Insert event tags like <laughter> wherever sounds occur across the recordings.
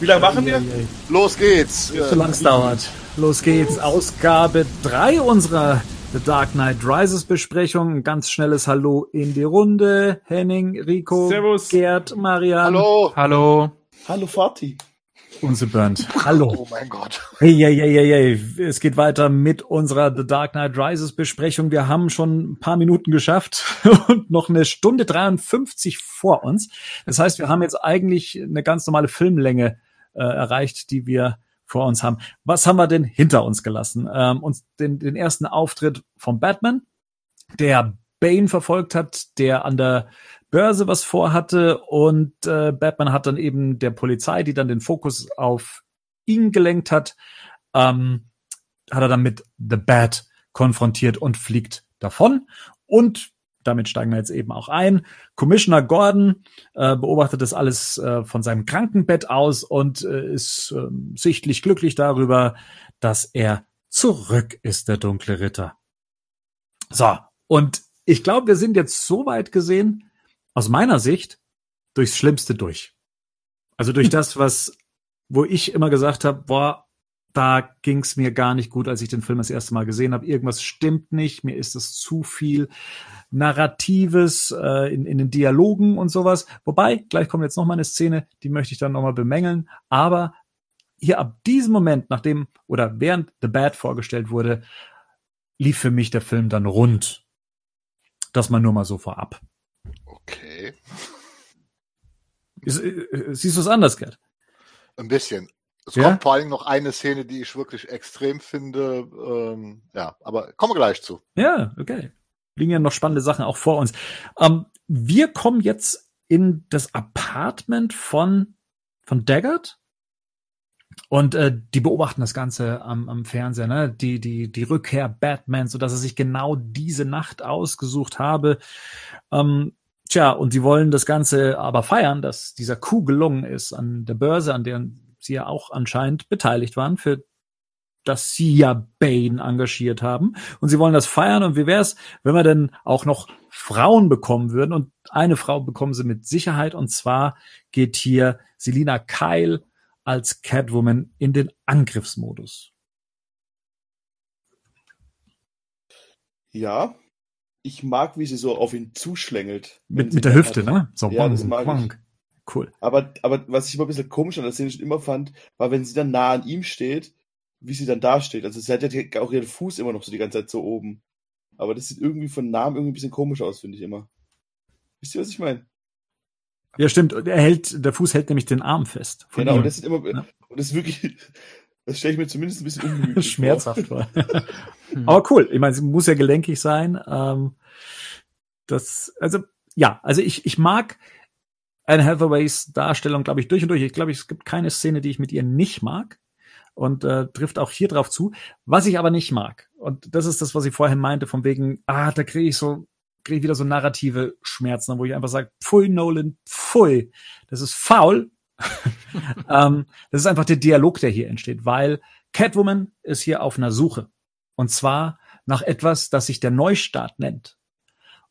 Wie lange machen wir? Los geht's. Solange es dauert. Los geht's. Ausgabe 3 unserer The Dark Knight Rises Besprechung. Ein ganz schnelles Hallo in die Runde. Henning, Rico, Servus. Gerd, Marian. Hallo. Hallo. Hallo Fatih. Unser Bernd. <laughs> Hallo. Oh mein Gott. Hey, hey, hey, hey, hey. Es geht weiter mit unserer The Dark Knight Rises Besprechung. Wir haben schon ein paar Minuten geschafft <laughs> und noch eine Stunde 53 vor uns. Das heißt, wir haben jetzt eigentlich eine ganz normale Filmlänge äh, erreicht, die wir vor uns haben. Was haben wir denn hinter uns gelassen? Ähm, uns den, den ersten Auftritt von Batman, der Bane verfolgt hat, der an der Börse was vorhatte und äh, Batman hat dann eben der Polizei, die dann den Fokus auf ihn gelenkt hat, ähm, hat er dann mit The Bat konfrontiert und fliegt davon. Und damit steigen wir jetzt eben auch ein. Commissioner Gordon äh, beobachtet das alles äh, von seinem Krankenbett aus und äh, ist äh, sichtlich glücklich darüber, dass er zurück ist, der dunkle Ritter. So, und ich glaube, wir sind jetzt so weit gesehen, aus meiner Sicht, durchs Schlimmste durch. Also durch <laughs> das, was, wo ich immer gesagt habe, boah, da ging's mir gar nicht gut, als ich den Film das erste Mal gesehen habe. Irgendwas stimmt nicht, mir ist es zu viel Narratives äh, in, in den Dialogen und sowas. Wobei, gleich kommt jetzt noch mal eine Szene, die möchte ich dann noch mal bemängeln. Aber hier ab diesem Moment, nachdem oder während The Bad vorgestellt wurde, lief für mich der Film dann rund. Das mal nur mal so vorab. Okay. Ist, äh, siehst du es anders, Gerd? Ein bisschen. Es Ja? kommt vor allem noch eine Szene, die ich wirklich extrem finde. Ähm, ja, aber kommen wir gleich zu. Ja, okay. Liegen ja noch spannende Sachen auch vor uns. Ähm, wir kommen jetzt in das Apartment von, von Daggett. Und äh, die beobachten das Ganze am, am Fernseher, ne? Die, die, die Rückkehr Batman, so dass er sich genau diese Nacht ausgesucht habe. Ähm, tja, und sie wollen das Ganze aber feiern, dass dieser Coup gelungen ist an der Börse, an der sie ja auch anscheinend beteiligt waren, für dass sie ja Bane engagiert haben. Und sie wollen das feiern. Und wie wär's, wenn wir denn auch noch Frauen bekommen würden? Und eine Frau bekommen sie mit Sicherheit. Und zwar geht hier Selina Kyle als Catwoman in den Angriffsmodus. Ja. Ich mag, wie sie so auf ihn zuschlängelt. Mit, mit der Hüfte, hat. ne? So, Ja, das mag ich. wang. Cool. Aber, aber was ich immer ein bisschen komisch an der Szene schon immer fand, war, wenn sie dann nah an ihm steht, wie sie dann da steht. Also sie hat ja auch ihren Fuß immer noch so die ganze Zeit so oben. Aber das sieht irgendwie von Namen irgendwie ein bisschen komisch aus, finde ich immer. Wisst ihr, was ich meine? Ja, stimmt. Er hält, der Fuß hält nämlich den Arm fest. Genau, ihm. und das sieht immer, Ja. und das ist wirklich, das stelle ich mir zumindest ein bisschen ungemütlich <laughs> schmerzhaft war. <laughs> Aber cool. Ich meine, sie muss ja gelenkig sein. Ähm, das, also, ja, also ich, ich mag Anne Hathaways Darstellung, glaube ich, durch und durch. Ich glaube, es gibt keine Szene, die ich mit ihr nicht mag. Und äh, trifft auch hier drauf zu. Was ich aber nicht mag, und das ist das, was ich vorhin meinte, von wegen, ah, da kriege ich so, kriege ich wieder so narrative Schmerzen, wo ich einfach sage, pfui, Nolan, pfui, das ist faul. <laughs> <laughs> ähm, das ist einfach der Dialog, der hier entsteht, weil Catwoman ist hier auf einer Suche. Und zwar nach etwas, das sich der Neustart nennt.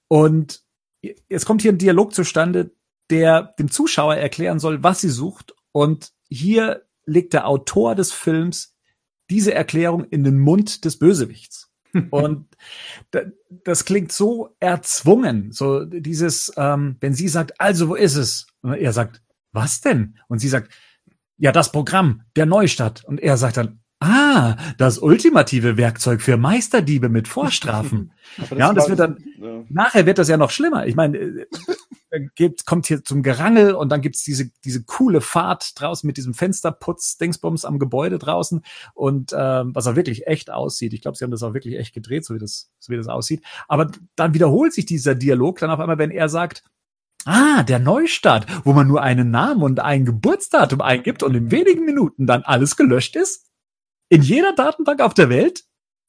Und jetzt kommt hier ein Dialog zustande, der dem Zuschauer erklären soll, was sie sucht. Und hier legt der Autor des Films diese Erklärung in den Mund des Bösewichts. <laughs> Und da- das klingt so erzwungen, so dieses, ähm, wenn sie sagt, also wo ist es? Und er sagt, was denn? Und sie sagt, ja, das Programm, der Neustart. Und er sagt dann, ah, das ultimative Werkzeug für Meisterdiebe mit Vorstrafen. <laughs> Ja, und das wird dann- ja. Nachher wird das ja noch schlimmer. Ich meine, äh, <laughs> gibt, kommt hier zum Gerangel und dann gibt's diese, diese coole Fahrt draußen mit diesem Fensterputz, Dingsbums am Gebäude draußen und ähm, was auch wirklich echt aussieht. Ich glaube, sie haben das auch wirklich echt gedreht, so wie das, so wie das aussieht. Aber dann wiederholt sich dieser Dialog dann auf einmal, wenn er sagt, Ah, der Neustart, wo man nur einen Namen und ein Geburtsdatum eingibt und in wenigen Minuten dann alles gelöscht ist? In jeder Datenbank auf der Welt?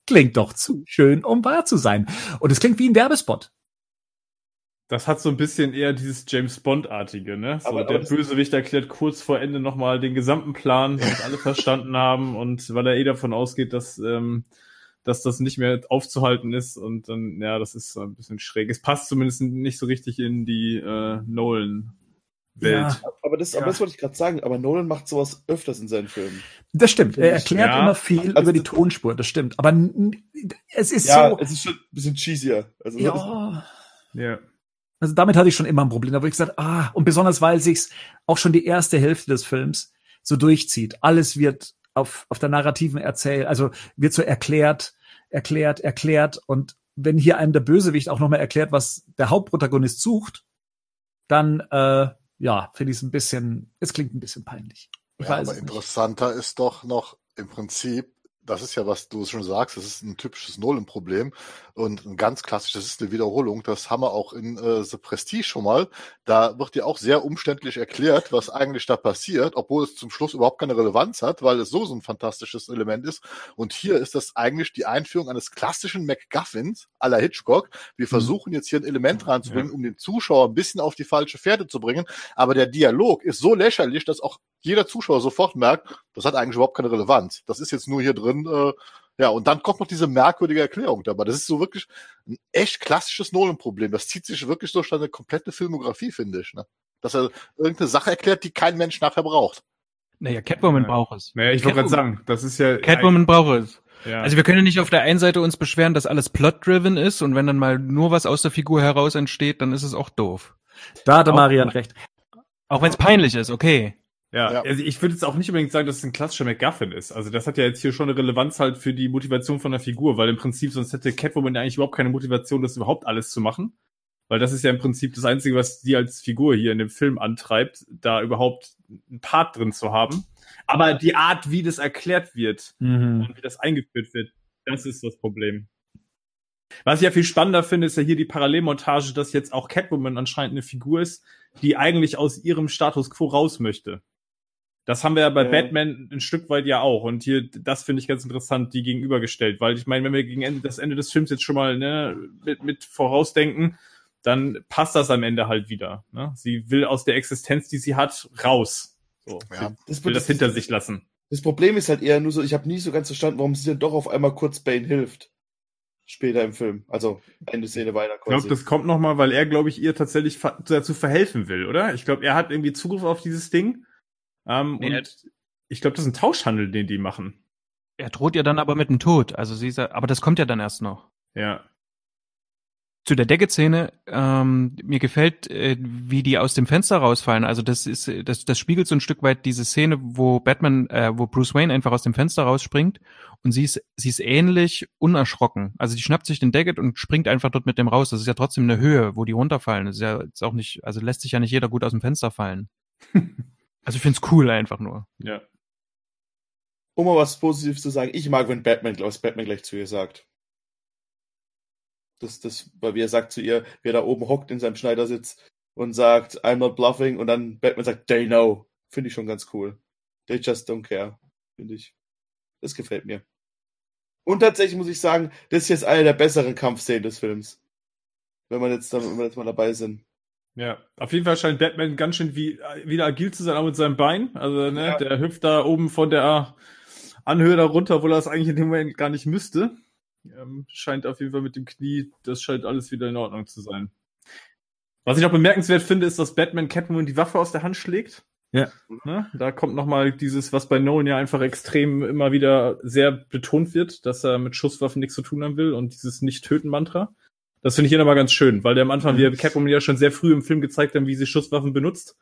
Klingt doch zu schön, um wahr zu sein. Und es klingt wie ein Werbespot. Das hat so ein bisschen eher dieses James Bond-artige, ne? So, Aber- aber der Bösewicht erklärt kurz vor Ende nochmal den gesamten Plan, damit alle verstanden haben und weil er eh davon ausgeht, dass, ähm, dass das nicht mehr aufzuhalten ist und dann, ja, das ist ein bisschen schräg. Es passt zumindest nicht so richtig in die äh, Nolan Welt. Aber das, aber Ja. das wollte ich gerade sagen. Aber Nolan macht sowas öfters in seinen Filmen. Das stimmt. Er erklärt Ja. immer viel Also über die Tonspur, das stimmt. Aber es ist Ja, so. es ist schon ein bisschen cheesier. Also, Ja. Ja. Also damit hatte ich schon immer ein Problem. Da habe ich gesagt, ah, und besonders weil sich's auch schon die erste Hälfte des Films so durchzieht. Alles wird auf, auf der narrativen Erzähl, also wird so erklärt, erklärt, erklärt. Und wenn hier einem der Bösewicht auch nochmal erklärt, was der Hauptprotagonist sucht, dann, äh, ja, finde ich es ein bisschen, es klingt ein bisschen peinlich. Ich Ja, aber nicht. interessanter ist doch noch im Prinzip, das ist ja, was du schon sagst, das ist ein typisches Nolan-Problem und ein ganz klassisches, das ist eine Wiederholung, das haben wir auch in äh, The Prestige schon mal. Da wird ja auch sehr umständlich erklärt, was eigentlich da passiert, obwohl es zum Schluss überhaupt keine Relevanz hat, weil es so so ein fantastisches Element ist. Und hier ist das eigentlich die Einführung eines klassischen MacGuffins à la Hitchcock. Wir versuchen jetzt hier ein Element reinzubringen, um den Zuschauer ein bisschen auf die falsche Fährte zu bringen. Aber der Dialog ist so lächerlich, dass auch jeder Zuschauer sofort merkt, das hat eigentlich überhaupt keine Relevanz. Das ist jetzt nur hier drin. Äh, ja, und dann kommt noch diese merkwürdige Erklärung dabei. Das ist so wirklich ein echt klassisches Nolan-Problem. Das zieht sich wirklich durch seine komplette Filmografie, finde ich. Ne? Dass er irgendeine Sache erklärt, die kein Mensch nachher braucht. Naja, Catwoman Ja. braucht es. Naja, ich wollte gerade Catwoman- sagen, das ist ja. Catwoman braucht es. Ja. Also wir können ja nicht auf der einen Seite uns beschweren, dass alles plot-driven ist und wenn dann mal nur was aus der Figur heraus entsteht, dann ist es auch doof. Da hatte Auch- Marian recht. Auch wenn es peinlich ist, okay. Ja, Ja. also ich würde jetzt auch nicht unbedingt sagen, dass es ein klassischer MacGuffin ist. Also das hat ja jetzt hier schon eine Relevanz halt für die Motivation von der Figur, weil im Prinzip sonst hätte Catwoman ja eigentlich überhaupt keine Motivation, das überhaupt alles zu machen. Weil das ist ja im Prinzip das Einzige, was die als Figur hier in dem Film antreibt, da überhaupt einen Part drin zu haben. Aber die Art, wie das erklärt wird Mhm. und wie das eingeführt wird, das ist das Problem. Was ich ja viel spannender finde, ist ja hier die Parallelmontage, dass jetzt auch Catwoman anscheinend eine Figur ist, die eigentlich aus ihrem Status quo raus möchte. Das haben wir ja bei Ja. Batman ein Stück weit ja auch. Und hier, das finde ich ganz interessant, die gegenübergestellt. Weil ich meine, wenn wir gegen Ende, das Ende des Films jetzt schon mal ne, mit, mit vorausdenken, dann passt das am Ende halt wieder. Ne? Sie will aus der Existenz, die sie hat, raus. So, Ja. das, sie will das hinter sich lassen. Das Problem ist halt eher nur so, ich habe nie so ganz verstanden, warum sie dann doch auf einmal kurz Bane hilft. Später im Film. Also Ende Szene weiter Ich glaube, das kommt noch mal, weil er, glaube ich, ihr tatsächlich ver dazu verhelfen will, oder? Ich glaube, er hat irgendwie Zugriff auf dieses Ding. Ähm, Nee, und ich glaube, das ist ein Tauschhandel, den die machen. Er droht ihr dann aber mit dem Tod. Also sie sagt, aber das kommt ja dann erst noch. Ja. Zu der Decke-Szene, ähm, mir gefällt, äh, wie die aus dem Fenster rausfallen. Also das ist, das, das spiegelt so ein Stück weit diese Szene, wo Batman, äh, wo Bruce Wayne einfach aus dem Fenster rausspringt und sie ist, sie ist ähnlich unerschrocken. Also die schnappt sich den Daggett und springt einfach dort mit dem raus. Das ist ja trotzdem eine Höhe, wo die runterfallen. Das ist ja jetzt auch nicht, also lässt sich ja nicht jeder gut aus dem Fenster fallen. <laughs> also ich find's cool einfach nur. Ja. Um mal was Positives zu sagen, ich mag, wenn Batman, was Batman gleich zu ihr sagt. Das, das, weil wie er sagt zu ihr, wie er da oben hockt in seinem Schneidersitz und sagt, I'm not bluffing, und dann Batman sagt, they know. Finde ich schon ganz cool. They just don't care. Finde ich. Das gefällt mir. Und tatsächlich muss ich sagen, das ist jetzt eine der besseren Kampfszenen des Films. Wenn man jetzt, da- wenn wir jetzt mal dabei sind. Ja. Auf jeden Fall scheint Batman ganz schön wie, wieder agil zu sein, auch mit seinem Bein. Also, ne, Ja. der hüpft da oben von der Anhöhe da runter, obwohl er es eigentlich in dem Moment gar nicht müsste. Ähm, scheint auf jeden Fall mit dem Knie, das scheint alles wieder in Ordnung zu sein. Was ich auch bemerkenswert finde, ist, dass Batman Catwoman die Waffe aus der Hand schlägt. Ja. Ne? Da kommt nochmal dieses, was bei Nolan ja einfach extrem immer wieder sehr betont wird, dass er mit Schusswaffen nichts zu tun haben will und dieses Nicht-Töten-Mantra. Das finde ich hier nochmal ganz schön, weil der am Anfang, wir Catwoman ja schon sehr früh im Film gezeigt haben, wie sie Schusswaffen benutzt.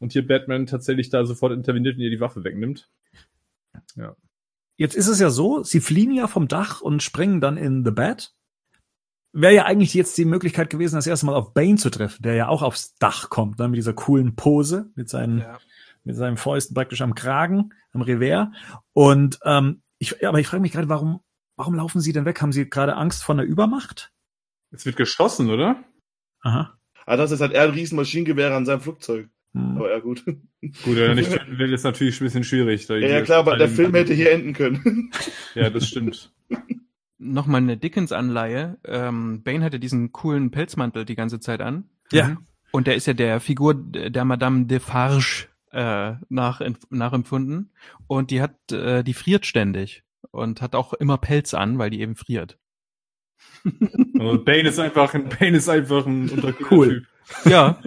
Und hier Batman tatsächlich da sofort interveniert und ihr die Waffe wegnimmt. Jetzt ist es ja so, sie fliehen ja vom Dach und springen dann in The Bat. Wäre ja eigentlich jetzt die Möglichkeit gewesen, das erste Mal auf Bane zu treffen, der ja auch aufs Dach kommt, dann mit dieser coolen Pose, mit seinen, mit seinen Fäusten praktisch am Kragen, am Revers. Und ähm, ich, aber ich frage mich gerade, warum, warum laufen sie denn weg? Haben sie gerade Angst vor einer Übermacht? Es wird geschossen, oder? Aha. Ah, das ist halt er ein riesen Maschinengewehr an seinem Flugzeug. Hm. Aber ja, gut. Gut, wenn er nicht <laughs> töten will, ist natürlich ein bisschen schwierig. Da Ja, ja klar, aber der Film hätte hier enden können. <laughs> Ja, das stimmt. Nochmal eine Dickens-Anleihe. Ähm, Bane hatte diesen coolen Pelzmantel die ganze Zeit an. Ja. Und der ist ja der Figur der Madame Defarge äh, nach, nachempfunden. Und die hat, äh, die friert ständig und hat auch immer Pelz an, weil die eben friert. Also Bane ist einfach ein, Bane ist einfach ein unterkühlter Cool. Typ. Ja.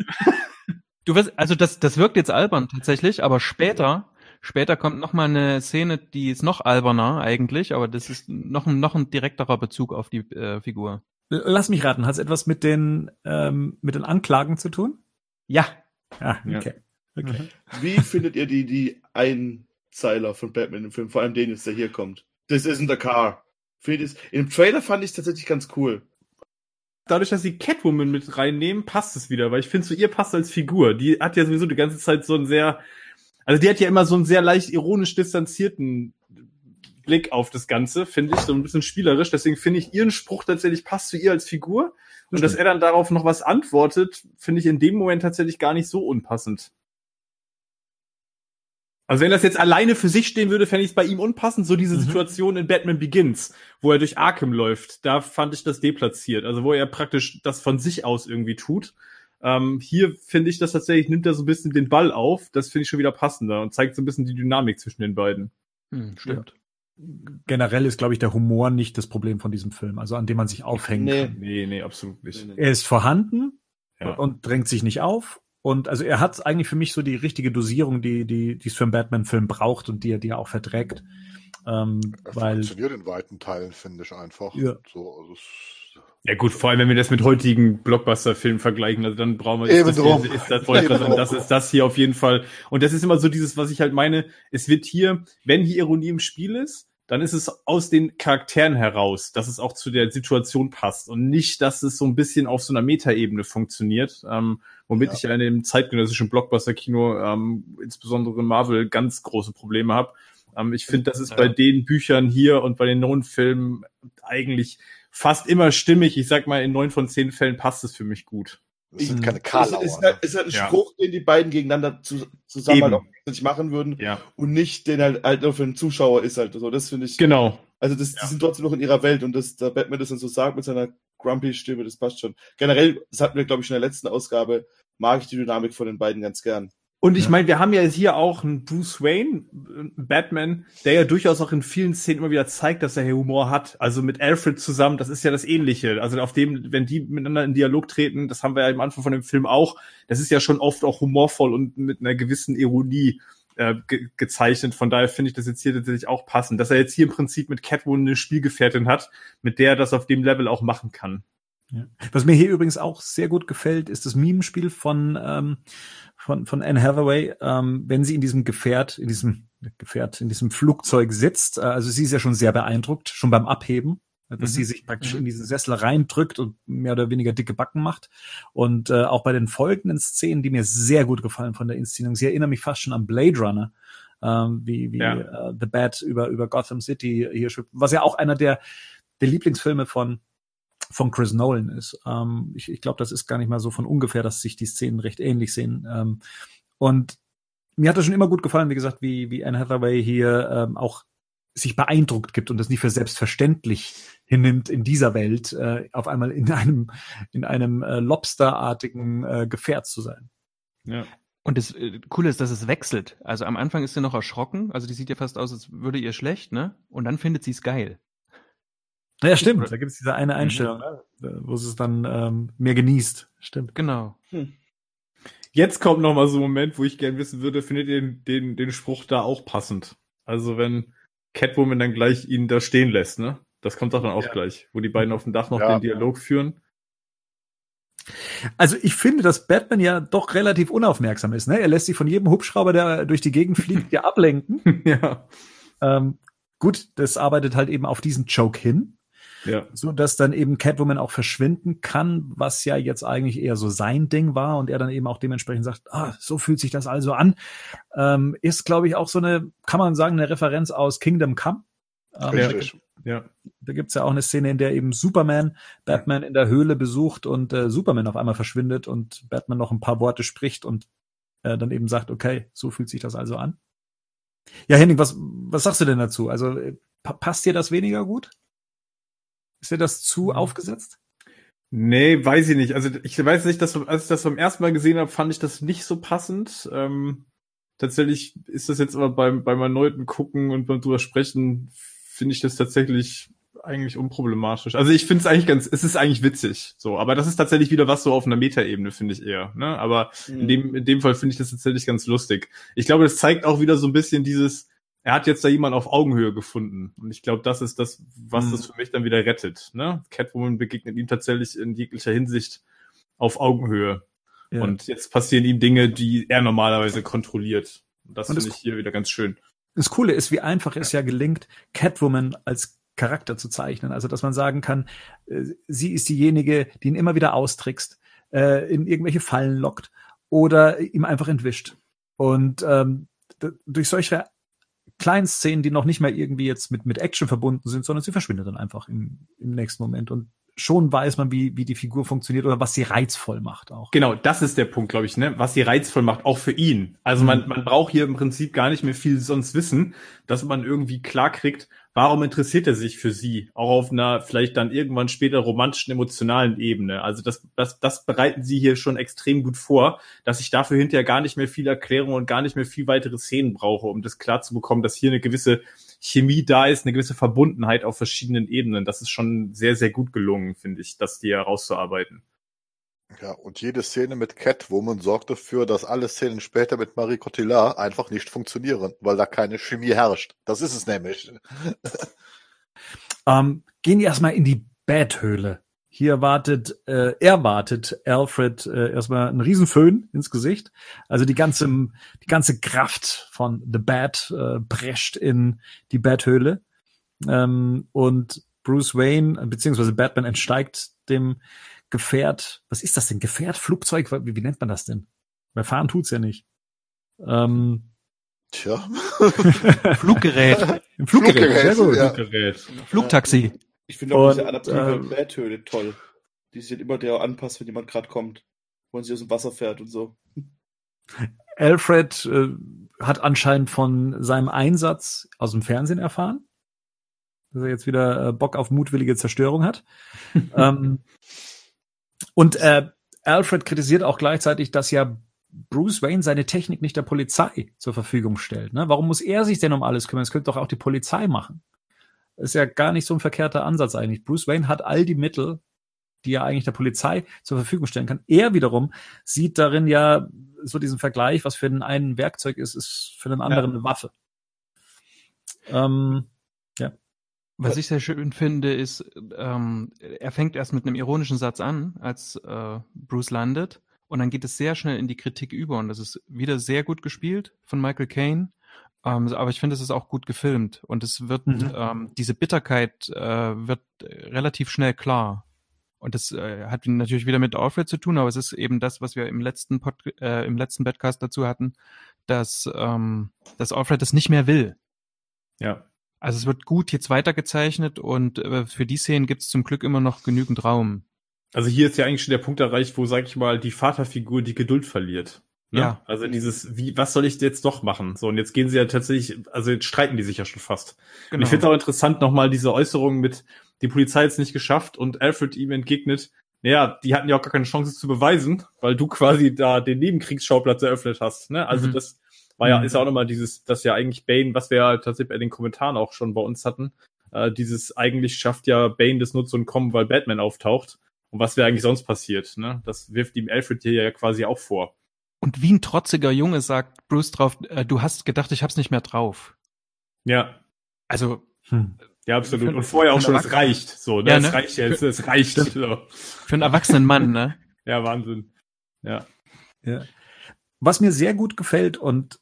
Du wirst, also das, das wirkt jetzt albern tatsächlich, aber später, später kommt noch mal eine Szene, die ist noch alberner eigentlich, aber das ist noch ein, noch ein direkterer Bezug auf die äh, Figur. Lass mich raten, hat es etwas mit den, ähm, mit den Anklagen zu tun? Ja. Ah, Ja. okay. okay. Wie findet ihr die, die Einzeiler von Batman im Film? Vor allem den jetzt, der hier kommt. This isn't a car. Findet ihr's- Im Trailer fand ich es tatsächlich ganz cool. Dadurch, dass sie Catwoman mit reinnehmen, passt es wieder, weil ich finde, zu ihr passt als Figur. Die hat ja sowieso die ganze Zeit so einen sehr, also die hat ja immer so einen sehr leicht ironisch distanzierten Blick auf das Ganze, finde ich, so ein bisschen spielerisch. Deswegen finde ich ihren Spruch tatsächlich passt zu ihr als Figur. Und dass er dann darauf noch was antwortet, finde ich in dem Moment tatsächlich gar nicht so unpassend. Also wenn das jetzt alleine für sich stehen würde, fände ich es bei ihm unpassend. So diese Mhm. Situation in Batman Begins, wo er durch Arkham läuft, da fand ich das deplatziert. Also wo er praktisch das von sich aus irgendwie tut. Ähm, hier finde ich das tatsächlich, nimmt er so ein bisschen den Ball auf. Das finde ich schon wieder passender und zeigt so ein bisschen die Dynamik zwischen den beiden. Hm, stimmt. Generell ist, glaube ich, der Humor nicht das Problem von diesem Film, also an dem man sich aufhängen Nee. kann. Nee, nee, absolut nicht. Er ist vorhanden Ja. und drängt sich nicht auf. Und also er hat eigentlich für mich so die richtige Dosierung, die, die, die es für einen Batman-Film braucht und die er, die er auch verträgt. Ähm, Er weil, funktioniert in weiten Teilen, finde ich einfach. Ja. So, also es- Ja gut, vor allem wenn wir das mit heutigen Blockbuster-Filmen vergleichen, also dann brauchen wir Eben ist, das, drum. ist das, ich gerade sagen, das ist das hier auf jeden Fall. Und das ist immer so dieses, was ich halt meine, es wird hier, wenn hier Ironie im Spiel ist, dann ist es aus den Charakteren heraus, dass es auch zu der Situation passt und nicht, dass es so ein bisschen auf so einer Metaebene funktioniert, ähm, womit Ja. ich ja in dem zeitgenössischen Blockbuster-Kino, ähm, insbesondere Marvel, ganz große Probleme habe. Ähm, ich finde, das ist Ja. bei den Büchern hier und bei den neuen Filmen eigentlich fast immer stimmig. Ich sag mal, in neun von zehn Fällen passt es für mich gut. es sind Mhm. keine Es Karlauer. ist, ne? halt, ist halt ein Ja. Spruch, den die beiden gegeneinander zu, zusammen halt Eben. nicht machen würden Ja, und nicht den halt, halt nur für den Zuschauer ist halt so. Das finde ich. genau. Also das, Ja. die sind trotzdem noch in ihrer Welt und dass der Batman das dann so sagt mit seiner grumpy Stimme, das passt schon. Generell, das hatten wir glaube ich schon in der letzten Ausgabe, mag ich die Dynamik von den beiden ganz gern. Und ich Ja. meine, wir haben ja hier auch einen Bruce Wayne, einen Batman, der ja durchaus auch in vielen Szenen immer wieder zeigt, dass er hier Humor hat. Also mit Alfred zusammen, das ist ja das Ähnliche. Also auf dem, wenn die miteinander in Dialog treten, das haben wir ja am Anfang von dem Film auch, das ist ja schon oft auch humorvoll und mit einer gewissen Ironie äh, ge gezeichnet. Von daher finde ich das jetzt hier tatsächlich auch passend, dass er jetzt hier im Prinzip mit Catwoman eine Spielgefährtin hat, mit der er das auf dem Level auch machen kann. Ja. Was mir hier übrigens auch sehr gut gefällt, ist das Mimenspiel von, ähm, von, von Anne Hathaway, ähm, wenn sie in diesem Gefährt, in diesem Gefährt, in diesem Flugzeug sitzt. Äh, also sie ist ja schon sehr beeindruckt, schon beim Abheben, dass Mhm. sie sich praktisch Mhm. in diesen Sessel reindrückt und mehr oder weniger dicke Backen macht. Und äh, auch bei den folgenden Szenen, die mir sehr gut gefallen von der Inszenierung, sie erinnern mich fast schon an Blade Runner. Ähm, wie wie Ja. äh, The Bat über, über Gotham City hier schwimmt, was ja auch einer der, der Lieblingsfilme von von Chris Nolan ist. Ähm, ich ich glaube, das ist gar nicht mal so von ungefähr, dass sich die Szenen recht ähnlich sehen. Ähm, und mir hat das schon immer gut gefallen, wie gesagt, wie, wie Anne Hathaway hier ähm, auch sich beeindruckt gibt und das nicht für selbstverständlich hinnimmt, in dieser Welt äh, auf einmal in einem, in einem äh, Lobsterartigen äh, Gefährt zu sein. Ja. Und das äh, Coole ist, dass es wechselt. Also am Anfang ist sie noch erschrocken, also die sieht ja fast aus, als würde ihr schlecht, ne? Und dann findet sie es geil. Naja, stimmt. Da gibt es diese eine Einstellung, ne, wo sie es dann ähm, mehr genießt. Stimmt. Genau. Jetzt kommt noch mal so ein Moment, wo ich gern wissen würde, findet ihr den, den, den Spruch da auch passend? Also wenn Catwoman dann gleich ihn da stehen lässt, ne? Das kommt doch dann auch Ja. gleich, wo die beiden auf dem Dach noch Ja. den Dialog führen. Also ich finde, dass Batman ja doch relativ unaufmerksam ist. Ne? Er lässt sich von jedem Hubschrauber, der durch die Gegend fliegt, <laughs> ja ablenken. ja. Ähm, gut, das arbeitet halt eben auf diesen Joke hin, Ja. so dass dann eben Catwoman auch verschwinden kann, was ja jetzt eigentlich eher so sein Ding war und er dann eben auch dementsprechend sagt, ah, so fühlt sich das also an. Ähm, ist, glaube ich, auch so eine, kann man sagen, eine Referenz aus Kingdom Come. Ähm, da, Richtig. Ja. da gibt's ja auch eine Szene, in der eben Superman Batman in der Höhle besucht und äh, Superman auf einmal verschwindet und Batman noch ein paar Worte spricht und äh, dann eben sagt, okay, so fühlt sich das also an. Ja, Henning, was, was sagst du denn dazu? Also äh, pa passt dir das weniger gut? Ist dir das zu Hm. aufgesetzt? Nee, weiß ich nicht. Also ich weiß nicht, dass als ich das beim ersten Mal gesehen habe, fand ich das nicht so passend. Ähm, tatsächlich ist das jetzt aber beim, beim erneuten Gucken und beim drüber sprechen, finde ich das tatsächlich eigentlich unproblematisch. Also ich finde es eigentlich ganz, es ist eigentlich witzig, so. Aber das ist tatsächlich wieder was so auf einer Metaebene, finde ich eher. Ne? Aber mhm. in dem in dem Fall finde ich das tatsächlich ganz lustig. Ich glaube, das zeigt auch wieder so ein bisschen dieses, er hat jetzt da jemand auf Augenhöhe gefunden. Und ich glaube, das ist das, was mhm. das für mich dann wieder rettet. Ne? Catwoman begegnet ihm tatsächlich in jeglicher Hinsicht auf Augenhöhe. Ja. Und jetzt passieren ihm Dinge, die er normalerweise kontrolliert. Und das finde ich hier wieder ganz schön. Das Coole ist, wie einfach es ja gelingt, Catwoman als Charakter zu zeichnen. Also, dass man sagen kann, äh, sie ist diejenige, die ihn immer wieder austrickst, äh, in irgendwelche Fallen lockt oder ihm einfach entwischt. Und ähm, durch solche kleinen Szenen, die noch nicht mehr irgendwie jetzt mit, mit Action verbunden sind, sondern sie verschwindet dann einfach im, im nächsten Moment. Und schon weiß man, wie, wie die Figur funktioniert oder was sie reizvoll macht auch. Genau, das ist der Punkt, glaube ich, ne? was sie reizvoll macht, auch für ihn. Also mhm. man, man braucht hier im Prinzip gar nicht mehr viel sonst wissen, dass man irgendwie klar kriegt, warum interessiert er sich für sie? Auch auf einer vielleicht dann irgendwann später romantischen, emotionalen Ebene. Also das, das, das bereiten sie hier schon extrem gut vor, dass ich dafür hinterher gar nicht mehr viel Erklärung und gar nicht mehr viel weitere Szenen brauche, um das klar zu bekommen, dass hier eine gewisse Chemie da ist, eine gewisse Verbundenheit auf verschiedenen Ebenen. Das ist schon sehr, sehr gut gelungen, finde ich, das hier herauszuarbeiten. Ja, und jede Szene mit Catwoman sorgt dafür, dass alle Szenen später mit Marie Cotillard einfach nicht funktionieren, weil da keine Chemie herrscht. Das ist es nämlich. ähm, gehen wir erstmal in die Bad-Höhle. Hier wartet, äh, er wartet Alfred äh, erstmal einen Riesenföhn ins Gesicht. Also die ganze, die ganze Kraft von The Bat äh, prescht in die Bat-Höhle. Ähm, und Bruce Wayne, beziehungsweise Batman entsteigt dem Gefährt, was ist das denn? Gefährt, Flugzeug, wie, wie nennt man das denn? Weil fahren tut's ja nicht. Ähm, Tja. <laughs> <laughs> Fluggerät. Fluggerät, Fluggerät, sehr gut. Ja. Fluggerät. Flugtaxi. Ich finde auch Und, diese adaptive ähm, Betthöhle toll. Die sich immer der anpasst, wenn jemand gerade kommt. Wo man sich aus dem Wasser fährt und so. Alfred äh, hat anscheinend von seinem Einsatz aus dem Fernsehen erfahren. Dass er jetzt wieder äh, Bock auf mutwillige Zerstörung hat. <laughs> ähm, und äh, Alfred kritisiert auch gleichzeitig, dass ja Bruce Wayne seine Technik nicht der Polizei zur Verfügung stellt. Ne? Warum muss er sich denn um alles kümmern? Das könnte doch auch die Polizei machen. Ist ja gar nicht so ein verkehrter Ansatz eigentlich. Bruce Wayne hat all die Mittel, die er eigentlich der Polizei zur Verfügung stellen kann. Er wiederum sieht darin ja so diesen Vergleich, was für den einen ein Werkzeug ist, ist für den anderen ja. eine Waffe. Ähm, ja. Was ich sehr schön finde, ist, ähm, er fängt erst mit einem ironischen Satz an, als äh, Bruce landet. Und dann geht es sehr schnell in die Kritik über. Und das ist wieder sehr gut gespielt von Michael Caine. Ähm, aber ich finde, es ist auch gut gefilmt. Und es wird, mhm. ähm, diese Bitterkeit äh, wird relativ schnell klar. Und das äh, hat natürlich wieder mit Alfred zu tun, aber es ist eben das, was wir im letzten Pod äh, im letzten Podcast dazu hatten, dass, ähm, dass Alfred das nicht mehr will. Ja. Also es wird gut jetzt weitergezeichnet und äh, für die Szenen gibt es zum Glück immer noch genügend Raum. Also hier ist ja eigentlich schon der Punkt erreicht, wo, sag ich mal, die Vaterfigur die Geduld verliert. Ne? Ja. Also dieses, wie, was soll ich jetzt doch machen? So, und jetzt gehen sie ja tatsächlich, also jetzt streiten die sich ja schon fast. Genau. Und ich finde es auch interessant, nochmal diese Äußerung mit, die Polizei jetzt nicht geschafft und Alfred ihm entgegnet, naja, die hatten ja auch gar keine Chance zu beweisen, weil du quasi da den Nebenkriegsschauplatz eröffnet hast. Ne? Also mhm. das, war ja, mhm. ist ja auch nochmal dieses, das ja eigentlich Bane, was wir ja tatsächlich bei den Kommentaren auch schon bei uns hatten, äh, dieses eigentlich schafft ja Bane das nur zu entkommen, weil Batman auftaucht. Und was wäre eigentlich sonst passiert, ne? Das wirft ihm Alfred hier ja quasi auch vor. Und wie ein trotziger Junge sagt Bruce drauf, äh, du hast gedacht, ich hab's nicht mehr drauf. Ja. Also, hm. Ja, absolut. Und vorher auch schon, es reicht. So, ne? Ja, ne? Es reicht jetzt, es reicht. So. Für einen erwachsenen Mann, ne? <laughs> ja, Wahnsinn. Ja. ja. Was mir sehr gut gefällt und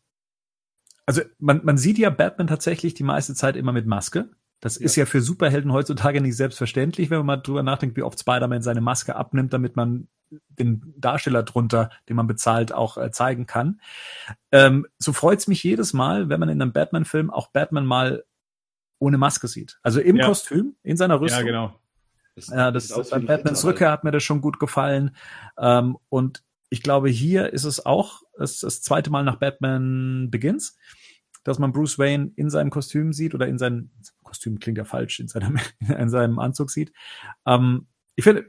also man, man sieht ja Batman tatsächlich die meiste Zeit immer mit Maske. Das ja. ist ja für Superhelden heutzutage nicht selbstverständlich, wenn man mal drüber nachdenkt, wie oft Spider-Man seine Maske abnimmt, damit man den Darsteller drunter, den man bezahlt, auch äh, zeigen kann. Ähm, so freut's mich jedes Mal, wenn man in einem Batman-Film auch Batman mal ohne Maske sieht. Also im ja. Kostüm, in seiner Rüstung. Ja, genau. Das, ja, das, das bei Batmans Rückkehr hat mir das schon gut gefallen. Ähm, und ich glaube, hier ist es auch das, das zweite Mal nach Batman Begins, dass man Bruce Wayne in seinem Kostüm sieht oder in seinem Kostüm klingt ja falsch, in seinem, <laughs> in seinem Anzug sieht. Ähm, ich finde,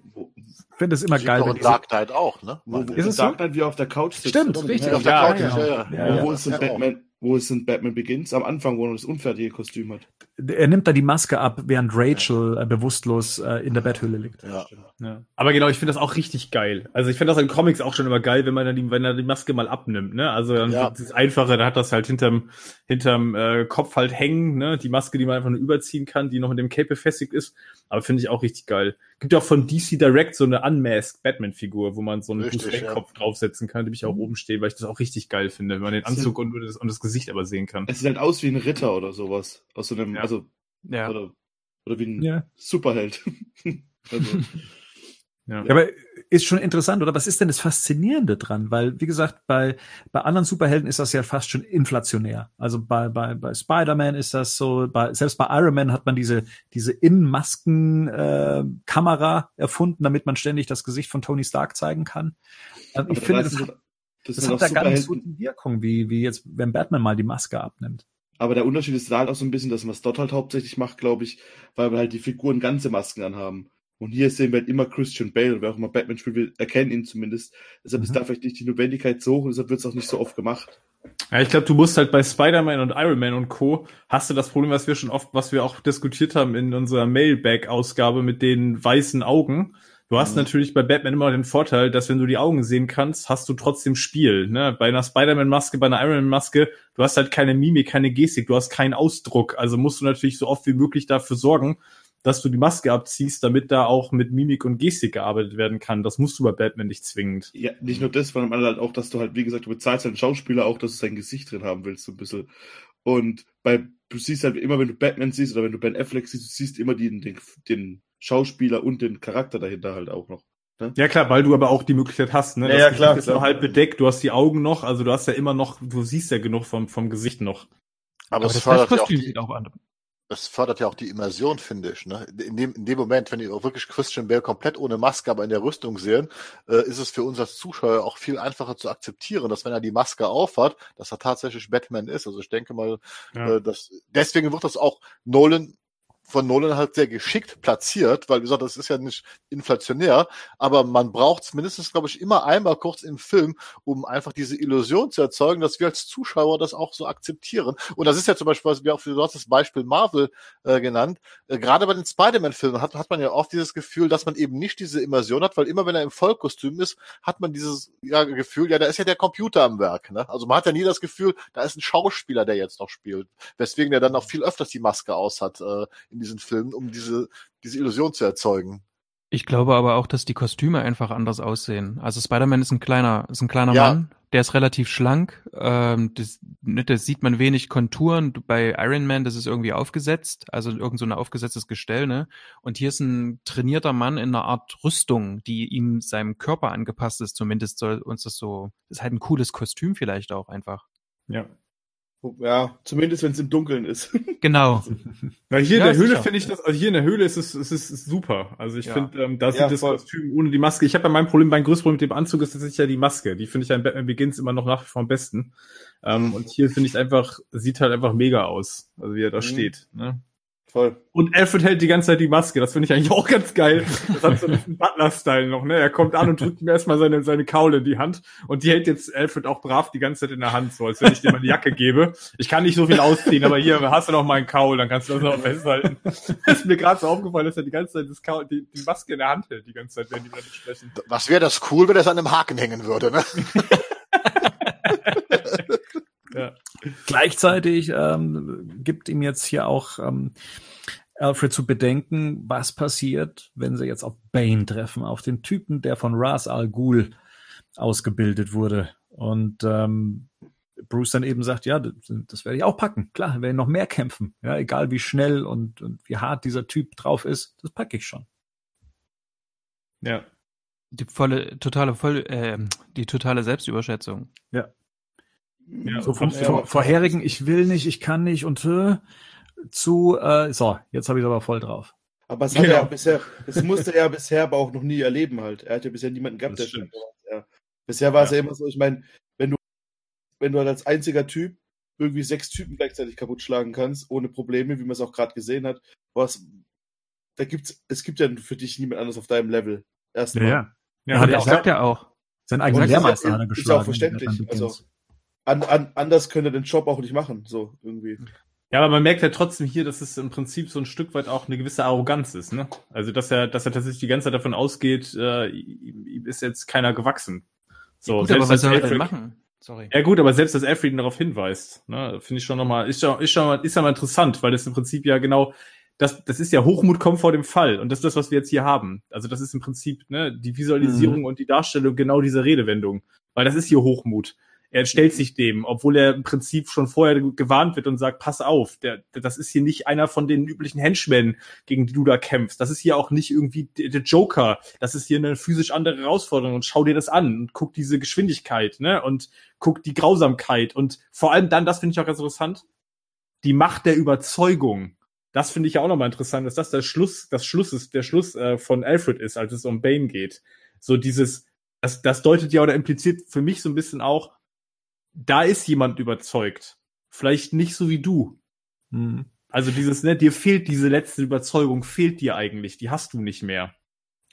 finde es immer geil. Und Dark Knight auch, ne? Wo, wo ist es Dark Knight so? wie auf der Couch sitzt. Stimmt, richtig. Auf der ja, Couch, ja, ja. ja, ja. Wo ist denn Batman, wo ist denn Batman Begins? Am Anfang, wo er das unfertige Kostüm hat. Er nimmt da die Maske ab, während Rachel äh, bewusstlos äh, in der Betthöhle liegt. Ja. Ja. Aber genau, ich finde das auch richtig geil. Also ich finde das in Comics auch schon immer geil, wenn man dann die, wenn er die Maske mal abnimmt, ne? Also dann Ja. wird es einfacher, da hat das halt hinterm, hinterm äh, Kopf halt hängen, ne? Die Maske, die man einfach nur überziehen kann, die noch mit dem Cape befestigt ist. Aber finde ich auch richtig geil. Gibt ja auch von DC Direct so eine Unmasked Batman-Figur, wo man so einen Richtig, ja. Draufsetzen kann, die ich auch oben stehen, weil ich das auch richtig geil finde, wenn man den Anzug und, das, und das Gesicht aber sehen kann. Es sieht halt aus wie ein Ritter oder sowas. Aus so einem, Ja. Also, Ja. oder, oder wie ein Ja. Superheld. <laughs> also, <laughs> Ja. Ja, aber ist schon interessant, oder? Was ist denn das Faszinierende dran? Weil, wie gesagt, bei, bei anderen Superhelden ist das ja fast schon inflationär. Also bei, bei, bei Spider-Man ist das so, bei, selbst bei Iron Man hat man diese, diese In-Masken-Kamera erfunden, damit man ständig das Gesicht von Tony Stark zeigen kann. Also ich finde, das, das, das hat da gar nicht so die Wirkung, wie, wie jetzt, wenn Batman mal die Maske abnimmt. Aber der Unterschied ist da halt auch so ein bisschen, dass man es dort halt hauptsächlich macht, glaube ich, weil wir halt die Figuren ganze Masken anhaben. Und hier sehen wir halt immer Christian Bale, und wer auch immer Batman spielt, wir erkennen ihn zumindest. Deshalb ist Mhm. da vielleicht nicht die Notwendigkeit so hoch und deshalb wird es auch nicht so oft gemacht. Ja, ich glaube, du musst halt bei Spider-Man und Iron Man und Co. hast du das Problem, was wir schon oft, was wir auch diskutiert haben in unserer Mailbag-Ausgabe mit den weißen Augen. Du hast Mhm. natürlich bei Batman immer den Vorteil, dass wenn du die Augen sehen kannst, hast du trotzdem Spiel. Ne? Bei einer Spider-Man-Maske, bei einer Iron Man-Maske, du hast halt keine Mimik, keine Gestik, du hast keinen Ausdruck. Also musst du natürlich so oft wie möglich dafür sorgen, dass du die Maske abziehst, damit da auch mit Mimik und Gestik gearbeitet werden kann. Das musst du bei Batman nicht zwingend. Ja, nicht nur das, sondern halt auch, dass du halt, wie gesagt, du bezahlst halt einen Schauspieler auch, dass du sein Gesicht drin haben willst, so ein bisschen. Und bei, du siehst halt immer, wenn du Batman siehst oder wenn du Ben Affleck siehst, du siehst immer den, den, den Schauspieler und den Charakter dahinter halt auch noch. Ja klar, weil du aber auch die Möglichkeit hast, ne? Ja, Das ja, klar, ist klar. nur halb bedeckt, du hast die Augen noch, also du hast ja immer noch, du siehst ja genug vom, vom Gesicht noch. Aber, Aber es das fördert ja auch die, auch an. es fördert ja auch die Immersion, finde ich. Ne? In, dem, in dem Moment, wenn ihr auch wirklich Christian Bale komplett ohne Maske, aber in der Rüstung sehen, äh, ist es für uns als Zuschauer auch viel einfacher zu akzeptieren, dass wenn er die Maske aufhat, dass er tatsächlich Batman ist. Also ich denke mal, Ja. äh, dass, deswegen wird das auch Nolan von Nolan halt sehr geschickt platziert, weil wie gesagt, das ist ja nicht inflationär, aber man braucht es mindestens, glaube ich, immer einmal kurz im Film, um einfach diese Illusion zu erzeugen, dass wir als Zuschauer das auch so akzeptieren. Und das ist ja zum Beispiel, was wir auch, hast das Beispiel Marvel äh, genannt, äh, gerade bei den Spider-Man-Filmen hat, hat man ja oft dieses Gefühl, dass man eben nicht diese Immersion hat, weil immer wenn er im Vollkostüm ist, hat man dieses ja, Gefühl, ja, da ist ja der Computer am Werk. Ne? Also man hat ja nie das Gefühl, da ist ein Schauspieler, der jetzt noch spielt. Weswegen der dann auch viel öfters die Maske aus hat äh, in diesen Filmen, um diese, diese Illusion zu erzeugen. Ich glaube aber auch, dass die Kostüme einfach anders aussehen. Also Spider-Man ist ein kleiner, ist ein kleiner Ja. Mann, der ist relativ schlank. Ähm, das, ne, das sieht man wenig Konturen. Bei Iron Man, das ist irgendwie aufgesetzt, also irgend so ein aufgesetztes Gestell, ne? Und hier ist ein trainierter Mann in einer Art Rüstung, die ihm seinem Körper angepasst ist. Zumindest soll uns das so. Das ist halt ein cooles Kostüm vielleicht auch einfach. Ja. Ja, zumindest wenn es im Dunkeln ist. <laughs> Genau. Weil hier Ja, in der Höhle finde ich das, also hier in der Höhle ist es, es ist, ist super. Also ich Ja. finde, ähm, da sieht Ja, das voll. Kostüm ohne die Maske. Ich habe ja mein Problem, mein größtes Problem mit dem Anzug ist tatsächlich ja die Maske. Die finde ich ja in Batman Begins immer noch nach wie vor am besten. Ähm, und hier finde ich einfach, sieht halt einfach mega aus. Also wie er da Mhm. steht. Ne? Voll. Und Alfred hält die ganze Zeit die Maske. Das finde ich eigentlich auch ganz geil. Das hat so ein bisschen <laughs> Butler-Style noch, ne? Er kommt an und drückt ihm erstmal seine, seine Kaule in die Hand. Und die hält jetzt Alfred auch brav die ganze Zeit in der Hand, so als wenn ich dir mal die Jacke gebe. Ich kann nicht so viel ausziehen, aber hier hast du noch meinen Kaul, dann kannst du das noch festhalten. <laughs> ist mir gerade so aufgefallen, dass er die ganze Zeit das Kaul, die, die Maske in der Hand hält, die ganze Zeit, wenn die miteinander sprechen. Was wäre das cool, wenn das an einem Haken hängen würde, ne? <laughs> Ja. Gleichzeitig ähm, gibt ihm jetzt hier auch ähm, Alfred zu bedenken, was passiert, wenn sie jetzt auf Bane treffen, auf den Typen, der von Ras Al Ghul ausgebildet wurde. Und ähm, Bruce dann eben sagt, ja, das, das werde ich auch packen. Klar, werde ich noch mehr kämpfen. Ja, egal wie schnell und, und wie hart dieser Typ drauf ist, das packe ich schon. Ja. Die volle, totale, voll, äh, die totale Selbstüberschätzung. ja. So vom, Ja, aber- vorherigen, ich will nicht, ich kann nicht und äh, zu, äh, so, jetzt habe ich aber voll drauf. Aber es hat er Genau. ja bisher, das musste er bisher aber auch noch nie erleben halt. Er hat ja bisher niemanden gehabt, Das der stimmt. ja. Bisher war es Ja. ja immer so, ich meine, wenn du, wenn du halt als einziger Typ irgendwie sechs Typen gleichzeitig kaputt schlagen kannst, ohne Probleme, wie man es auch gerade gesehen hat, was, da gibt's, es gibt ja für dich niemand anderes auf deinem Level. Erstmal. Ja, Ja, der auch- Das sagt er auch. Sein eigener ist ja- Lehrmeister hat er ist ja geschlagen. auch verständlich, er also-. An, an, anders könnte er den Job auch nicht machen, so irgendwie. Ja, aber man merkt ja trotzdem hier, dass es im Prinzip so ein Stück weit auch eine gewisse Arroganz ist, ne? Also dass er, dass er tatsächlich die ganze Zeit davon ausgeht, äh, ihm ist jetzt keiner gewachsen. So, Gut, aber was soll er denn machen? Sorry. Ja gut, aber selbst dass Alfred ihn darauf hinweist, ne, finde ich schon nochmal, ist ja, ist schon mal, ist ja mal interessant, weil das im Prinzip ja genau, das, das ist ja Hochmut kommt vor dem Fall und das ist das, was wir jetzt hier haben. Also das ist im Prinzip ne, die Visualisierung und die Darstellung genau dieser Redewendung, weil das ist hier Hochmut. Er stellt sich dem, obwohl er im Prinzip schon vorher gewarnt wird und sagt, pass auf, der, der, das ist hier nicht einer von den üblichen Henchmen, gegen die du da kämpfst. Das ist hier auch nicht irgendwie der Joker. Das ist hier eine physisch andere Herausforderung und schau dir das an und guck diese Geschwindigkeit, ne? Und guck die Grausamkeit und vor allem dann, das finde ich auch ganz interessant, die Macht der Überzeugung. Das finde ich ja auch nochmal interessant, dass das der Schluss, das Schluss ist, der Schluss äh, von Alfred ist, als es um Bane geht. So dieses, das, das deutet ja oder impliziert für mich so ein bisschen auch, da ist jemand überzeugt. Vielleicht nicht so wie du. Hm. Also dieses, ne, dir fehlt diese letzte Überzeugung, fehlt dir eigentlich, die hast du nicht mehr.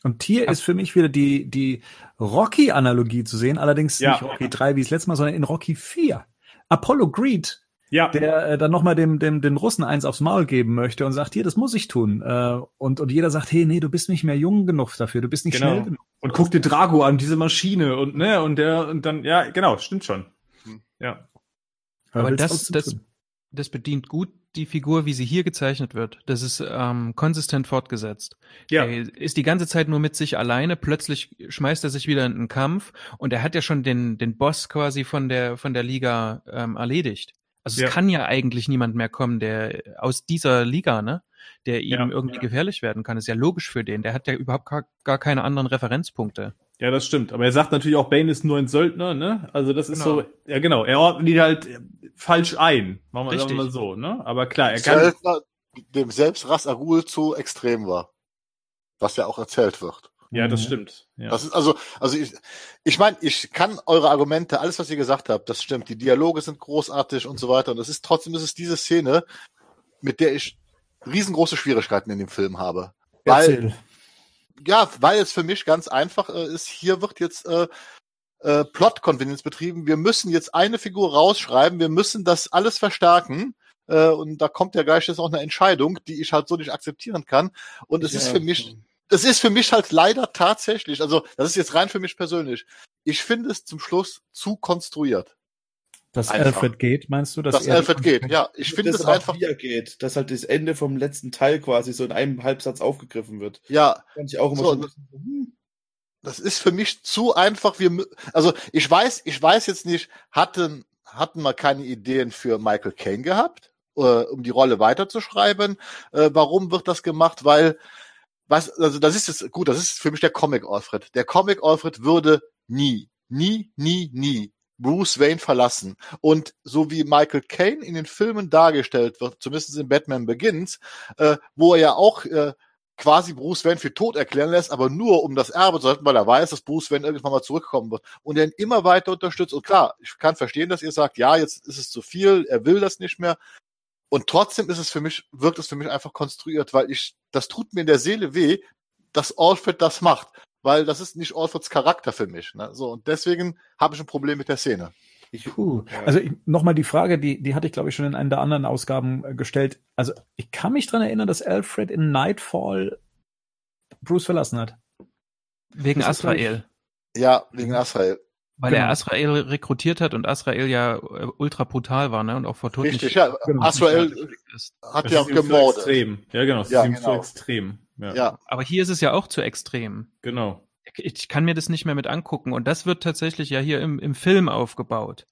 Und hier ist für mich wieder die, die Rocky-Analogie zu sehen, allerdings Ja. nicht Rocky 3 wie es letztes Mal, sondern in Rocky 4. Apollo Creed, Ja, der äh, dann nochmal dem, dem, den Russen eins aufs Maul geben möchte und sagt, hier, das muss ich tun. Äh, und, und jeder sagt, hey, nee, du bist nicht mehr jung genug dafür, du bist nicht Genau. schnell genug. und guck dir Drago an, diese Maschine und ne, und der, und dann, ja, genau, stimmt schon. Ja. Er Aber das, das, das bedient gut die Figur, wie sie hier gezeichnet wird. Das ist ähm, konsistent fortgesetzt. Ja. Er ist die ganze Zeit nur mit sich alleine. Plötzlich schmeißt er sich wieder in einen Kampf und er hat ja schon den, den Boss quasi von der, von der Liga ähm, erledigt. Also Ja. es kann ja eigentlich niemand mehr kommen, der aus dieser Liga, ne, der ihm Ja, irgendwie ja. gefährlich werden kann. ist ja logisch für den. Der hat ja überhaupt gar, gar keine anderen Referenzpunkte. Ja, das stimmt. Aber er sagt natürlich auch, Bane ist nur ein Söldner, ne? Also das ist Genau. so, ja genau, er ordnet ihn halt falsch ein. Machen wir, sagen wir Richtig. mal so, ne? Aber klar, er kann. Söldner, dem selbst Ras Al Ghul zu extrem war. Was ja auch erzählt wird. Ja, das Mhm. stimmt. Ja. Das ist also, also ich, ich meine, ich kann eure Argumente, alles was ihr gesagt habt, das stimmt. Die Dialoge sind großartig und so weiter. Und das ist trotzdem ist es diese Szene, mit der ich riesengroße Schwierigkeiten in dem Film habe. Weil, Erzähl. Ja, weil es für mich ganz einfach äh, ist, hier wird jetzt äh, äh, Plot Convenience betrieben. Wir müssen jetzt eine Figur rausschreiben, wir müssen das alles verstärken. Äh, und da kommt ja gleich jetzt auch eine Entscheidung, die ich halt so nicht akzeptieren kann. Und es ist Ja. für mich, es ist für mich halt leider tatsächlich, also das ist jetzt rein für mich persönlich. Ich finde es zum Schluss zu konstruiert, Dass einfach. Alfred geht, meinst du? dass er- Alfred geht. Ja, ich finde dass es auch einfach, er geht, dass halt das Ende vom letzten Teil quasi so in einem Halbsatz aufgegriffen wird. ja, Fand ich auch immer So, schon ein bisschen so, hm, das ist für mich zu einfach. Wir, also ich weiß, ich weiß jetzt nicht, hatten hatten wir keine Ideen für Michael Caine gehabt, äh, um die Rolle weiterzuschreiben? Äh, warum wird das gemacht? Weil was, also das ist jetzt gut, das ist für mich der Comic Alfred. Der Comic Alfred würde nie, nie, nie, nie Bruce Wayne verlassen. Und so wie Michael Caine in den Filmen dargestellt wird, zumindest in Batman Begins, äh, wo er ja auch äh, quasi Bruce Wayne für tot erklären lässt, aber nur um das Erbe zu halten, weil er weiß, dass Bruce Wayne irgendwann mal zurückkommen wird und er ihn immer weiter unterstützt. Und klar, ich kann verstehen, dass ihr sagt, ja, jetzt ist es zu viel, er will das nicht mehr. Und trotzdem ist es für mich, wirkt es für mich einfach konstruiert, weil ich, das tut mir in der Seele weh, dass Alfred das macht. Weil das ist nicht Alfreds Charakter für mich. Ne? So, und deswegen habe ich ein Problem mit der Szene. ich, Puh. Also nochmal die Frage, die, die hatte ich, glaube ich, schon in einer der anderen Ausgaben äh, gestellt. Also ich kann mich dran erinnern, dass Alfred in Nightfall Bruce verlassen hat. Wegen Das Asrael. Ja, wegen Azrael. Weil Genau. er Asrael rekrutiert hat und Asrael ja äh, ultra brutal war, ne? Und auch vor Tod Richtig, nicht, ja. Genau. Azrael ist. hat Das ja gemordet. extrem. Ja, genau, es Ja, ist ihm genau. zu extrem. Ja, Ja, Aber hier ist es ja auch zu extrem. genau. Ich kann mir das nicht mehr mit angucken. Und das wird tatsächlich ja hier im, im Film aufgebaut.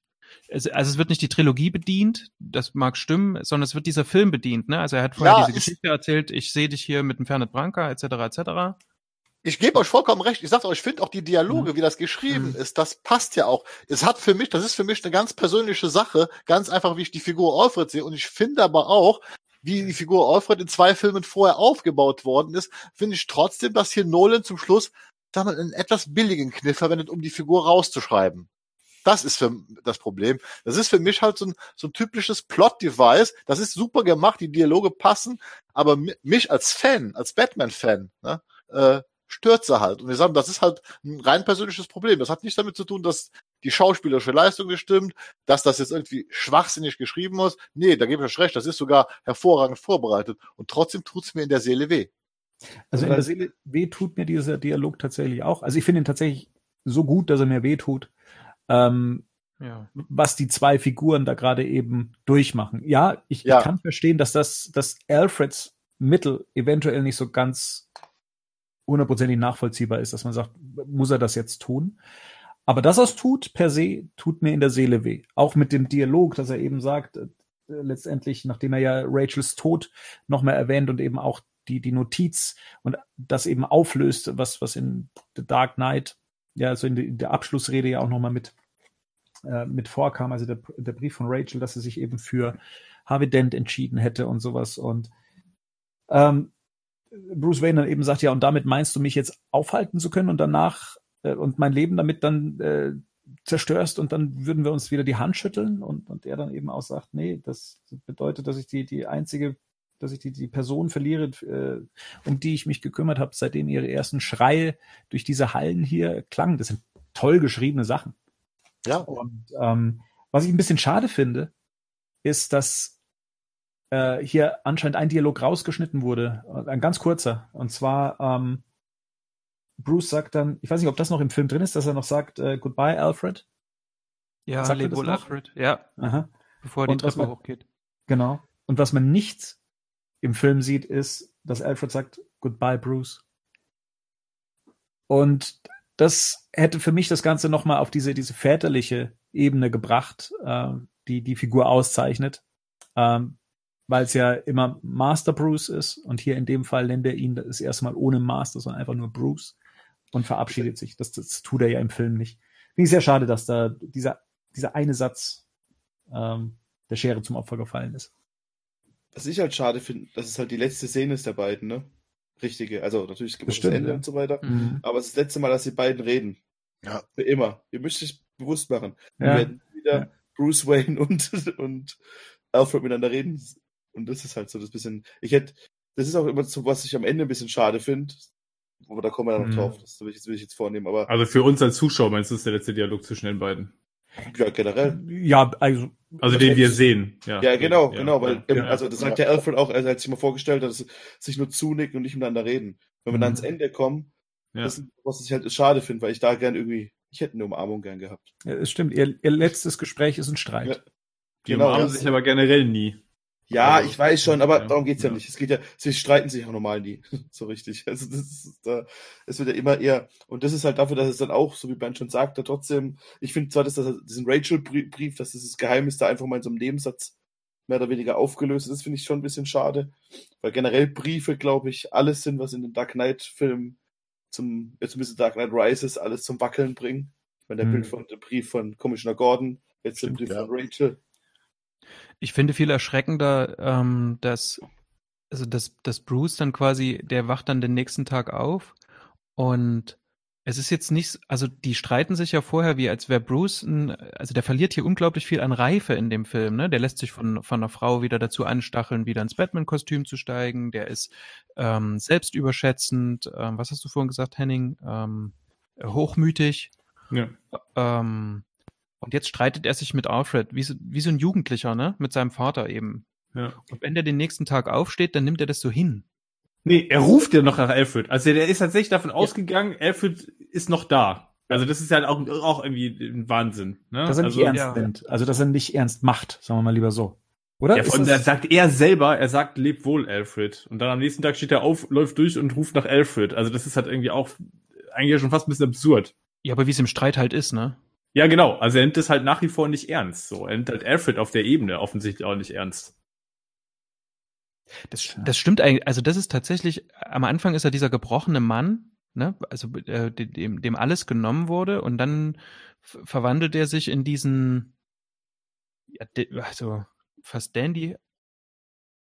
Es, also es wird nicht die Trilogie bedient, das mag stimmen, sondern es wird dieser Film bedient. Ne? Also er hat vorher Ja, diese Geschichte erzählt, ich sehe dich hier mit dem Fernet Branca, etc. etc. Ich gebe euch vollkommen recht. Ich sag euch, ich finde auch die Dialoge, wie das geschrieben Mhm. ist, das passt ja auch. Es hat für mich, das ist für mich eine ganz persönliche Sache, ganz einfach, wie ich die Figur Alfred sehe. Und ich finde aber auch, wie die Figur Alfred in zwei Filmen vorher aufgebaut worden ist, finde ich trotzdem, dass hier Nolan zum Schluss sag einen etwas billigen Kniff verwendet, um die Figur rauszuschreiben. Das ist für das Problem. Das ist für mich halt so ein, so ein typisches Plot-Device. Das ist super gemacht, die Dialoge passen, aber mi- mich als Fan, als Batman-Fan, ne, äh, stört sie halt. Und wir sagen, das ist halt ein rein persönliches Problem. Das hat nichts damit zu tun, dass die schauspielerische Leistung gestimmt, dass das jetzt irgendwie schwachsinnig geschrieben muss. Nee, da gebe ich euch recht, das ist sogar hervorragend vorbereitet. Und trotzdem tut's mir in der Seele weh. Also in der Seele weh tut mir dieser Dialog tatsächlich auch. Also ich finde ihn tatsächlich so gut, dass er mir weh tut. Ähm, Ja. was die zwei Figuren da gerade eben durchmachen. Ja, ich, Ja. ich kann verstehen, dass das, dass Alfreds Mittel eventuell nicht so ganz hundertprozentig nachvollziehbar ist, dass man sagt, muss er das jetzt tun? Aber dass er es tut, per se, tut mir in der Seele weh. Auch mit dem Dialog, dass er eben sagt, äh, letztendlich, nachdem er ja Rachels Tod nochmal erwähnt und eben auch die, die Notiz und das eben auflöst, was, was in The Dark Knight, ja, so in, die, in der Abschlussrede ja auch nochmal mit, äh, mit vorkam, also der, der Brief von Rachel, dass sie sich eben für Harvey Dent entschieden hätte und sowas. Und ähm, Bruce Wayne dann eben sagt, ja, und damit meinst du mich jetzt aufhalten zu können und danach äh, und mein Leben damit dann äh, zerstörst und dann würden wir uns wieder die Hand schütteln und, und er dann eben auch sagt, nee, das bedeutet, dass ich die, die einzige, dass ich die, die Person verliere, äh, um die ich mich gekümmert habe, seitdem ihre ersten Schreie durch diese Hallen hier klangen. Das sind toll geschriebene Sachen. Ja, Und ähm, was ich ein bisschen schade finde, ist, dass äh, hier anscheinend ein Dialog rausgeschnitten wurde, ein ganz kurzer. Und zwar ähm, Bruce sagt dann, ich weiß nicht, ob das noch im Film drin ist, dass er noch sagt, äh, Goodbye, Alfred. Ja, Sagt er leb das wohl noch? Alfred. Ja, Aha, bevor er die Treppe man- hochgeht. genau. Und was man nicht im Film sieht, ist, dass Alfred sagt, Goodbye, Bruce. Und das hätte für mich das Ganze nochmal auf diese, diese väterliche Ebene gebracht, äh, die die Figur auszeichnet. Ähm, weil es ja immer Master Bruce ist und hier in dem Fall nennt er ihn das erste Mal ohne Master, sondern einfach nur Bruce und verabschiedet sich. Das, das tut er ja im Film nicht. Finde ich sehr schade, dass da dieser, dieser eine Satz ähm, der Schere zum Opfer gefallen ist. Was ich halt schade finde, dass es halt die letzte Szene ist der beiden, ne? Richtige. Also natürlich gibt es das Ende ja. und so weiter. Mhm. Aber es ist das letzte Mal, dass die beiden reden. Ja. Für immer. Ihr müsst euch bewusst machen. Wir Ja. werden wieder Ja. Bruce Wayne <laughs> und, und Alfred miteinander reden. Und das ist halt so das bisschen. Ich hätte, das ist auch immer so, was ich am Ende ein bisschen schade finde. Aber da kommen wir dann noch Mhm. drauf. Das will ich, jetzt, will ich jetzt vornehmen. Aber Also für uns als Zuschauer meinst du, das ist der letzte Dialog zwischen den beiden? ja, generell. Ja, also Also den wir sehen. Ja, Ja, genau, Ja, genau, weil, ja, ja. also das sagt der Alfred auch, er hat sich mal vorgestellt, dass sie sich nur zunicken und nicht miteinander reden. Wenn wir Mhm. dann ans Ende kommen, Ja. das ist, was ich halt schade finde, weil ich da gern irgendwie, ich hätte eine Umarmung gern gehabt. ja, es stimmt. Ihr, ihr letztes Gespräch ist ein Streit. Ja. Die Genau, umarmen das- sich aber generell nie. Ja, Also, ich weiß schon, aber ja, darum geht's ja, ja. nicht. Es geht ja, sie streiten sich auch normal nie, <laughs> so richtig. Also das ist da, es wird ja immer eher, und das ist halt dafür, dass es dann auch, so wie Ben schon sagte, trotzdem, ich finde zwar, dass das diesen Rachel-Brief, dass dieses Geheimnis da einfach mal in so einem Nebensatz mehr oder weniger aufgelöst ist, finde ich schon ein bisschen schade. Weil generell Briefe, glaube ich, alles sind, was in den Dark Knight-Filmen zum, jetzt ein bisschen Dark Knight Rises, alles zum Wackeln bringen. Ich meine, der Hm. Bild von, der Brief von Commissioner Gordon, jetzt der Stimmt, Brief ja. von Rachel. Ich finde viel erschreckender, ähm, dass, also dass, dass Bruce dann quasi, der wacht dann den nächsten Tag auf und es ist jetzt nicht, also die streiten sich ja vorher, wie als wäre Bruce, ein, also der verliert hier unglaublich viel an Reife in dem Film, ne? Der lässt sich von, von einer Frau wieder dazu anstacheln, wieder ins Batman-Kostüm zu steigen, der ist ähm, selbstüberschätzend, ähm, was hast du vorhin gesagt, Henning? Ähm, hochmütig. Ja. Ähm, und jetzt streitet er sich mit Alfred, wie so, wie so ein Jugendlicher, ne? Mit seinem Vater eben. Ja. Und wenn der den nächsten Tag aufsteht, dann nimmt er das so hin. Nee, er ruft ja noch nach Alfred. Also der ist tatsächlich davon ausgegangen, Alfred ist noch da. Also das ist ja auch, auch irgendwie ein Wahnsinn. Ne? Dass er also, nicht ernst ja. nimmt. Also, dass er nicht ernst macht, sagen wir mal lieber so. Oder? Ja, von das- sagt er selber, er sagt, leb wohl, Alfred. Und dann am nächsten Tag steht er auf, läuft durch und ruft nach Alfred. Also das ist halt irgendwie auch eigentlich schon fast ein bisschen absurd. Ja, aber wie es im Streit halt ist, ne? Ja, genau. Also er nimmt es halt nach wie vor nicht ernst. So, er nimmt halt Alfred auf der Ebene offensichtlich auch nicht ernst. Das, das stimmt eigentlich. Also das ist tatsächlich, am Anfang ist er dieser gebrochene Mann, ne? Also äh, dem, dem alles genommen wurde und dann verwandelt er sich in diesen, ja, de, also fast Dandy.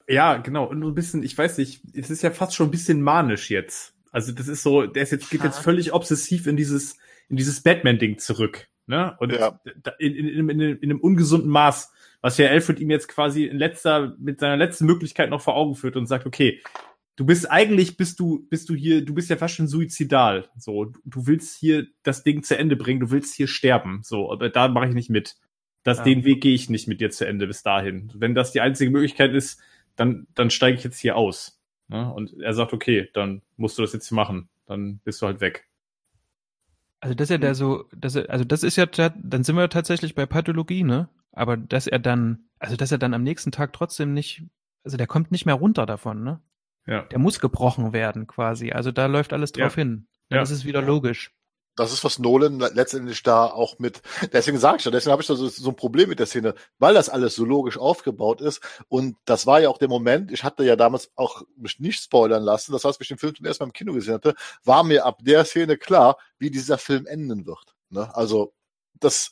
Ja, genau. Und so ein bisschen, ich weiß nicht, es ist ja fast schon ein bisschen manisch jetzt. Also das ist so, der ist jetzt, geht jetzt völlig obsessiv in dieses, in dieses Batman-Ding zurück. Ne? Und Ja. in, in, in, in, in einem ungesunden Maß, was ja Alfred ihm jetzt quasi in letzter, mit seiner letzten Möglichkeit noch vor Augen führt und sagt, okay, du bist eigentlich bist du bist du hier, du bist ja fast schon suizidal. So, du, du willst hier das Ding zu Ende bringen, du willst hier sterben. So, aber da mache ich nicht mit. Das, Ja. Den Weg gehe ich nicht mit dir zu Ende bis dahin. Wenn das die einzige Möglichkeit ist, dann, dann steige ich jetzt hier aus. Ne? Und er sagt, okay, dann musst du das jetzt hier machen. Dann bist du halt weg. Also dass er da so, dass er, also das ist ja, dann sind wir tatsächlich bei Pathologie, ne? Aber dass er dann, also dass er dann am nächsten Tag trotzdem nicht, also der kommt nicht mehr runter davon, ne? Ja. Der muss gebrochen werden quasi. Also da läuft alles drauf Ja. hin. Ja. ist es wieder logisch. Das ist, was Nolan letztendlich da auch mit, deswegen sage ich ja, deswegen habe ich da so, so ein Problem mit der Szene, weil das alles so logisch aufgebaut ist. Und das war ja auch der Moment, ich hatte ja damals auch mich nicht spoilern lassen, das heißt, ich den Film zum ersten Mal im Kino gesehen hatte, war mir ab der Szene klar, wie dieser Film enden wird. Ne? Also, das,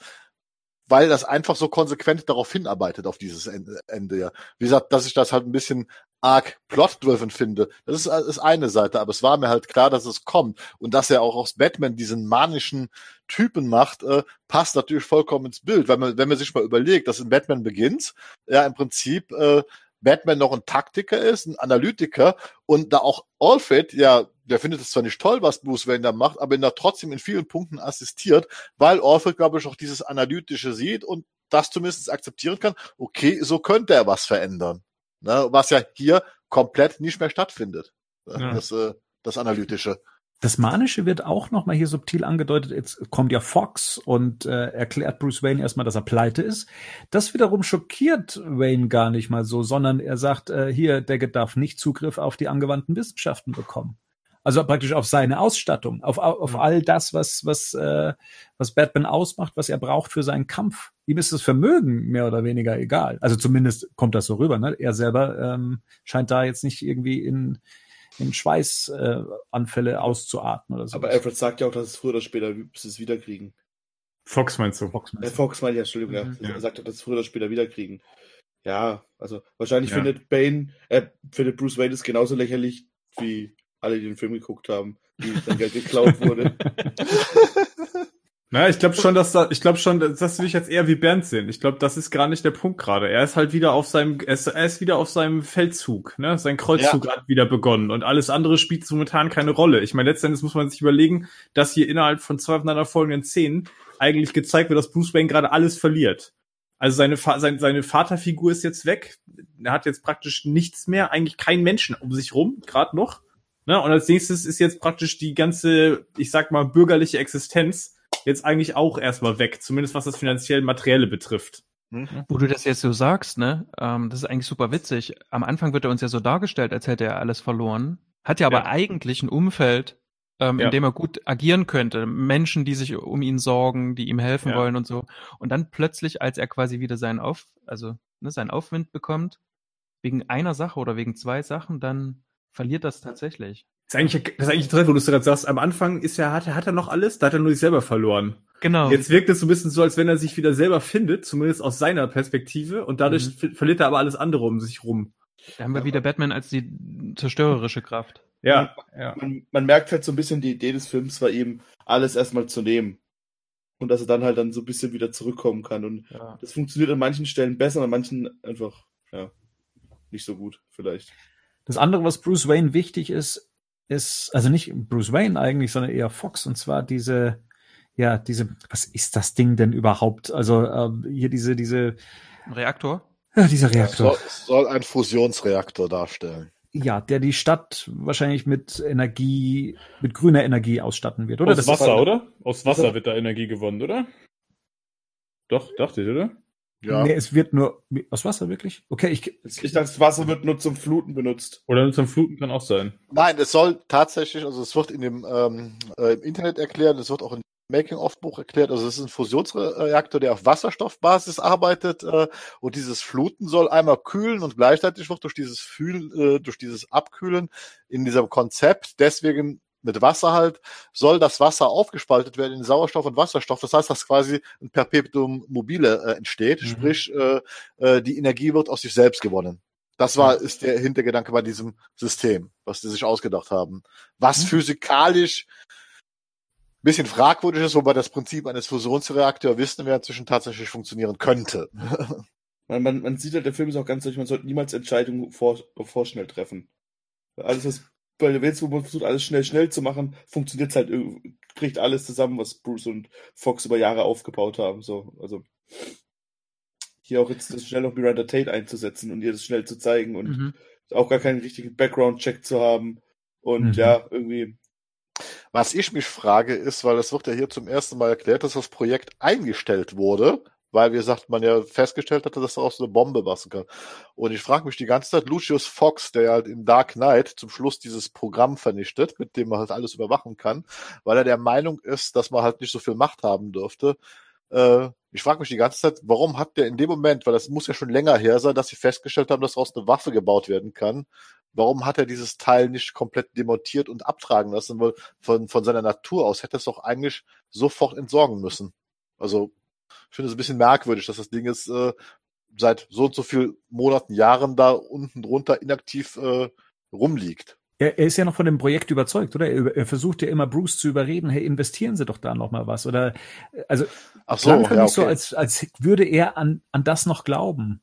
weil das einfach so konsequent darauf hinarbeitet, auf dieses Ende ja. Wie gesagt, dass ich das halt ein bisschen arg plot-driven finde, das ist, ist eine Seite, aber es war mir halt klar, dass es kommt. Und dass er auch aus Batman diesen manischen Typen macht, äh, passt natürlich vollkommen ins Bild, weil man, wenn man sich mal überlegt, dass in Batman beginnt, ja im Prinzip äh, Batman noch ein Taktiker ist, ein Analytiker und da auch Alfred, ja, der findet es zwar nicht toll, was Bruce Wayne da macht, aber ihn da trotzdem in vielen Punkten assistiert, weil Alfred, glaube ich, auch dieses Analytische sieht und das zumindest akzeptieren kann, okay, so könnte er was verändern. Ne, was ja hier komplett nicht mehr stattfindet. ne, Ja. Das, äh, das Analytische. Das Manische wird auch noch mal hier subtil angedeutet. Jetzt kommt ja Fox und äh, erklärt Bruce Wayne erstmal, dass er pleite ist. Das wiederum schockiert Wayne gar nicht mal so, sondern er sagt, äh, hier, Daggett darf nicht Zugriff auf die angewandten Wissenschaften bekommen. Also praktisch auf seine Ausstattung, auf, auf Mhm. all das, was, was, äh, was Batman ausmacht, was er braucht für seinen Kampf. Ihm ist das Vermögen mehr oder weniger egal. Also zumindest kommt das so rüber. Ne? Er selber ähm, scheint da jetzt nicht irgendwie in, in Schweißanfälle äh, auszuatmen oder so. Aber Alfred sagt ja auch, dass es früher oder später es wiederkriegen. Fox meinst du? Fox Äh, Fox meine ich, ja, Entschuldigung, Mhm. ja. Er sagt auch, dass sie es früher oder später wiederkriegen. Ja, also wahrscheinlich Ja. findet Bane, äh, findet Bruce Wayne es genauso lächerlich, wie alle, die den Film geguckt haben, wie sein Geld geklaut wurde. <laughs> Na, ich glaube schon, dass da, ich glaube schon, dass das will ich jetzt eher wie Bernd sehen. Ich glaube, das ist gar nicht der Punkt gerade. Er ist halt wieder auf seinem, er ist, er ist wieder auf seinem Feldzug, ne? Sein Kreuzzug hat wieder begonnen und alles andere spielt momentan keine Rolle. Ich meine, letztendlich muss man sich überlegen, dass hier innerhalb von zwei aufeinander folgenden Szenen eigentlich gezeigt wird, dass Bruce Wayne gerade alles verliert. Also seine, seine, seine Vaterfigur ist jetzt weg. Er hat jetzt praktisch nichts mehr, eigentlich keinen Menschen um sich rum, gerade noch. Ne? Und als nächstes ist jetzt praktisch die ganze, ich sag mal, bürgerliche Existenz jetzt eigentlich auch erstmal weg, zumindest was das finanziell Materielle betrifft. Wo du das jetzt so sagst, ne, ähm, das ist eigentlich super witzig. Am Anfang wird er uns ja so dargestellt, als hätte er alles verloren. Hat ja aber Ja. eigentlich ein Umfeld, ähm, Ja. in dem er gut agieren könnte. Menschen, die sich um ihn sorgen, die ihm helfen Ja. wollen und so. Und dann plötzlich, als er quasi wieder seinen Auf, also ne, seinen Aufwind bekommt, wegen einer Sache oder wegen zwei Sachen, dann verliert das tatsächlich. Das ist eigentlich, das ist eigentlich interessant, wo du es gerade sagst. Am Anfang ist er, hat, er- hat er noch alles, da hat er nur sich selber verloren. Genau. Jetzt wirkt es so ein bisschen so, als wenn er sich wieder selber findet, zumindest aus seiner Perspektive, und dadurch Mhm. ver- verliert er aber alles andere um sich rum. da haben wir wieder Batman als die zerstörerische Kraft. Ja, ja. Man, man merkt halt so ein bisschen, die Idee des Films war eben, alles erstmal zu nehmen. Und dass er dann halt dann so ein bisschen wieder zurückkommen kann. Und Ja. das funktioniert an manchen Stellen besser, an manchen einfach, ja, nicht so gut, vielleicht. Das andere, was Bruce Wayne wichtig ist, ist, also nicht Bruce Wayne eigentlich, sondern eher Fox, und zwar diese, ja, diese, was ist das Ding denn überhaupt? Also äh, hier diese, diese, Ein Reaktor? ja, dieser Reaktor. Soll, soll ein Fusionsreaktor darstellen. Ja, der die Stadt wahrscheinlich mit Energie, mit grüner Energie ausstatten wird, oder? Aus Das Wasser, ist, oder? Aus Wasser wird da Energie gewonnen, oder? Doch, dachte ich, oder? Ja. Nee, es wird nur aus Wasser wirklich. Okay, ich, Ich dachte, das Wasser wird nur zum Fluten benutzt. Oder nur zum Fluten kann auch sein. Nein, es soll tatsächlich, also es wird in dem ähm, äh, im Internet erklärt, es wird auch im Making-of-Buch erklärt, also es ist ein Fusionsreaktor, der auf Wasserstoffbasis arbeitet äh, und dieses Fluten soll einmal kühlen und gleichzeitig wird durch dieses Fühl, äh, durch dieses Abkühlen in diesem Konzept, deswegen mit Wasser halt, soll das Wasser aufgespaltet werden in Sauerstoff und Wasserstoff. Das heißt, dass quasi ein Perpetuum mobile äh, entsteht, Mhm. sprich äh, äh, die Energie wird aus sich selbst gewonnen. Das war, ist der Hintergedanke bei diesem System, was die sich ausgedacht haben. Was Mhm. physikalisch bisschen fragwürdig ist, wobei das Prinzip eines Fusionsreaktors wissen wir inzwischen tatsächlich funktionieren könnte. <laughs> Man, man, man sieht halt, der Film ist auch ganz deutlich, man sollte niemals Entscheidungen vor, vorschnell treffen. Alles, was bei der Welt, wo man versucht, alles schnell, schnell zu machen, funktioniert halt irgendwie, bricht alles zusammen, was Bruce und Fox über Jahre aufgebaut haben. So, also hier auch jetzt das schnell noch Miranda Tate einzusetzen und ihr das schnell zu zeigen und Mhm. auch gar keinen richtigen Background-Check zu haben. Und Mhm. ja, irgendwie, Was ich mich frage, ist, weil es wird ja hier zum ersten Mal erklärt, dass das Projekt eingestellt wurde, weil, wie gesagt, man ja festgestellt hatte, dass daraus eine Bombe basteln kann. Und ich frage mich die ganze Zeit, Lucius Fox, der halt in Dark Knight zum Schluss dieses Programm vernichtet, mit dem man halt alles überwachen kann, weil er der Meinung ist, dass man halt nicht so viel Macht haben dürfte. Äh, ich frage mich die ganze Zeit, warum hat der in dem Moment, weil das muss ja schon länger her sein, dass sie festgestellt haben, dass daraus eine Waffe gebaut werden kann, warum hat er dieses Teil nicht komplett demontiert und abtragen lassen? Weil von, von seiner Natur aus hätte es doch eigentlich sofort entsorgen müssen. Also, ich finde es ein bisschen merkwürdig, dass das Ding jetzt äh, seit so und so viel Monaten, Jahren da unten drunter inaktiv äh, rumliegt. Er, er ist ja noch von dem Projekt überzeugt, oder? Er, er versucht ja immer Bruce zu überreden, hey, investieren Sie doch da noch mal was. Oder also Ach so, ja, mich so, okay. als, als würde er an, an das noch glauben.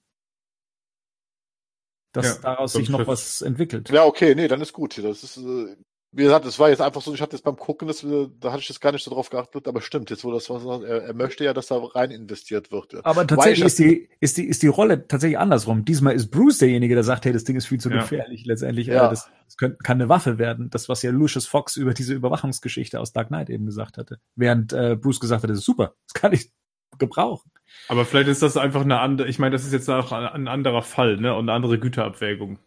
Dass Ja, daraus sich ich, noch was entwickelt. Ja, okay, nee, dann ist gut. Das ist, äh, wie gesagt, das war jetzt einfach so, ich hatte jetzt beim Gucken, das, äh, da hatte ich jetzt gar nicht so drauf geachtet, aber stimmt, jetzt wo das was, er, er möchte ja, dass da rein investiert wird. Ja. Aber tatsächlich ich ist die, ist, die, ist die Rolle tatsächlich andersrum. Diesmal ist Bruce derjenige, der sagt, hey, das Ding ist viel zu Ja. gefährlich. Letztendlich, Ja. äh, das, das könnte, kann eine Waffe werden. Das, was ja Lucius Fox über diese Überwachungsgeschichte aus Dark Knight eben gesagt hatte. Während äh, Bruce gesagt hat, das ist super, das kann ich gebrauchen. Aber vielleicht ist das einfach eine andere, ich meine, das ist jetzt auch ein, ein anderer Fall, ne? Und eine andere Güterabwägung.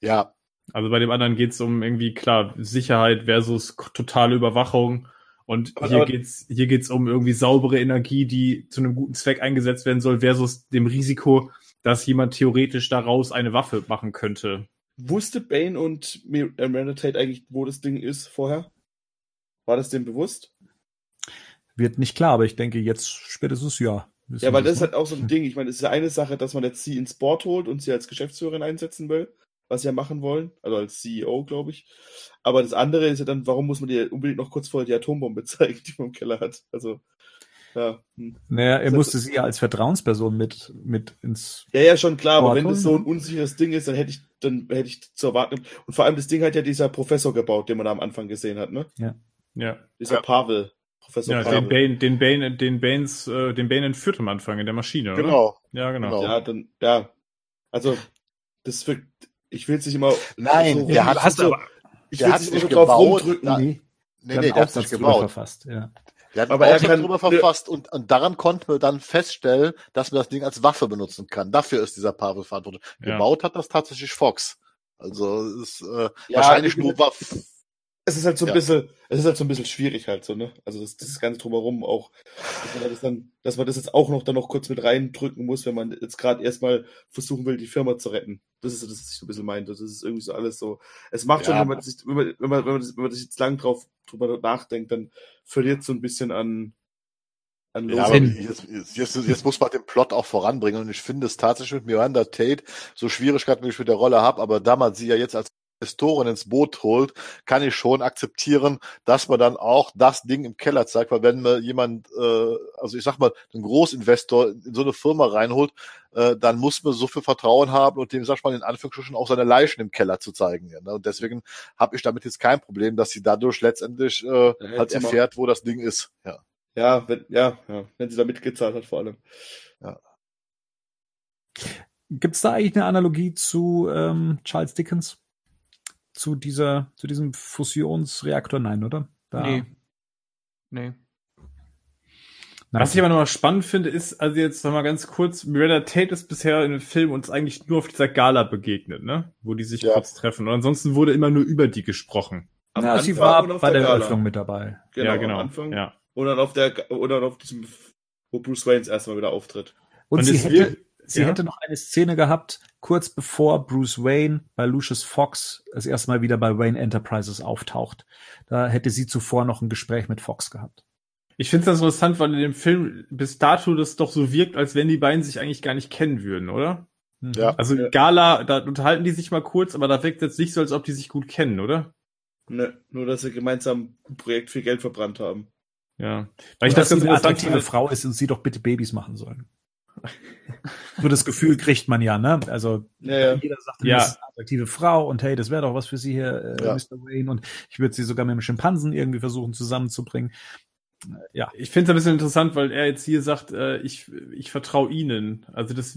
ja, Also bei dem anderen geht's um irgendwie, klar, Sicherheit versus totale Überwachung. Und Aber- hier aber- geht's, hier geht's um irgendwie saubere Energie, die zu einem guten Zweck eingesetzt werden soll, versus dem Risiko, dass jemand theoretisch daraus eine Waffe machen könnte. wusste Bane und äh, Miranda Tate eigentlich, wo das Ding ist vorher? War das dem bewusst? Wird nicht klar, aber ich denke jetzt spätestens ja. Ja, weil das ist halt auch so ein Ding. Ich meine, es ist ja eine Sache, dass man jetzt sie ins Board holt und sie als Geschäftsführerin einsetzen will, was sie ja machen wollen. Also als CEO, glaube ich. Aber das andere ist ja dann, warum muss man dir unbedingt noch kurz vorher die Atombombe <laughs> zeigen, die man im Keller hat? Also, ja. hm. Naja, er Das- musste sie ja als Vertrauensperson mit, mit ins. Ja, ja, schon klar, aber wenn das so ein unsicheres Ding ist, dann hätte ich, dann hätte ich zu erwarten. Und vor allem das Ding hat ja dieser Professor gebaut, den man da am Anfang gesehen hat, ne? Ja. Dieser Ja. Pavel. Professor Ja, Pavel. den Bane, den Bane, den Banes, äh, den Bane entführt am Anfang in der Maschine, oder? genau. Ja, genau. Genau. Ja, dann, ja. Also, das wirkt, ich will es nicht immer. Nein, so der hat- hast so, aber- ich der will hat es sich nicht immer drauf gebaut, rumdrücken. da- Nee, Nee, der hat drüber gebaut. verfasst. Ja. Der hat Aber er kann- drüber verfasst und, und daran konnten wir dann feststellen, dass man das Ding als Waffe benutzen kann. Dafür ist dieser Pavel verantwortlich. Ja. Gebaut hat das tatsächlich Fox. Also es ist äh, Ja, wahrscheinlich nur gesagt, Waff. Es ist halt so ein Ja. bisschen, es ist halt so ein bisschen schwierig halt so, ne? Also das, das Ganze drumherum auch, dass man das, dann, dass man das jetzt auch noch dann noch kurz mit reindrücken muss, wenn man jetzt gerade erstmal versuchen will, die Firma zu retten. Das ist so, das, was ich so ein bisschen meinte. Das ist irgendwie so alles so. Es macht schon, Ja. wenn man sich, wenn man, wenn man, wenn man, das, wenn man das jetzt lang drauf drüber nachdenkt, dann verliert so ein bisschen an, an Ja, aber jetzt, jetzt, jetzt, jetzt muss man den Plot auch voranbringen und ich finde es tatsächlich mit Miranda Tate so Schwierigkeiten, wie ich mit der Rolle habe, aber da man sie ja jetzt als Investoren ins Boot holt, kann ich schon akzeptieren, dass man dann auch das Ding im Keller zeigt, weil wenn man jemand, äh, also ich sag mal, einen Großinvestor in so eine Firma reinholt, äh, dann muss man so viel Vertrauen haben und dem, sag ich mal, in Anführungsstrichen auch seine Leichen im Keller zu zeigen. Ja, ne? Und deswegen habe ich damit jetzt kein Problem, dass sie dadurch letztendlich äh, halt erfährt, wo das Ding ist. Ja. Ja, wenn, ja, ja, wenn sie da mitgezahlt hat vor allem. Gibt es da eigentlich eine Analogie zu ähm, Charles Dickens? Zu dieser, zu diesem Fusionsreaktor? Nein, oder? Da, Nee. Nee. Nein. Was ich aber nochmal spannend finde, ist, also jetzt nochmal ganz kurz, Miranda Tate ist bisher in dem Film uns eigentlich nur auf dieser Gala begegnet, ne? Wo die sich Ja. kurz treffen. Und ansonsten wurde immer nur über die gesprochen. Am ja, sie war bei der Gala. Eröffnung mit dabei. Genau, ja, genau. Am Anfang. Ja. Dann auf der, oder auf diesem, wo Bruce Wayne das erste Mal wieder auftritt. Und, Und sie, es hätte, wird- sie ja. hätte noch eine Szene gehabt, kurz bevor Bruce Wayne bei Lucius Fox das erste Mal wieder bei Wayne Enterprises auftaucht. Da hätte sie zuvor noch ein Gespräch mit Fox gehabt. Ich finde es ganz interessant, weil in dem Film bis dato das doch so wirkt, als wenn die beiden sich eigentlich gar nicht kennen würden, oder? Mhm. Ja. Also. Gala, da unterhalten die sich mal kurz, aber da wirkt jetzt nicht so, als ob die sich gut kennen, oder? Ne, nur, dass sie gemeinsam ein Projekt viel Geld verbrannt haben. Ja. Weil ich das sie ganz eine attraktive. Frau ist und sie doch bitte Babys machen sollen. So das Gefühl kriegt man ja, ne? Also Ja, ja. jeder sagt, Ja. das ist eine attraktive Frau und hey, das wäre doch was für Sie hier, äh, Ja. Mr. Wayne und ich würde Sie sogar mit dem Schimpansen irgendwie versuchen zusammenzubringen. Äh, Ja, Ich finde es ein bisschen interessant, weil er jetzt hier sagt, äh, ich, ich vertraue ihnen. Also das,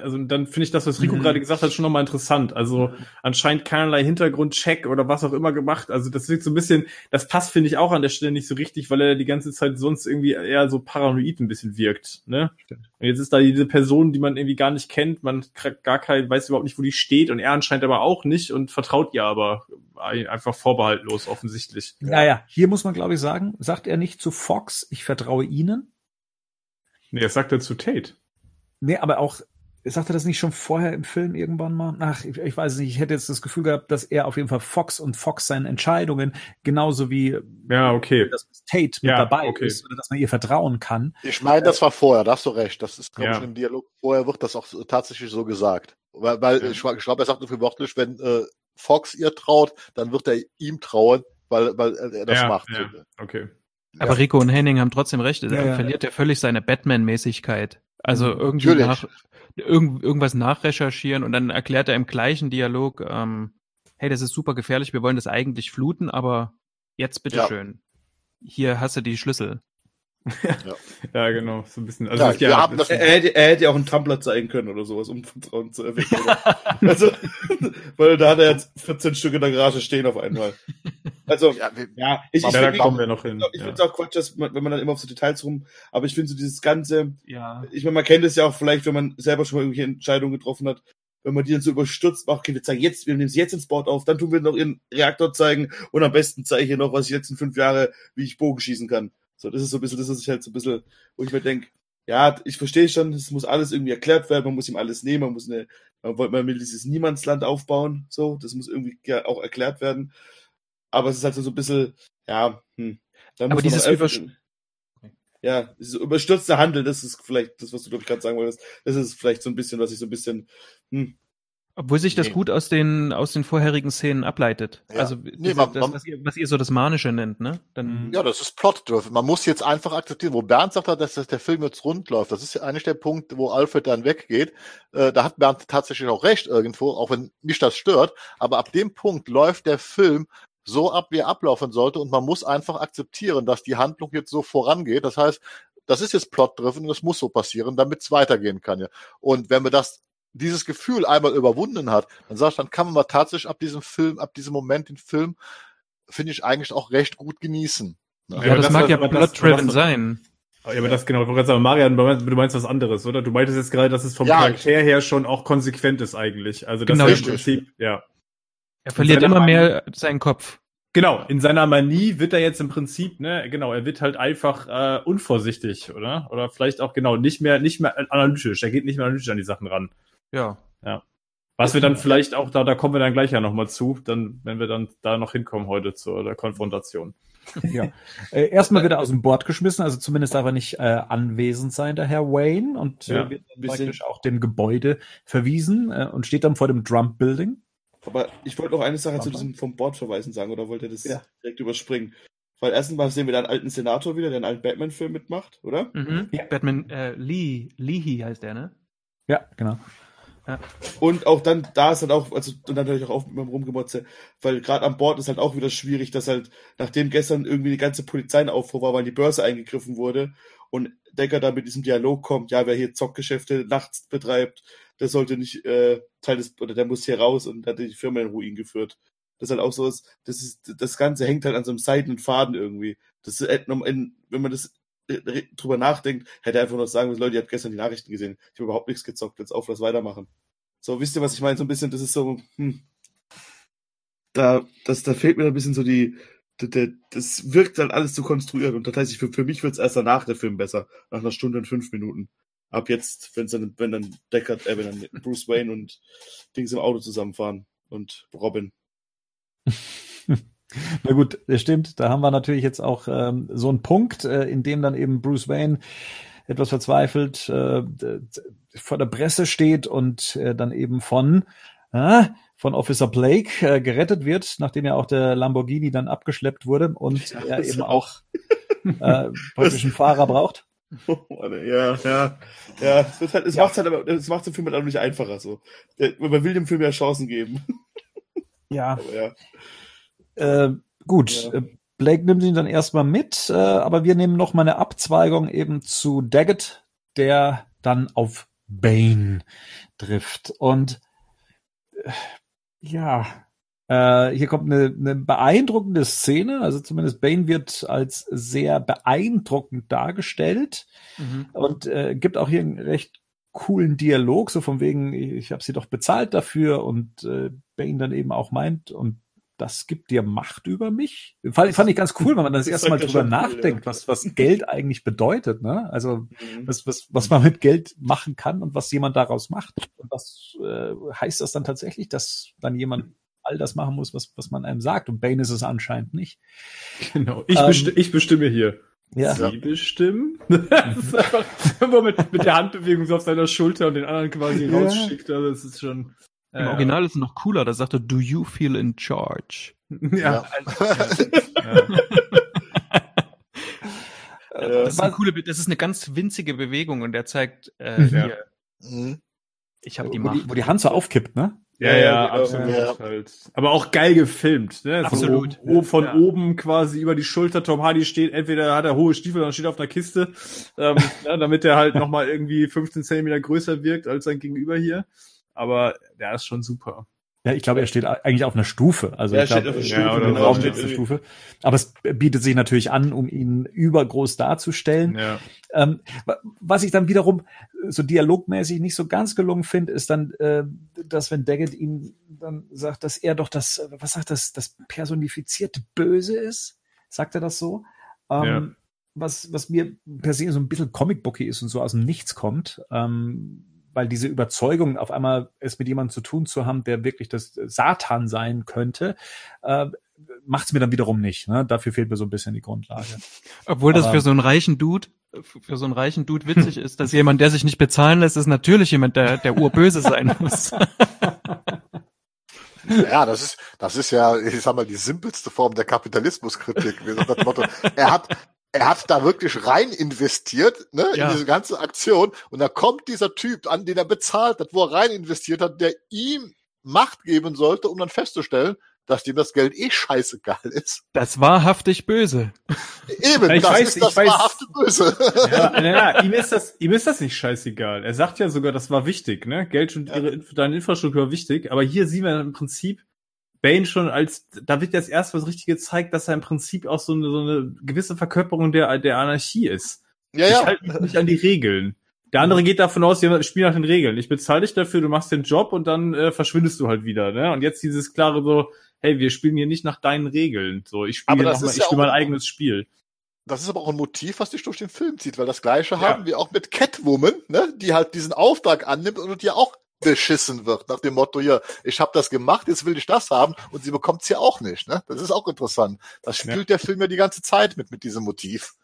also dann finde ich das, was Rico Mhm. gerade gesagt hat, schon nochmal interessant. Also anscheinend keinerlei Hintergrundcheck oder was auch immer gemacht. Also das wirkt so ein bisschen, das passt, finde ich, auch an der Stelle nicht so richtig, weil er die ganze Zeit sonst irgendwie eher so paranoid ein bisschen wirkt. Ne? Stimmt. Und jetzt ist da diese Person, die man irgendwie gar nicht kennt, man kriegt gar kein, weiß überhaupt nicht, wo die steht und er anscheinend aber auch nicht und vertraut ihr aber ein- einfach vorbehaltlos offensichtlich. naja, hier muss man glaube ich sagen, sagt er nicht zu Fox, ich vertraue Ihnen? Nee, das sagt er zu Tate. Nee, aber auch, sagt er das nicht schon vorher im Film irgendwann mal? Ach, ich, ich weiß nicht, ich hätte jetzt das Gefühl gehabt, dass er auf jeden Fall Fox und Fox seinen Entscheidungen, genauso wie Ja, okay. dass Tate mit Ja, dabei okay. ist oder dass man ihr vertrauen kann. Ich meine, das war vorher, da hast du recht. Das ist, glaube Ja. ich, im Dialog vorher wird das auch so- tatsächlich so gesagt. Weil, weil Ja. ich, ich glaube, er sagt irgendwie wörtlich, wenn äh, Fox ihr traut, dann wird er ihm trauen, weil, weil er das ja, macht. Ja, okay. Aber Rico und Henning haben trotzdem recht. Er Ja, ja. verliert ja völlig seine Batman-Mäßigkeit. Also Mhm. irgendwie Natürlich. nach, irgend, irgendwas nachrecherchieren und dann erklärt er im gleichen Dialog, ähm, hey, das ist super gefährlich, wir wollen das eigentlich fluten, aber jetzt bitteschön. Hier hast du die Schlüssel. <laughs> Ja, genau. So ein bisschen. Also, Ja, ja, das- Er, er, hätte, er hätte ja auch einen Tumblr zeigen können oder sowas, um Vertrauen zu erwecken. <laughs> Also, <laughs> weil da hat er jetzt 14 Stück in der Garage stehen auf einmal. Also, Ja, wir, ja, ich, ich, ja, da find- kommen wir noch hin. ich ja. finde es auch Quatsch, dass man, wenn man dann immer auf so Details rum, aber ich finde so dieses ganze, Ja. ich meine, man kennt es ja auch vielleicht, wenn man selber schon mal irgendwelche Entscheidungen getroffen hat, wenn man die dann so überstürzt macht, okay, wir zeigen jetzt, wir nehmen sie jetzt ins Board auf, dann tun wir noch ihren Reaktor zeigen und am besten zeige ich hier noch, was ich die letzten fünf Jahre, wie ich Bogen schießen kann. So, das ist so ein bisschen, das ist halt so ein bisschen, wo ich mir denke, ja, ich verstehe schon, es muss alles irgendwie erklärt werden, man muss ihm alles nehmen, man muss eine, man wollte mal dieses Niemandsland aufbauen, so, das muss irgendwie auch erklärt werden. Aber es ist halt so ein bisschen, ja, hm. Da Aber dieses einfach- Übersch- ja, dieses überstürzte Handeln, das ist vielleicht das, was du, glaube ich, gerade sagen wolltest. Das ist vielleicht so ein bisschen, was ich so ein bisschen, hm, Obwohl sich das Nee. gut aus den, aus den vorherigen Szenen ableitet. Ja. Also Nee, diese, man- das, was, ihr, was ihr so das Manische nennt, ne? Dann, ja, das ist plot-driven. Man muss jetzt einfach akzeptieren, wo Bernd sagt, dass das- der Film jetzt rund läuft. Das ist ja eigentlich der Punkt, wo Alfred dann weggeht. Äh, da hat Bernd tatsächlich auch recht irgendwo, auch wenn mich das stört. Aber ab dem Punkt läuft der Film so ab, wie er ablaufen sollte. Und man muss einfach akzeptieren, dass die Handlung jetzt so vorangeht. Das heißt, das ist jetzt plot-driven und das muss so passieren, damit es weitergehen kann. Ja. Und wenn man das dieses Gefühl einmal überwunden hat, dann sag ich, dann kann man mal tatsächlich ab diesem Film, ab diesem Moment den Film, finde ich eigentlich auch recht gut genießen. ja, aber das, das- mag ja plot-driven das- sein. Ja, aber das genau, ich wollte gerade sagen, Marian, du meinst- du was anderes, oder? Du meintest jetzt gerade, dass es vom Ja, Charakter her schon auch konsequent ist eigentlich. Also das Genau, ist im. Prinzip, ja. Er verliert immer mehr seinen Kopf. Genau, in seiner Manie wird er jetzt im Prinzip, ne, genau, er wird halt einfach äh, unvorsichtig, oder? Oder vielleicht auch genau nicht mehr, nicht mehr analytisch. Er geht nicht mehr analytisch an die Sachen ran. Ja. Was wir dann vielleicht auch, da, da kommen wir dann gleich ja nochmal zu, dann, wenn wir dann da noch hinkommen heute zur der Konfrontation. <laughs> ja. Äh, erstmal wird er aus dem Board geschmissen, also zumindest darf er nicht äh, anwesend sein, der Herr Wayne, und Ja. äh, wird dann Bisschen- praktisch auch dem Gebäude verwiesen äh, und steht dann vor dem Trump Building. Aber ich wollte noch eine Sache zu Warte. diesem vom Bord verweisen sagen, oder wollte er das Ja. direkt überspringen? Weil erstens mal sehen wir da einen alten Senator wieder, der einen alten Batman-Film mitmacht, oder? Mhm. Ja. Batman, äh, Lee, Leahy heißt der, ne? Ja, genau. Und auch dann, da ist halt auch, also und dann natürlich auch auf mit meinem Rumgemotze, weil gerade an Bord ist halt auch wieder schwierig, dass halt, nachdem gestern irgendwie die ganze Polizei in Aufruhr war, weil die Börse eingegriffen wurde und Decker da mit diesem Dialog kommt, ja, wer hier Zockgeschäfte nachts betreibt, der sollte nicht äh, Teil des, oder der muss hier raus und hat die Firma in Ruin geführt. Das ist halt auch so das ist, das Ganze hängt halt an so einem seidenen Faden irgendwie. Das ist, äh, wenn man das drüber nachdenkt, hätte er einfach nur sagen müssen, Leute, ihr habt gestern die Nachrichten gesehen. Ich habe überhaupt nichts gezockt, jetzt auf, lass weitermachen. So, wisst ihr, was ich meine? So ein bisschen, das ist so, hm, da, das, da fehlt mir ein bisschen so die, der, der, das wirkt halt alles zu konstruiert und das heißt, für, für mich wird's erst danach der Film besser, nach einer Stunde und fünf Minuten. Ab jetzt, wenn's dann, wenn dann Deckard, äh, wenn dann Bruce Wayne und Dings im Auto zusammenfahren und Robin. <laughs> Na gut, das stimmt. Da haben wir natürlich jetzt auch ähm, so einen Punkt, äh, in dem dann eben Bruce Wayne etwas verzweifelt äh, vor der Presse steht und äh, dann eben von äh, von Officer Blake äh, gerettet wird, nachdem ja auch der Lamborghini dann abgeschleppt wurde und er das eben auch. äh, praktisch einen Fahrer braucht. <laughs> ja, ja, ja. Es, wird halt, es macht halt es macht den Film halt auch nicht einfacher so. Man will dem Film ja Chancen geben. Ja. <laughs> Aber ja. Äh, gut, Ja. äh, Blake nimmt ihn dann erstmal mit, äh, aber wir nehmen noch mal eine Abzweigung eben zu Daggett, der dann auf Bane trifft. Und äh, ja, äh, hier kommt eine, eine beeindruckende Szene. Also zumindest Bane wird als sehr beeindruckend dargestellt Mhm. und äh, gibt auch hier einen recht coolen Dialog, so von wegen, ich, ich habe sie doch bezahlt dafür und äh, Bane dann eben auch meint, und das gibt dir Macht über mich. Fand, fand ich ganz cool, wenn man das <laughs> Das erste Mal drüber nachdenkt, ja. was, was Geld eigentlich bedeutet. Ne? Also Mhm. was, was, was man mit Geld machen kann und was jemand daraus macht. Und was äh, heißt das dann tatsächlich, dass dann jemand all das machen muss, was, was man einem sagt? Und Bane ist es anscheinend nicht. Genau. Ich, Ähm, besti ich bestimme hier. Ja. Sie bestimmen. <laughs> das ist einfach immer mit, mit der Handbewegung so auf seiner Schulter und den anderen quasi rausschickt. Also das ist schon. Im Original ist es noch cooler, da sagt er, do you feel in charge? <laughs> Ja. <laughs> Ja. Das ist eine coole, das ist eine ganz winzige Bewegung und er zeigt äh, Mhm. hier, Mhm. ich habe die wo, Macht. die, wo die Hand so aufkippt, ne? Ja, ja, Ja, absolut. ja. Halt. Aber auch geil gefilmt. Ne? Absolut. So, oben, von Ja. oben quasi über die Schulter. Tom Hardy steht, entweder hat er hohe Stiefel oder steht auf einer Kiste, ähm, ja, <laughs> damit er halt nochmal irgendwie 15 Zentimeter größer wirkt als sein Gegenüber hier. Aber der ist schon super. Ja, ich glaube, er steht eigentlich auf einer Stufe. Also Ja, ich glaube, steht auf einer äh, Stufe, genau, steht steht auf einer Stufe. Aber es bietet sich natürlich an, um ihn übergroß darzustellen. Ja. Ähm, wa- was ich dann wiederum so dialogmäßig nicht so ganz gelungen finde, ist dann, äh, dass wenn Daggett ihm dann sagt, dass er doch das, äh, was sagt das, das personifizierte Böse ist. Sagt er das so? Ähm, Ja. Was, was mir per se so ein bisschen Comicbooky ist und so aus dem Nichts kommt. Ähm, weil diese Überzeugung, auf einmal es mit jemandem zu tun zu haben, der wirklich das Satan sein könnte, äh, macht es mir dann wiederum nicht. Ne? Dafür fehlt mir so ein bisschen die Grundlage. <laughs> Obwohl das Aber- für so einen reichen Dude, für so einen reichen Dude witzig ist, dass jemand, der sich nicht bezahlen lässt, ist natürlich jemand, der, der urböse sein <laughs> muss. Ja, das ist, das ist ja, ich sag mal, die simpelste Form der Kapitalismuskritik. Er hat, er hat da wirklich rein investiert, ne, Ja. in diese ganze Aktion. Und da kommt dieser Typ an, den er bezahlt hat, wo er rein investiert hat, der ihm Macht geben sollte, um dann festzustellen, dass dem das Geld eh scheißegal ist. Das wahrhaftig böse. Eben, Ja, ich das weiß, ist ich das weiß. wahrhafte Böse. Ja, na, na, ihm ist das, ihm ist das nicht scheißegal. Er sagt ja sogar, das war wichtig, ne? Geld und ihre, deine Infrastruktur war wichtig. Aber hier sehen wir im Prinzip Bane schon als, da wird jetzt erst was richtig gezeigt, dass er im Prinzip auch so eine, so eine gewisse Verkörperung der, der Anarchie ist. Ja, Ich ja. halte mich nicht an die Regeln. Der andere geht davon aus, wir spielen nach den Regeln. Ich bezahle dich dafür, du machst den Job und dann äh, verschwindest du halt wieder. Ne? Und jetzt dieses klare so, hey, wir spielen hier nicht nach deinen Regeln. So, ich spiele mal, ich ja spiele mein eigenes Spiel. Das ist aber auch ein Motiv, was dich durch den Film zieht, weil das Gleiche Ja. haben wir auch mit Catwoman, ne, die halt diesen Auftrag annimmt und die auch beschissen wird, nach dem Motto, hier, ich habe das gemacht, jetzt will ich das haben und sie bekommt's ja auch nicht. Ne? Das ist auch interessant. Das spielt der Film ja die ganze Zeit mit, mit diesem Motiv.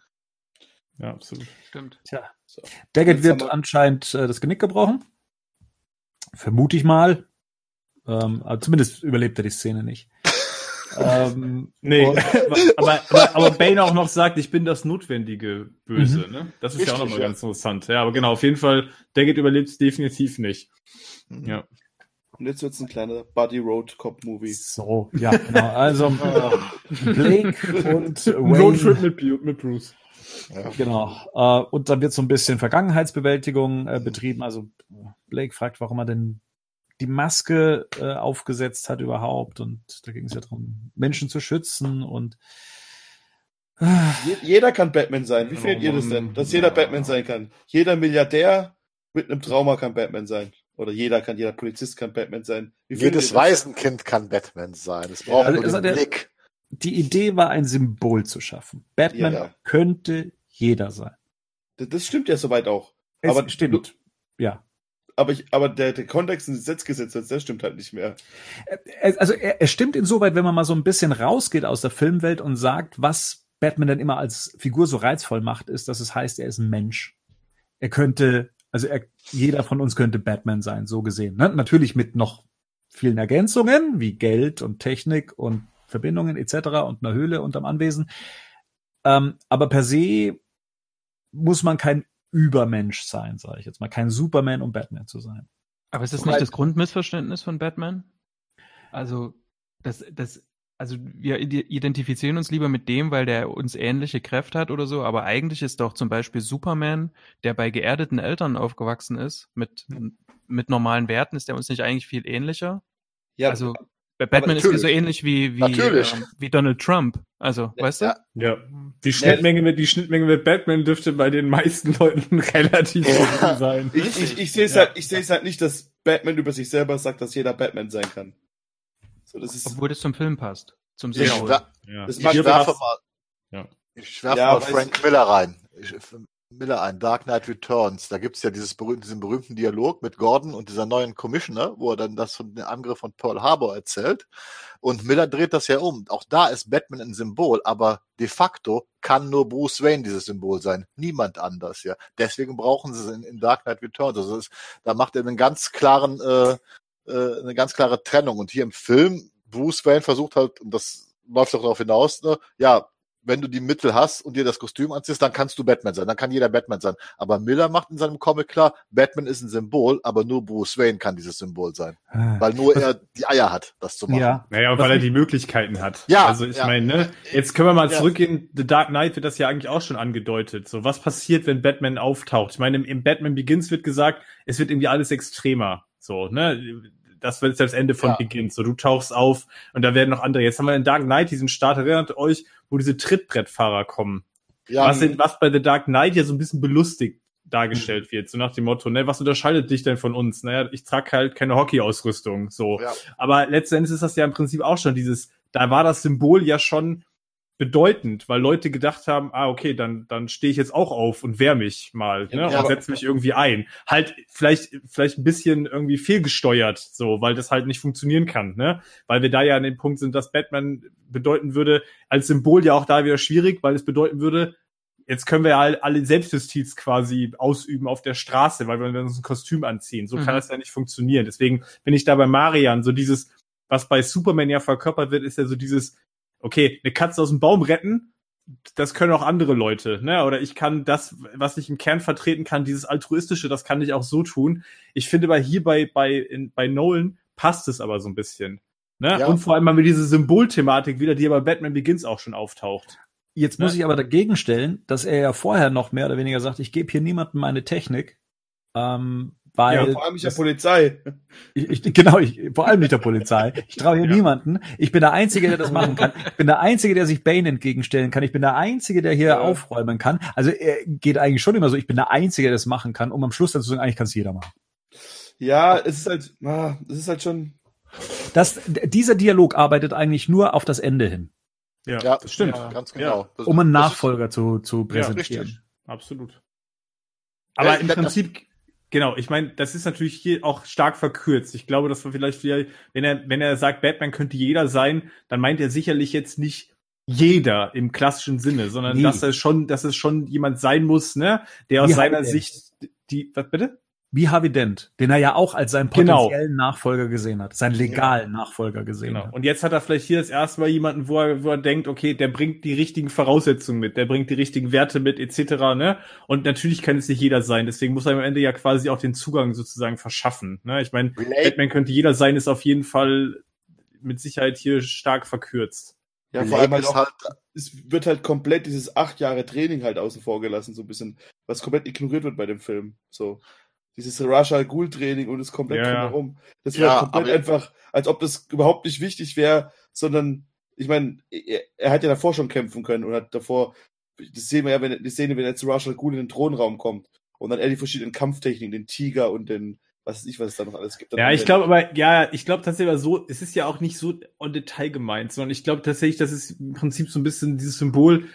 Ja, absolut. Stimmt. Tja. So. Daggett wird anscheinend äh, das Genick gebrochen. Vermute ich mal. Ähm, aber zumindest überlebt er die Szene nicht. Ähm, Nee, <laughs> aber, aber, aber Bane auch noch sagt, ich bin das notwendige Böse, ne? Das ist ja auch Richtig, nochmal ja. ganz interessant. Ja, aber genau, auf jeden Fall, Daggett überlebt es definitiv nicht. Ja. Und jetzt wird's ein kleiner Buddy Road Cop Movie. so, ja, genau. Also <laughs> Blake und Ein Roadtrip Wayne. mit, mit Bruce. Ja. Genau. Äh, und dann wird so ein bisschen Vergangenheitsbewältigung äh, betrieben. Also Blake fragt, warum er denn die Maske äh, aufgesetzt hat überhaupt. Und da ging es ja darum, Menschen zu schützen und Je- Jeder kann Batman sein. Wie Oh findet ihr das denn? Dass jeder Batman sein kann. Jeder Milliardär mit einem Trauma kann Batman sein. Oder jeder kann, jeder Polizist kann Batman sein. Jedes? Waisenkind kann Batman sein. Es braucht Also nur den der- Blick. die Idee war, ein Symbol zu schaffen. Batman Ja. könnte jeder sein. Das- Das stimmt ja soweit auch. Es Aber stimmt. Ja. Aber, ich, aber der, der Kontext in das Gesetz gesetzt hat, der stimmt halt nicht mehr. Er- Also er, er stimmt insoweit, wenn man mal so ein bisschen rausgeht aus der Filmwelt und sagt, was Batman dann immer als Figur so reizvoll macht, ist, dass es heißt, er ist ein Mensch. Er könnte, also er, jeder von uns könnte Batman sein, so gesehen. Ne? Natürlich mit noch vielen Ergänzungen, wie Geld und Technik und Verbindungen etc. und einer Höhle unterm Anwesen. Ähm, aber per se muss man kein Übermensch sein, sage ich jetzt mal, kein Superman, um Batman zu sein. Aber ist das Wobei- nicht das Grundmissverständnis von Batman? Also, das, das, also wir ide- identifizieren uns lieber mit dem, weil der uns ähnliche Kräfte hat oder so, aber eigentlich ist doch zum Beispiel Superman, der bei geerdeten Eltern aufgewachsen ist, mit, mit normalen Werten, ist der uns nicht eigentlich viel ähnlicher? Ja, also, Batman ist ja so ähnlich wie, wie, Natürlich. ähm, wie Donald Trump. Also, weißt du? Ja. Ja. Die Schnittmenge mit, die Schnittmenge mit Batman dürfte bei den meisten Leuten <laughs> relativ Ja. sein. ich, ich, ich sehe es Ja. halt, ich sehe es halt nicht, dass Batman über sich selber sagt, dass jeder Batman sein kann. So, das ist, Obwohl das zum Film passt. Zum wer, Ja. Das ich werfe mal, Ja. ich werfe Ja, mal Frank Miller rein. Ich, Miller ein, Dark Knight Returns. Da gibt's ja dieses berühmte, diesen berühmten Dialog mit Gordon und dieser neuen Commissioner, wo er dann das von dem Angriff von Pearl Harbor erzählt. Und Miller dreht das ja um. Auch da ist Batman ein Symbol, aber de facto kann nur Bruce Wayne dieses Symbol sein. Niemand anders, ja. Deswegen brauchen sie es in, in Dark Knight Returns. Also das, da macht er einen ganz klaren, äh, äh, eine ganz klare Trennung. Und hier im Film, Bruce Wayne versucht halt, und das läuft auch darauf hinaus, ne, ja, wenn du die Mittel hast und dir das Kostüm anziehst, dann kannst du Batman sein. Dann kann jeder Batman sein. Aber Miller macht in seinem Comic klar, Batman ist ein Symbol, aber nur Bruce Wayne kann dieses Symbol sein. Weil nur er die Eier hat, das zu machen. Ja. Naja, und Was weil er die Möglichkeiten hat. Ja, Also ich ja. meine, ne, jetzt können wir mal Ja. zurückgehen. The Dark Knight wird das ja eigentlich auch schon angedeutet. So, was passiert, wenn Batman auftaucht? Ich meine, im, im Batman Begins wird gesagt, es wird irgendwie alles extremer. So, ne? Das wird jetzt das Ende von Ja. Begins. So, du tauchst auf und da werden noch andere. Jetzt haben wir in Dark Knight diesen Start, erinnert euch, wo diese Trittbrettfahrer kommen. Ja, was, in, was bei The Dark Knight ja so ein bisschen belustigt dargestellt wird, so nach dem Motto, ne, was unterscheidet dich denn von uns? Naja, ich trage halt keine Hockey-Ausrüstung, so. ja. Aber letztendlich ist das ja im Prinzip auch schon dieses, da war das Symbol ja schon bedeutend, weil Leute gedacht haben, ah, okay, dann, dann stehe ich jetzt auch auf und wehr mich mal, ne, Ja, und setze mich irgendwie ein. Halt vielleicht, vielleicht ein bisschen irgendwie fehlgesteuert, so, weil das halt nicht funktionieren kann, ne, weil wir da ja an dem Punkt sind, dass Batman bedeuten würde, als Symbol ja auch da wieder schwierig, weil es bedeuten würde, jetzt können wir ja all- alle Selbstjustiz quasi ausüben auf der Straße, weil wir uns ein Kostüm anziehen. So Mhm. kann das ja nicht funktionieren. Deswegen bin ich da bei Marian so dieses, was bei Superman ja verkörpert wird, ist ja so dieses, okay, eine Katze aus dem Baum retten, das können auch andere Leute, ne? Oder ich kann das, was ich im Kern vertreten kann, dieses altruistische, das kann ich auch so tun. Ich finde bei hier bei bei in, bei Nolan passt es aber so ein bisschen, ne? Ja. Und vor allem mal mit diese Symbolthematik wieder, die ja bei Batman Begins auch schon auftaucht. Jetzt muss Ne? ich aber dagegen stellen, dass er ja vorher noch mehr oder weniger sagt, ich gebe hier niemandem meine Technik, ähm, weil ja, vor allem nicht der Polizei. ich, ich, genau, ich, vor allem nicht der Polizei. Ich traue hier Ja. niemanden. Ich bin der Einzige, der das machen kann. Ich bin der Einzige, der sich Bane entgegenstellen kann. Ich bin der Einzige, der hier Ja. aufräumen kann. Also er geht eigentlich schon immer so, ich bin der Einzige, der das machen kann, um am Schluss dann zu sagen, eigentlich kann es jeder machen. Ja, es ist halt, ah, es ist halt schon, Das, dieser Dialog arbeitet eigentlich nur auf das Ende hin, Ja, Ja, das stimmt. Ja. ganz genau. Das- um einen Nachfolger zu, zu präsentieren. richtig. Absolut. Aber Ja, im das- Prinzip, genau, ich meine, das ist natürlich hier auch stark verkürzt. Ich glaube, dass wir vielleicht wenn er, wenn er sagt, Batman könnte jeder sein, dann meint er sicherlich jetzt nicht jeder im klassischen Sinne, sondern Nee. dass er schon, dass es schon jemand sein muss, ne, der aus Wie seiner. Sicht die, was bitte? Wie Harvey Dent, den er ja auch als seinen Genau. potenziellen Nachfolger gesehen hat, seinen legalen Nachfolger gesehen Genau. hat. Und jetzt hat er vielleicht hier das erste Mal jemanden, wo er, wo er denkt, okay, der bringt die richtigen Voraussetzungen mit, der bringt die richtigen Werte mit, etc. Ne? Und natürlich kann es nicht jeder sein, deswegen muss er am Ende ja quasi auch den Zugang sozusagen verschaffen. Ne? Ich meine, Batman könnte jeder sein, ist auf jeden Fall mit Sicherheit hier stark verkürzt. ja, vor allem halt ist auch, halt, es wird halt komplett dieses acht Jahre Training halt außen vor gelassen, so ein bisschen, was komplett ignoriert wird bei dem Film. So. Dieses Rasha Ghul Training und es komplett Ja, drumherum. Das Ja, halt komplett einfach, als ob das überhaupt nicht wichtig wäre, sondern, ich meine, er, er hat ja davor schon kämpfen können und hat davor, das sehen wir ja, wenn die Szene, wenn er zu Rasha Ghul in den Thronraum kommt und dann er die verschiedenen Kampftechniken, den Tiger und den, was weiß ich, was es da noch alles gibt. Ja, ich glaube aber, ja, ich glaube tatsächlich aber so, es ist ja auch nicht so on Detail gemeint, sondern ich glaube tatsächlich, das ist im Prinzip so ein bisschen dieses Symbol,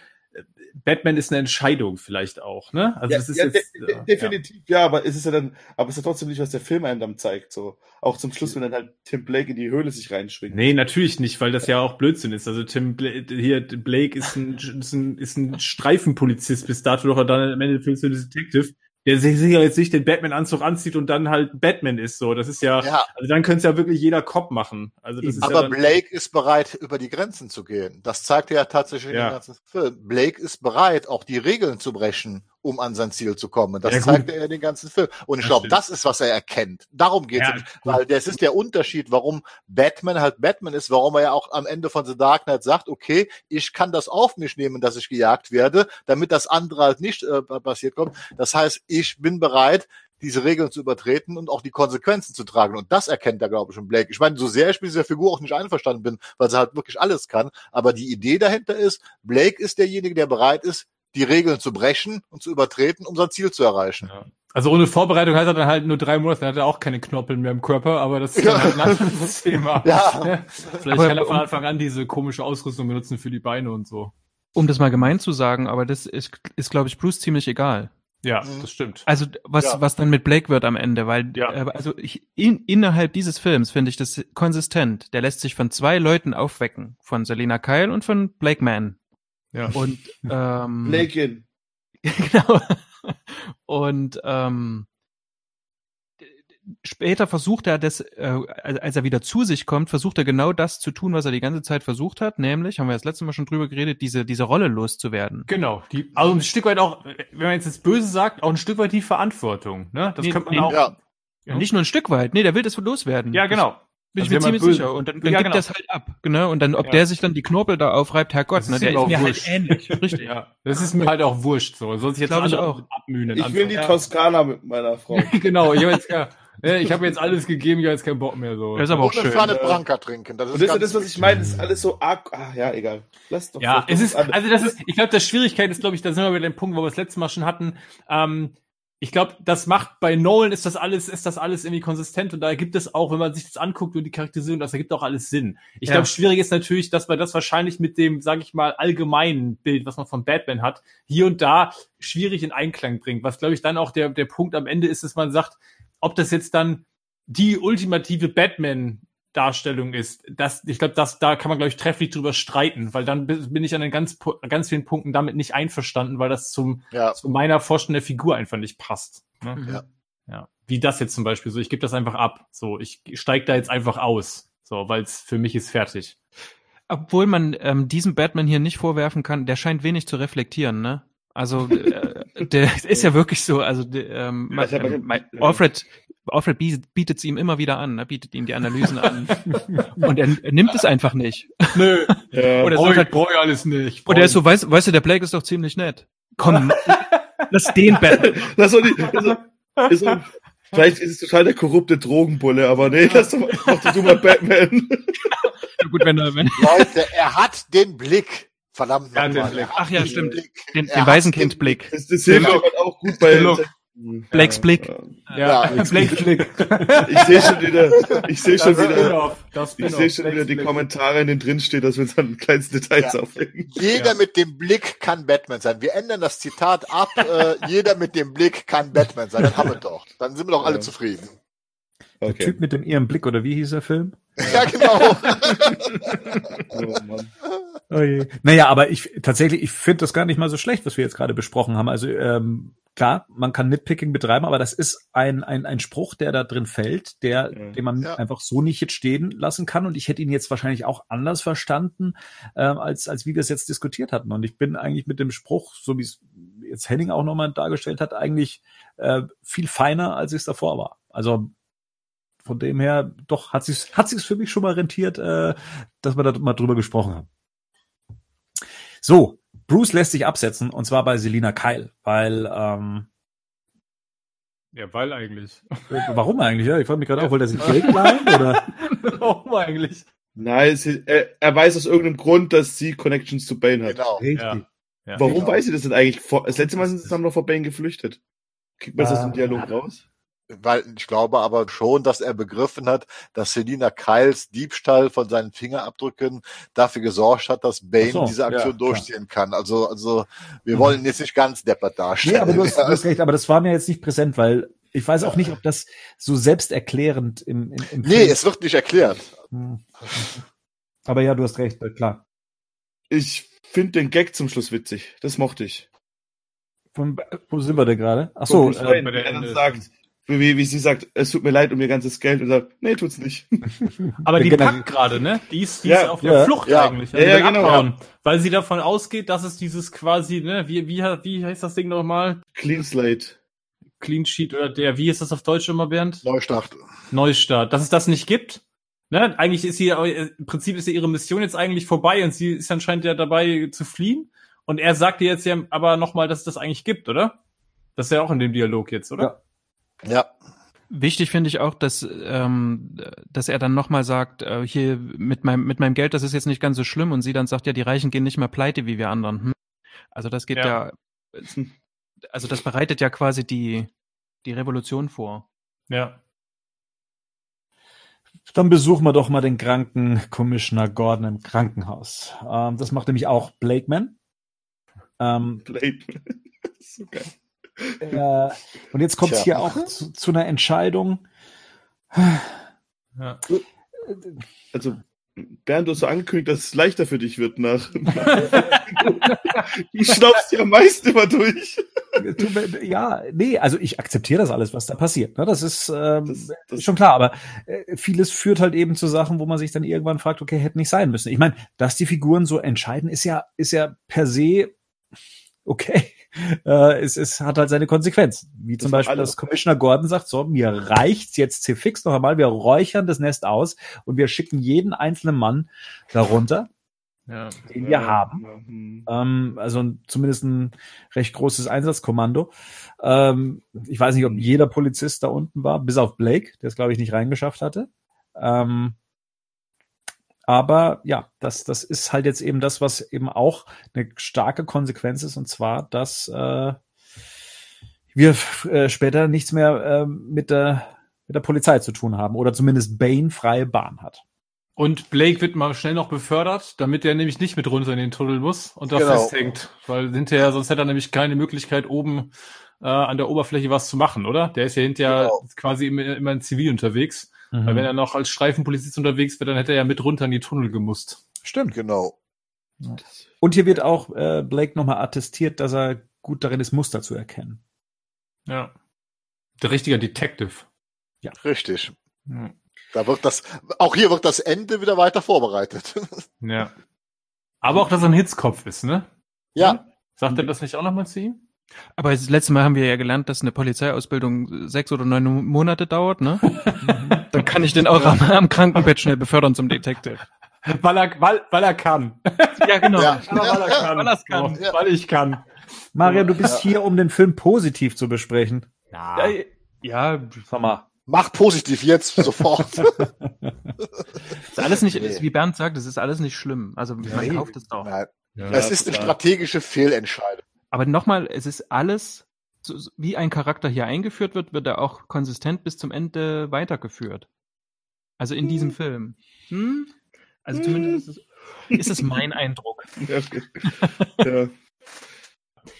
Batman ist eine Entscheidung vielleicht auch, ne? Also ja, das ist ja, jetzt, de de äh, definitiv, ja. aber es ist ja dann, aber es ist ja trotzdem nicht, was der Film einem dann zeigt, so. Auch zum Schluss, wenn dann halt Tim Blake in die Höhle sich reinschwingt. Nee, natürlich nicht, weil das ja auch Blödsinn ist. Also Tim Bla hier Blake ist ein, ist ein, ist ein Streifenpolizist bis dato, doch er dann am Ende für Detective, der sich sicher jetzt nicht den Batman-Anzug anzieht und dann halt Batman ist so. Das ist ja, ja, also dann könnte es ja wirklich jeder Cop machen. Also das ist ja aber dann, Blake ist bereit, über die Grenzen zu gehen. Das zeigt er ja tatsächlich in Ja. dem ganzen Film. Blake ist bereit, auch die Regeln zu brechen, um an sein Ziel zu kommen. Das Ja, zeigt er den ganzen Film. Und ich glaube, das ist, was er erkennt. Darum geht es. Ja, weil das ist der Unterschied, warum Batman halt Batman ist, warum er ja auch am Ende von The Dark Knight sagt, okay, ich kann das auf mich nehmen, dass ich gejagt werde, damit das andere halt nicht äh, passiert kommt. Das heißt, ich bin bereit, diese Regeln zu übertreten und auch die Konsequenzen zu tragen. Und das erkennt er, glaube ich, in Blake. Ich meine, so sehr ich mit dieser Figur auch nicht einverstanden bin, weil sie halt wirklich alles kann, aber die Idee dahinter ist, Blake ist derjenige, der bereit ist, die Regeln zu brechen und zu übertreten, um sein Ziel zu erreichen. Ja. Also ohne Vorbereitung hat er dann halt nur drei Monate, dann hat er auch keine Knorpeln mehr im Körper, aber das ist Ja. dann halt <laughs> ein anderes Thema. Ja. Vielleicht Aber kann er von Anfang an diese komische Ausrüstung benutzen für die Beine und so. Um das mal gemein zu sagen, aber das ist, ist glaube ich, Bruce ziemlich egal. Ja, Mhm. das stimmt. Also was, Ja. was dann mit Blake wird am Ende, weil Ja. äh, also ich, in, innerhalb dieses Films finde ich das konsistent. Der lässt sich von zwei Leuten aufwecken, von Selena Kyle und von Blake Mann. Ja. Und ähm, <laughs> Blakin. <laughs> genau. Und ähm, später versucht er das, äh, als er wieder zu sich kommt, versucht er genau das zu tun, was er die ganze Zeit versucht hat, nämlich, haben wir das letzte Mal schon drüber geredet, diese, diese Rolle loszuwerden. Genau, die, also ein Stück weit auch, wenn man jetzt das Böse sagt, auch ein Stück weit die Verantwortung. Ne? Das Nee, könnte man nee, auch. Ja. Ja, nicht nur ein Stück weit, nee, der will das loswerden. Ja, genau. Bin Also ich mir ziemlich böse- sicher. Und dann, dann Ja, gibt genau. das halt ab. Genau. Und dann, ob Ja. der sich dann die Knorpel da aufreibt, Herrgott, Das ne, ist der ihm ist auch mir halt wurscht. ähnlich. <laughs> Richtig. Ja, das ist mir halt auch wurscht. So, soll sich jetzt ich auch. abmühen. Ich will die Ja. Toskana mit meiner Frau. <laughs> genau, ich habe jetzt, ja, ja, ich habe jetzt alles gegeben, ich habe jetzt keinen Bock mehr. So. Das ist aber auch eine schön. Ja. Branca trinken. Das ist Und das das, was ich meine. Das ist alles so arg. Ah, ja, egal. Lass doch. Ja, es ist, alles- also das ist, ich glaube, das Schwierigkeit ist, glaube ich, da sind wir bei dem Punkt, wo wir das letzte Mal schon hatten. Ähm, ich glaube, das macht bei Nolan ist das alles, ist das alles irgendwie konsistent und da ergibt es auch, wenn man sich das anguckt und die Charakterisierung, das ergibt auch alles Sinn. Ich Ja. glaube, schwierig ist natürlich, dass man das wahrscheinlich mit dem, sage ich mal, allgemeinen Bild, was man von Batman hat, hier und da schwierig in Einklang bringt. Was, glaube ich, dann auch der, der Punkt am Ende ist, dass man sagt, ob das jetzt dann die ultimative Batman Darstellung ist, das, ich glaube, das, da kann man, glaube ich, trefflich drüber streiten, weil dann bi- bin ich an den ganz, ganz vielen Punkten damit nicht einverstanden, weil das zum, Ja. zu meiner Vorstellung der Figur einfach nicht passt. Ne? Mhm. Ja. ja. Wie das jetzt zum Beispiel so, ich gebe das einfach ab. So, ich steige da jetzt einfach aus. So, weil es für mich ist fertig. Obwohl man ähm, diesem Batman hier nicht vorwerfen kann, der scheint wenig zu reflektieren, ne? Also äh, der <laughs> ist ja wirklich so, also der, ähm, Ja, mal- mein- Alfred Alfred bietet es ihm immer wieder an, ne? bietet ihm die Analysen an <laughs> und er, er nimmt es einfach nicht. Nö, <laughs> Ja. Oder brauch so ich, halt, brauch ich alles nicht. und er ist so, weißt, weißt du, der Blake ist doch ziemlich nett. Komm, lass den Batman. Lass doch nicht. Also, ist vielleicht ist es total der korrupte Drogenbulle, aber nee, lass doch mal, mach doch du mal Batman. Ja, gut, wenn er, wenn, Leute, er hat den Blick. Verdammt Er nochmal. den Blick. Ach ja, stimmt. den, den hat Waisenkindblick. Das, das hilft Genau. aber auch gut bei. Genau. Blakes Blick. Ja, Ja. Blake Flick. Ich sehe schon wieder, ich sehe schon wieder, ich sehe schon wieder die. Kommentare, in denen drin steht, dass wir uns an kleinsten Details Ja. aufregen. Jeder Ja. mit dem Blick kann Batman sein. Wir ändern das Zitat ab. Äh, <laughs> jeder mit dem Blick kann Batman sein. Dann haben wir doch. Dann sind wir doch alle Ja. zufrieden. Der Okay. Typ mit dem ihrem Blick, oder wie hieß der Film? Ja, genau. <laughs> Oh, Mann. Oh je. Naja, aber ich tatsächlich, ich finde das gar nicht mal so schlecht, was wir jetzt gerade besprochen haben. Also ähm, klar, man kann Nitpicking betreiben, aber das ist ein, ein, ein Spruch, der da drin fällt, der, Ja. den man Ja. einfach so nicht jetzt stehen lassen kann. Und ich hätte ihn jetzt wahrscheinlich auch anders verstanden, ähm, als, als wie wir es jetzt diskutiert hatten. Und ich bin eigentlich mit dem Spruch, so wie es jetzt Henning auch nochmal dargestellt hat, eigentlich äh, viel feiner, als es davor war. Also von dem her, doch, hat sich's, hat sich's für mich schon mal rentiert, äh, dass wir da mal drüber gesprochen haben. So, Bruce lässt sich absetzen und zwar bei Selina Kyle, weil ähm, Ja, weil eigentlich. <laughs> warum eigentlich? Ja, ich frage mich gerade auch, wollte er sich Geld leihen oder? <laughs> Warum eigentlich? Nein, es, er, er weiß aus irgendeinem Grund, dass sie Connections zu Bane hat. genau. Richtig. Ja. Ja. Warum Genau. weiß sie das denn eigentlich? Das letzte Mal sind sie zusammen noch vor Bane geflüchtet. Kriegt man das aus dem Ah. Dialog raus? Weil ich glaube aber schon, dass er begriffen hat, dass Selina Kyles Diebstahl von seinen Fingerabdrücken dafür gesorgt hat, dass Bane so, diese Aktion ja, durchziehen kann. Also, also wir Mhm. wollen ihn jetzt nicht ganz deppert darstellen. Nee, aber du hast, du hast recht, aber das war mir jetzt nicht präsent, weil ich weiß auch nicht, ob das so selbsterklärend im, im, im nee, es wird nicht erklärt. Hm. Aber ja, du hast recht, äh, klar. Ich finde den Gag zum Schluss witzig. Das mochte ich. Von, wo sind wir denn gerade? Ach so, äh, sagt, Wie, wie sie sagt, es tut mir leid um ihr ganzes Geld und sagt, nee, tut's nicht. <laughs> Aber die Genau. packt gerade, ne? Die ist, die Ja, ist auf der ja. Flucht Ja. eigentlich. Ja, ja, will genau, abhauen, Weil sie davon ausgeht, dass es dieses quasi, ne, wie, wie, wie heißt das Ding nochmal? Clean Slate. Clean Sheet oder der, wie ist das auf Deutsch immer, Bernd? Neustart. Neustart. Dass es das nicht gibt. Ne? Eigentlich ist sie, im Prinzip ist ja ihre Mission jetzt eigentlich vorbei und sie ist anscheinend ja dabei zu fliehen. Und er sagt ihr jetzt ja aber nochmal, dass es das eigentlich gibt, oder? Das ist ja auch in dem Dialog jetzt, oder? Ja. Ja. Wichtig finde ich auch, dass, ähm, dass er dann nochmal sagt, äh, hier mit meinem, mit meinem Geld, das ist jetzt nicht ganz so schlimm und sie dann sagt, ja, die Reichen gehen nicht mehr pleite wie wir anderen. Hm? Also das geht ja. Ja. also das bereitet ja quasi die, die Revolution vor. Ja. Dann besuchen wir doch mal den kranken Commissioner Gordon im Krankenhaus. Ähm, das macht nämlich auch Blakeman. Ähm, Blade. <laughs> so geil. Äh, und jetzt kommt es hier auch zu, zu einer Entscheidung. ja. Also, Bernd, du hast so angekündigt, dass es leichter für dich wird nach. <laughs> du schnaubst ja am meisten immer durch. Du, ja, nee, also ich akzeptiere das alles, was da passiert. Ne? Das ist ähm, Das- das- schon klar, aber äh, vieles führt halt eben zu Sachen, wo man sich dann irgendwann fragt, okay, hätte nicht sein müssen. Ich meine, dass die Figuren so entscheiden, ist ja, ist ja per se okay. <laughs> Äh, es, es hat halt seine Konsequenzen. Wie zum Das Beispiel, dass Commissioner Gordon sagt, so, mir reicht's jetzt C-Fix noch einmal, wir räuchern das Nest aus und wir schicken jeden einzelnen Mann darunter, ja. den wir haben. Ja, hm. Ähm, also zumindest ein recht großes Einsatzkommando. Ähm, ich weiß nicht, ob jeder Polizist da unten war, bis auf Blake, der es, glaube ich, nicht reingeschafft hatte. Ähm, aber ja, das, das ist halt jetzt eben das, was eben auch eine starke Konsequenz ist, und zwar, dass äh, wir äh, später nichts mehr äh, mit, der, mit der Polizei zu tun haben oder zumindest Bane freie Bahn hat. Und Blake wird mal schnell noch befördert, damit er nämlich nicht mit runter in den Tunnel muss und da Genau. festhängt. Weil hinterher, sonst hätte er nämlich keine Möglichkeit, oben äh, an der Oberfläche was zu machen, oder? Der ist ja hinterher Genau. quasi immer, immer in Zivil unterwegs. Mhm. Weil wenn er noch als Streifenpolizist unterwegs wäre, dann hätte er ja mit runter in die Tunnel gemusst. Stimmt. Genau. Und hier wird auch äh, Blake nochmal attestiert, dass er gut darin ist, Muster zu erkennen. Ja. Der richtige Detective. Richtig. Ja. Da wird das, auch hier wird das Ende wieder weiter vorbereitet. <laughs> ja. Aber auch, dass er ein Hitzkopf ist, ne? ja. Sagt er das nicht auch nochmal zu ihm? Aber das letzte Mal haben wir ja gelernt, dass eine Polizeiausbildung sechs oder neun Monate dauert, ne? <laughs> Kann ich den auch am, am Krankenbett schnell befördern zum Detective. Weil er, weil, weil er kann. Ja, genau. Ja. Aber weil er kann. Weil kann. So, Weil ich kann. Mario, du bist hier, um den Film positiv zu besprechen. Ja. Ja, ja, Sag mal. Mach positiv jetzt, sofort. <laughs> ist alles nicht, Nee. ist, wie Bernd sagt, es ist alles nicht schlimm. Also man Nee. kauft es doch. Nein. Ja, es ist eine strategische Fehlentscheidung. Aber nochmal, es ist alles, so wie ein Charakter hier eingeführt wird, wird er auch konsistent bis zum Ende weitergeführt. Also in diesem Film. Hm? Also zumindest ist es, ist es mein Eindruck. <laughs> Ja, okay. ja.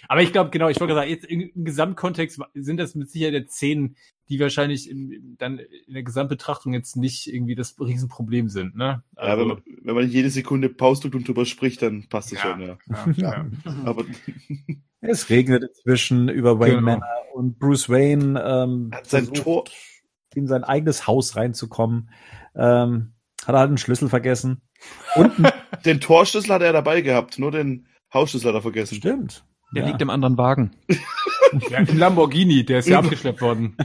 Aber ich glaube, genau, ich wollte sagen, jetzt im Gesamtkontext sind das mit Sicherheit Szenen, die wahrscheinlich im- dann in der Gesamtbetrachtung jetzt nicht irgendwie das Riesenproblem sind, ne? ja wenn, man, wenn man jede Sekunde Pause drückt und drüber spricht, dann passt es Ja. schon, ja. ja. Aber Es regnet inzwischen über Wayne Genau. Manor und Bruce Wayne ähm, Hat sein versucht, Tor- in sein eigenes Haus reinzukommen. Ähm, hat er halt einen Schlüssel vergessen. Und ein- <laughs> den Torschlüssel hat er dabei gehabt, nur den Hausschlüssel hat er vergessen. stimmt. Der Ja. liegt im anderen Wagen. <laughs> ja, im Lamborghini, der ist ja <laughs> abgeschleppt worden.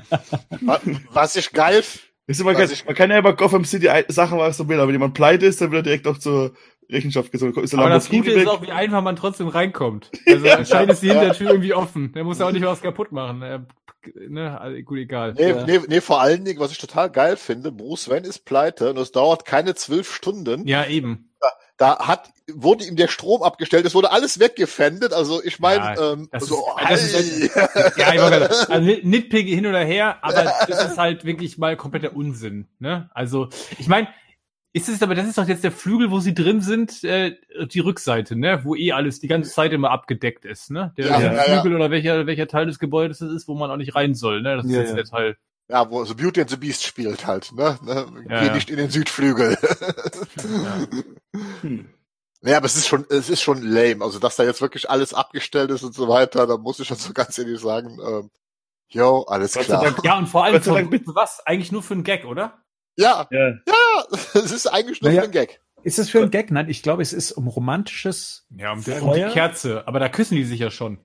Wa- Was ich geil, Ist immer geil. Man kann ja bei Gotham City Sachen machen, will, aber wenn jemand pleite ist, dann wird er direkt auch zur Rechenschaft gezogen. Ist Aber das Gute ist weg? auch, wie einfach man trotzdem reinkommt. Also anscheinend ist die Hintertür irgendwie offen. Der muss ja auch nicht was kaputt machen. Er, ne, also, gut, egal. nee, Ja. nee, nee, vor allen Dingen, was ich total geil finde, Bruce Wayne ist pleite und es dauert keine zwölf Stunden. Ja, eben. Da hat, wurde ihm der Strom abgestellt, es wurde alles weggefändet, also ich meine, Ja, ähm, so, ist- das ist- Ja, ich sagen, also Nit- Nitpicke hin oder her, aber das ist halt wirklich mal kompletter Unsinn. Ne? Also, ich meine, ist es aber, das ist doch jetzt der Flügel, wo sie drin sind, äh, die Rückseite, ne? Wo eh alles die ganze Zeit immer abgedeckt ist, ne? Der, Ja, der ja, ja. Flügel oder welcher, welcher Teil des Gebäudes es ist, wo man auch nicht rein soll, ne? Das ist Ja, jetzt ja. der Teil. ja, wo so Beauty and the Beast spielt halt, ne? ne? Ja, Geh ja. nicht in den Südflügel. Hm. <laughs> Ja, aber es ist schon, es ist schon lame. Also, dass da jetzt wirklich alles abgestellt ist und so weiter, da muss ich schon so <laughs> ganz ehrlich sagen, ähm, Jo, alles klar. Dank. Ja, und vor <laughs> allem für was? Eigentlich nur für einen Gag, oder? Ja, Ja. ja, <laughs> es ist eigentlich nur Naja. ein Gag. Ist es für ein Gag? Nein, ich glaube, es ist um romantisches. Ja, um, Feuer? um die Kerze. Aber da küssen die sich ja schon.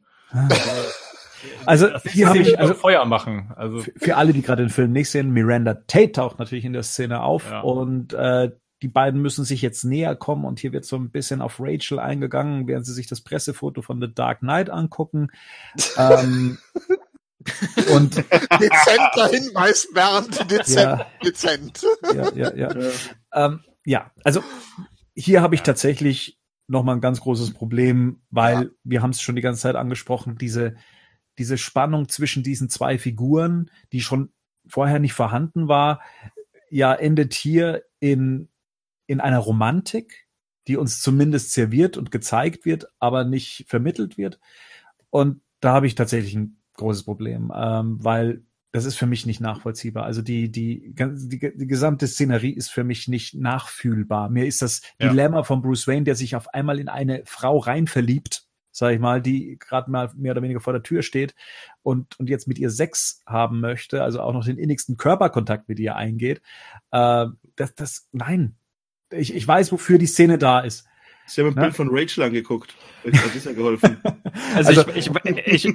Also Das hier habe ich, also Feuer machen. Also für- für alle, die gerade den Film nicht sehen, Miranda Tate taucht natürlich in der Szene auf Ja. und äh, die beiden müssen sich jetzt näher kommen und hier wird so ein bisschen auf Rachel eingegangen, während sie sich das Pressefoto von The Dark Knight angucken. <laughs> ähm, und <laughs> Dezenter Hinweis, Bernd, dezent, Ja. dezent. ja, ja, ja. Ja. Ähm, ja, also hier habe ich tatsächlich noch mal ein ganz großes Problem, weil Ja. wir haben es schon die ganze Zeit angesprochen, diese, diese Spannung zwischen diesen zwei Figuren, die schon vorher nicht vorhanden war, ja, endet hier in, in einer Romantik, die uns zumindest serviert und gezeigt wird, aber nicht vermittelt wird. Und da habe ich tatsächlich ein großes Problem, ähm, weil das ist für mich nicht nachvollziehbar. Also die, die, die, die gesamte Szenerie ist für mich nicht nachfühlbar. Mir ist das Ja. Dilemma von Bruce Wayne, der sich auf einmal in eine Frau rein verliebt, sag ich mal, die gerade mal mehr oder weniger vor der Tür steht und, und jetzt mit ihr Sex haben möchte, also auch noch den innigsten Körperkontakt mit ihr eingeht. Äh, das, das, nein. Ich, ich weiß, wofür die Szene da ist. Sie haben ein Ja. Bild von Rachel angeguckt. Vielleicht hat das ja geholfen. <laughs> Also, Also- ich, ich, ich,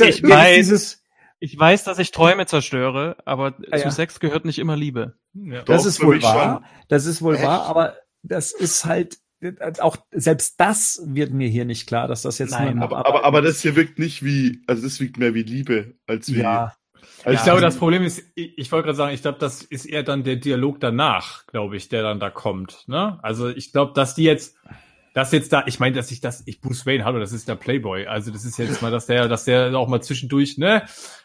Ich weiß. ich weiß, dass ich Träume zerstöre, aber Ah, zu. Sex gehört nicht immer Liebe. ja. Das Doch, ist wohl wahr. Das ist wohl Echt? wahr, aber das ist halt auch selbst das wird mir hier nicht klar, dass das jetzt Nein, nur Aber, aber, aber das hier wirkt nicht wie, also das wirkt mehr wie Liebe als wie. ja, als ich glaube, das Problem ist, ich, ich wollte gerade sagen, ich glaube, das ist eher dann der Dialog danach, glaube ich, der dann da kommt. Ne? Also ich glaube, dass die jetzt, dass jetzt da, ich meine, dass ich das, ich Bruce Wayne, hallo, das ist der Playboy. Also das ist jetzt mal, dass der, dass der auch mal zwischendurch, ne,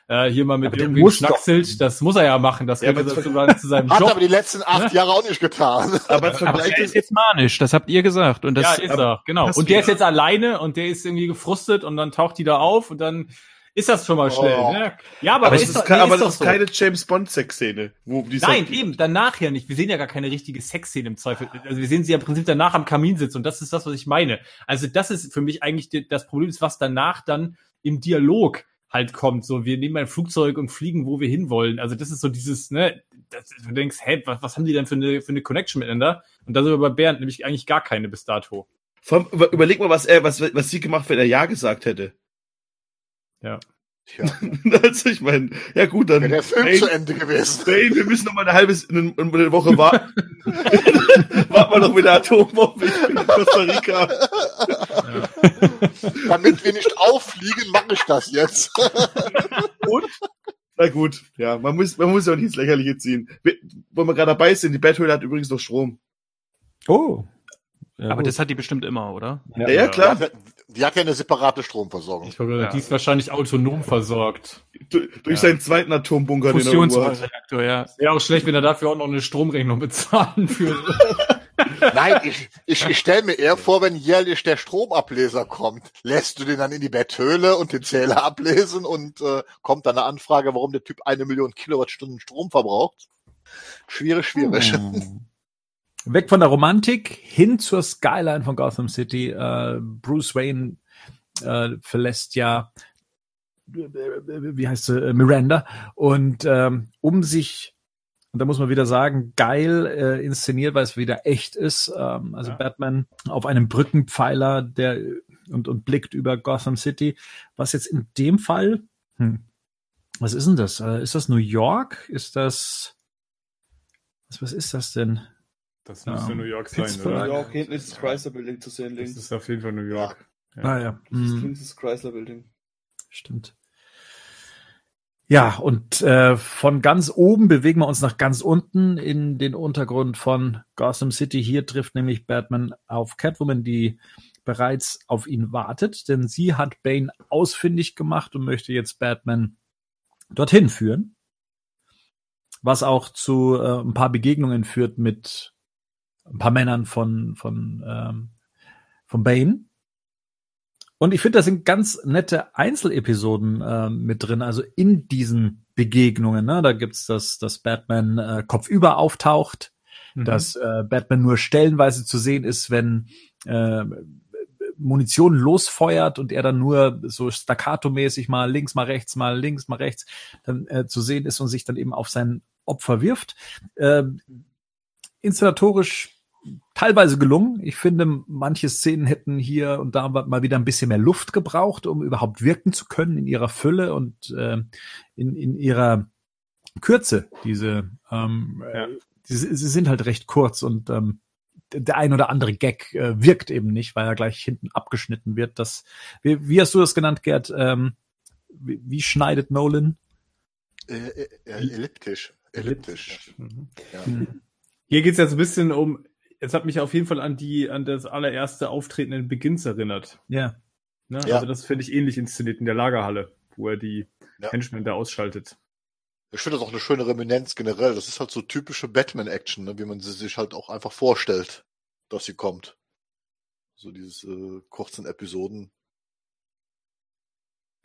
äh, hier mal mit Aber irgendwie schnackselt. Das muss er ja machen. Das Ja, gehört dazu zu, zu seinem <laughs> Hat Job. aber die letzten acht Jahre auch nicht getan. aber <laughs> Aber er es ist jetzt manisch, das habt ihr gesagt. Und das ja, ist er, genau. Und der ist jetzt alleine und der ist irgendwie gefrustet und dann taucht die da auf und dann ist das schon mal schnell. Oh. Ne? Ja, aber, aber ist doch- nee, aber ist das ist so. keine James Bond Sexszene, Nein, eben, danach ja nicht. Wir sehen ja gar keine richtige Sexszene im Zweifel. Also wir sehen sie ja im Prinzip danach am Kamin sitzen und das ist das, was ich meine. Also das ist für mich eigentlich das Problem, ist, was danach dann im Dialog halt kommt. So, wir nehmen ein Flugzeug und fliegen, wo wir hinwollen. Also das ist so dieses, ne, das, du denkst, hä, was, was haben die denn für eine, für eine Connection miteinander? Und da sind wir bei Bernd nämlich eigentlich gar keine bis dato. Überleg mal, was er, was, was sie gemacht, wenn er Ja gesagt hätte. Ja. Tja, <laughs> also ich meine, ja gut, dann. wäre der Film Hey, zu Ende gewesen. hey, wir müssen noch mal eine halbe eine, eine Woche warten. <laughs> Warten wir noch mit der Atombombe in Costa Rica. Damit wir nicht auffliegen, mache ich das jetzt. <laughs> Na gut, ja, man muss, man muss ja auch nicht ins Lächerliche ziehen. Wir, wo wir gerade dabei sind, die Betthöhle hat übrigens noch Strom. Oh. Ja, aber gut. das hat die bestimmt immer, oder? ja, Ja, ja, klar. Die hat ja eine separate Stromversorgung. Ich glaube, Ja. die ist wahrscheinlich autonom versorgt. Du, durch Ja. seinen zweiten Atombunker, den er hat. Fusionsreaktor, ja. Wäre auch schlecht, wenn er dafür auch noch eine Stromrechnung <laughs> bezahlen würde. Nein, ich, ich, ich stelle mir eher vor, wenn jährlich der Stromableser kommt, lässt du den dann in die Betthöhle und den Zähler ablesen und äh, kommt dann eine Anfrage, warum der Typ eine Million Kilowattstunden Strom verbraucht. Schwierig, schwierig. Hm. Weg von der Romantik hin zur Skyline von Gotham City. Äh, Bruce Wayne äh, verlässt ja, wie heißt sie, äh, Miranda. Und ähm, um sich, und da muss man wieder sagen, geil äh, inszeniert, weil es wieder echt ist. Ähm, also Ja. Batman auf einem Brückenpfeiler, der und, und blickt über Gotham City. Was jetzt in dem Fall, hm, was ist denn das? Äh, ist das New York? Ist das, was, was ist das denn? Das müsste New York sein, Pittsburgh. New oder? York, hinten ist das Chrysler Building zu sehen, Das links. ist auf jeden Fall New York. Ja. Ah ja. Das Mhm. links ist das Chrysler Building. Stimmt. Ja, und äh, von ganz oben bewegen wir uns nach ganz unten in den Untergrund von Gotham City. Hier trifft nämlich Batman auf Catwoman, die bereits auf ihn wartet, denn sie hat Bane ausfindig gemacht und möchte jetzt Batman dorthin führen. Was auch zu äh, ein paar Begegnungen führt mit ein paar Männern von, von, ähm, von Bane. Und ich finde, da sind ganz nette Einzelepisoden äh, mit drin, also in diesen Begegnungen. Ne? Da gibt's das, dass Batman äh, kopfüber auftaucht, Mhm. dass äh, Batman nur stellenweise zu sehen ist, wenn äh, Munition losfeuert und er dann nur so staccato-mäßig mal links, mal rechts, mal links, mal rechts dann äh, zu sehen ist und sich dann eben auf sein Opfer wirft. Äh, installatorisch teilweise gelungen. Ich finde, manche Szenen hätten hier und da mal wieder ein bisschen mehr Luft gebraucht, um überhaupt wirken zu können in ihrer Fülle und äh, in, in ihrer Kürze. Diese, ähm, ja. sie, sie sind halt recht kurz und ähm, der ein oder andere Gag äh, wirkt eben nicht, weil er gleich hinten abgeschnitten wird. Das, wie, wie hast du das genannt, Gerd? Ähm, wie, wie schneidet Nolan? Äh, äh, elliptisch. Elliptisch. Mhm. Ja. Mhm. Hier geht's jetzt ein bisschen um, es hat mich auf jeden Fall an die, an das allererste Auftreten in Begins erinnert. Ja. Ne? ja. Also das finde ich ähnlich inszeniert in der Lagerhalle, wo er die ja. Henchmen da ausschaltet. Ich finde das auch eine schöne Reminenz generell. Das ist halt so typische Batman-Action, ne? wie man sie sich halt auch einfach vorstellt, dass sie kommt. So diese äh, kurzen Episoden.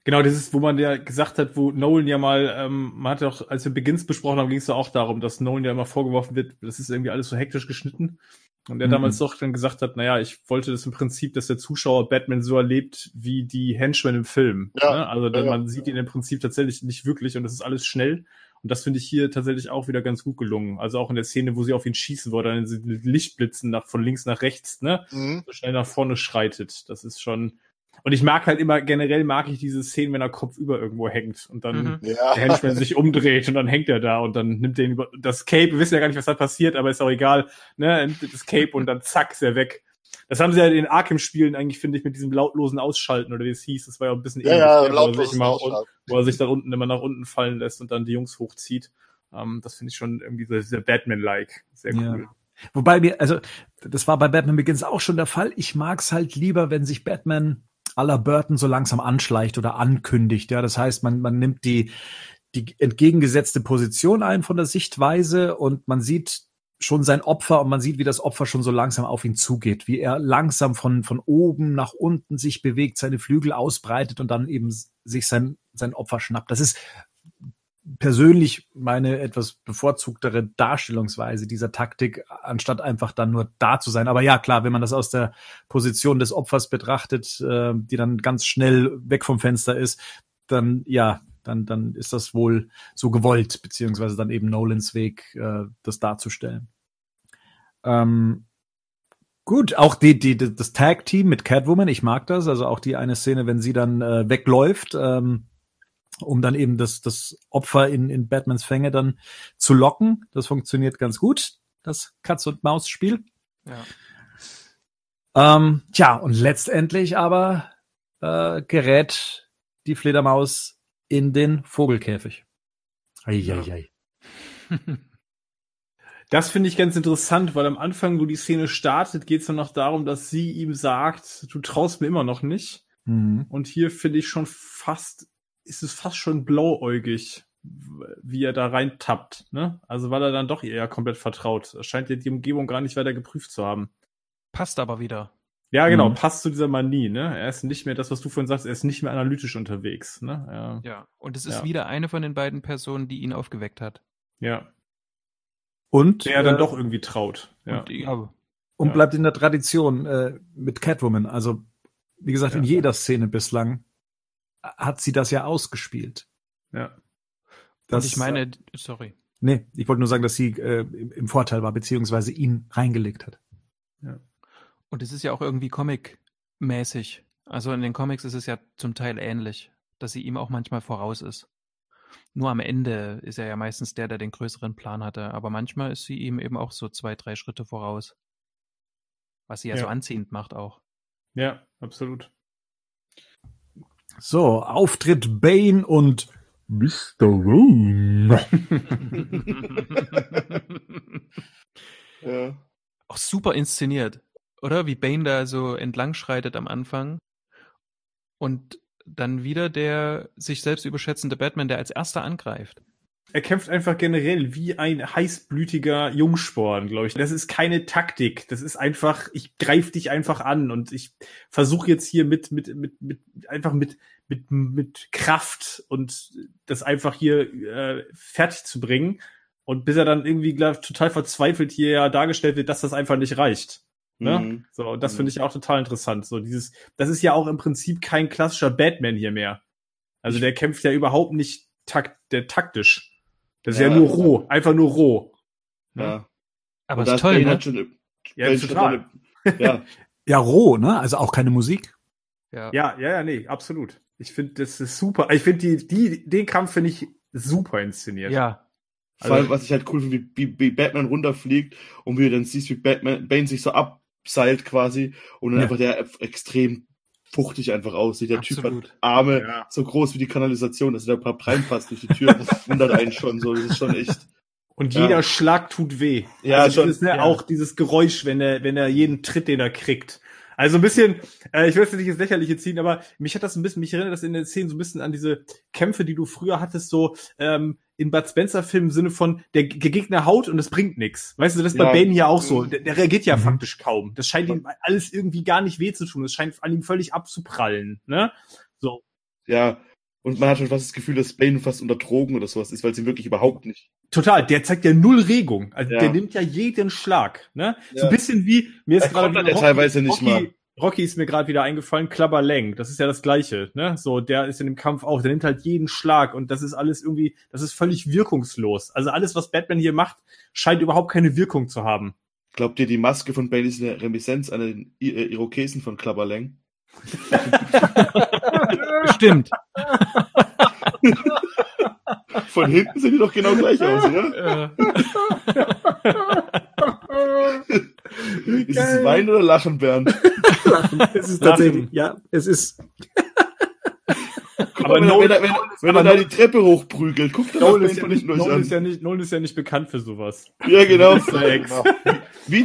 Genau, das ist, wo man ja gesagt hat, wo Nolan ja mal, ähm, man hat ja auch, als wir Begins besprochen haben, ging es ja auch darum, dass Nolan ja immer vorgeworfen wird, das ist irgendwie alles so hektisch geschnitten. Und er mhm. damals doch dann gesagt hat, naja, ich wollte das im Prinzip, dass der Zuschauer Batman so erlebt wie die Henchmen im Film. Ja, ne? Also ja, man ja. sieht ihn im Prinzip tatsächlich nicht wirklich und das ist alles schnell. Und das finde ich hier tatsächlich auch wieder ganz gut gelungen. Also auch in der Szene, wo sie auf ihn schießen, wo er dann mit Lichtblitzen nach, von links nach rechts, ne, mhm. so schnell nach vorne schreitet. Das ist schon, und ich mag halt immer, generell mag ich diese Szenen, wenn er Kopf über irgendwo hängt und dann mhm. ja. der Henchman sich umdreht und dann hängt er da und dann nimmt er ihn über das Cape, wir wissen ja gar nicht, was da passiert, aber ist auch egal, ne, nimmt das Cape und dann zack, ist er weg. Das haben sie ja in den Arkham-Spielen eigentlich, finde ich, mit diesem lautlosen Ausschalten oder wie es hieß. Das war ja ein bisschen ja, ähnlich, ja, wo, er sich immer, wo er sich da unten immer nach unten fallen lässt und dann die Jungs hochzieht. Um, ähm, das finde ich schon irgendwie so sehr Batman-like. Sehr cool. Ja. Wobei mir, also, das war bei Batman Begins auch schon der Fall. Ich mag's halt lieber, wenn sich Batman aller Burton so langsam anschleicht oder ankündigt. Ja, das heißt, man, man nimmt die, die entgegengesetzte Position ein von der Sichtweise und man sieht schon sein Opfer und man sieht, wie das Opfer schon so langsam auf ihn zugeht, wie er langsam von, von oben nach unten sich bewegt, seine Flügel ausbreitet und dann eben sich sein, sein Opfer schnappt. Das ist persönlich meine etwas bevorzugtere Darstellungsweise dieser Taktik, anstatt einfach dann nur da zu sein. Aber ja, klar, wenn man das aus der Position des Opfers betrachtet, äh, die dann ganz schnell weg vom Fenster ist, dann ja, dann, dann ist das wohl so gewollt, beziehungsweise dann eben Nolans Weg, äh, das darzustellen. Ähm, Gut, auch die, die, das Tag-Team mit Catwoman, ich mag das. Also auch die eine Szene, wenn sie dann äh, wegläuft, ähm, um dann eben das, das Opfer in, in Batmans Fänge dann zu locken. Das funktioniert ganz gut, das Katz- und Maus-Spiel. Ja. Ähm, tja, und letztendlich aber äh, gerät die Fledermaus in den Vogelkäfig. Eieiei. <laughs> Das finde ich ganz interessant, weil am Anfang, wo die Szene startet, geht es dann noch darum, dass sie ihm sagt, du traust mir immer noch nicht. Mhm. Und hier finde ich schon fast ist es fast schon blauäugig, wie er da reintappt. Ne? Also weil er dann doch eher komplett vertraut. Er scheint ja die Umgebung gar nicht weiter geprüft zu haben. Passt aber wieder. Ja, genau, mhm. passt zu dieser Manie, ne? Er ist nicht mehr das, was du vorhin sagst, er ist nicht mehr analytisch unterwegs, ne? Ja, ja. und es ist ja. wieder eine von den beiden Personen, die ihn aufgeweckt hat. Ja. Und der äh, dann doch irgendwie traut. Ja. Und, ja. und bleibt in der Tradition äh, mit Catwoman. Also, wie gesagt, in jeder Szene bislang hat sie das ja ausgespielt. Ja. Das, Und ich meine, sorry. Nee, ich wollte nur sagen, dass sie äh, im Vorteil war, beziehungsweise ihn reingelegt hat. Ja. Und es ist ja auch irgendwie Comic-mäßig. Also in den Comics ist es ja zum Teil ähnlich, dass sie ihm auch manchmal voraus ist. Nur am Ende ist er ja meistens der, der den größeren Plan hatte. Aber manchmal ist sie ihm eben auch so zwei, drei Schritte voraus. Was sie ja, ja. so anziehend macht auch. Ja, absolut. So, Auftritt Bane und Mr. Wayne. <laughs> ja. Auch super inszeniert, oder? Wie Bane da so entlang schreitet am Anfang. Und dann wieder der sich selbst überschätzende Batman, der als erster angreift er kämpft einfach generell wie ein heißblütiger Jungsporn, glaube ich. Das ist keine Taktik. Das ist einfach, ich greife dich einfach an und ich versuche jetzt hier mit, mit, mit, mit, einfach mit, mit, mit Kraft und das einfach hier äh, fertig zu bringen. Und bis er dann irgendwie, glaub, total verzweifelt hier ja dargestellt wird, dass das einfach nicht reicht. Ne? Mhm. So, und das Mhm. finde ich auch total interessant. So dieses, das ist ja auch im Prinzip kein klassischer Batman hier mehr. Also der kämpft ja überhaupt nicht takt, der taktisch. Das ist ja, Ja. nur roh, einfach nur roh. Ja. Aber Und ist toll, Bane ne? schon, Ja, Bane total. schon- Ja, <laughs> Ja, roh, ne? Also auch keine Musik. Ja. Ja, ja, ja, nee, absolut. Ich finde, das ist super. Ich finde die, die, den Kampf finde ich super inszeniert. ja. vor allem, Also- was ich halt cool finde, wie, wie, wie Batman runterfliegt und wie du dann siehst, wie Batman, Bane sich so abseilt quasi und dann Ja. einfach der extrem fuchtig einfach aussieht. Der Typ Absolut. hat Arme Ja. so groß wie die Kanalisation, dass er da ein paar reinpasst durch die Tür, wundert einen schon so. Das ist schon echt. Und Ja. jeder Schlag tut weh. Ja, also schon. dieses, ne, Ja. auch dieses Geräusch, wenn er, wenn er jeden Tritt, den er kriegt. Also ein bisschen, äh, ich will jetzt nicht ins Lächerliche ziehen, aber mich hat das ein bisschen, mich erinnert das in den Szenen so ein bisschen an diese Kämpfe, die du früher hattest, so ähm, in Bud Spencer-Filmen im Sinne von, der Gegner haut und es bringt nichts. Weißt du, das ist bei Ja. Bane hier auch so. Mhm. Der, der reagiert ja Mhm. faktisch kaum. Das scheint ihm alles irgendwie gar nicht weh zu tun. Das scheint an ihm völlig abzuprallen. Ne? So. Ja. Und man hat schon fast das Gefühl, dass Bane fast unter Drogen oder sowas ist, weil sie wirklich überhaupt nicht. Total, der zeigt ja null Regung. Also Ja. der nimmt ja jeden Schlag. Ne? So Ja. ein bisschen wie, mir ist Er gerade ja teilweise nicht Rocky, mal. Rocky ist mir gerade wieder eingefallen, Clubber Lang, das ist ja das gleiche, ne? So, der ist in dem Kampf auch, der nimmt halt jeden Schlag und das ist alles irgendwie, das ist völlig wirkungslos. Also alles, was Batman hier macht, scheint überhaupt keine Wirkung zu haben. Glaubt ihr, die Maske von Bane ist eine Reminiszenz an den I äh, Irokesen von Klabberlang? <laughs> Stimmt. Von hinten sehen die doch genau gleich aus, oder? Ist es Wein oder Lachen, Bernd? Es ist Lachen. tatsächlich, ja, es ist. Aber wenn, er- wenn, er- wenn, wenn er aber da die Treppe hochprügelt, guckt er Nolan ist, ja nicht, Nolan, an. ist ja nicht, Nolan ist ja nicht bekannt für sowas. Ja, genau. Mr.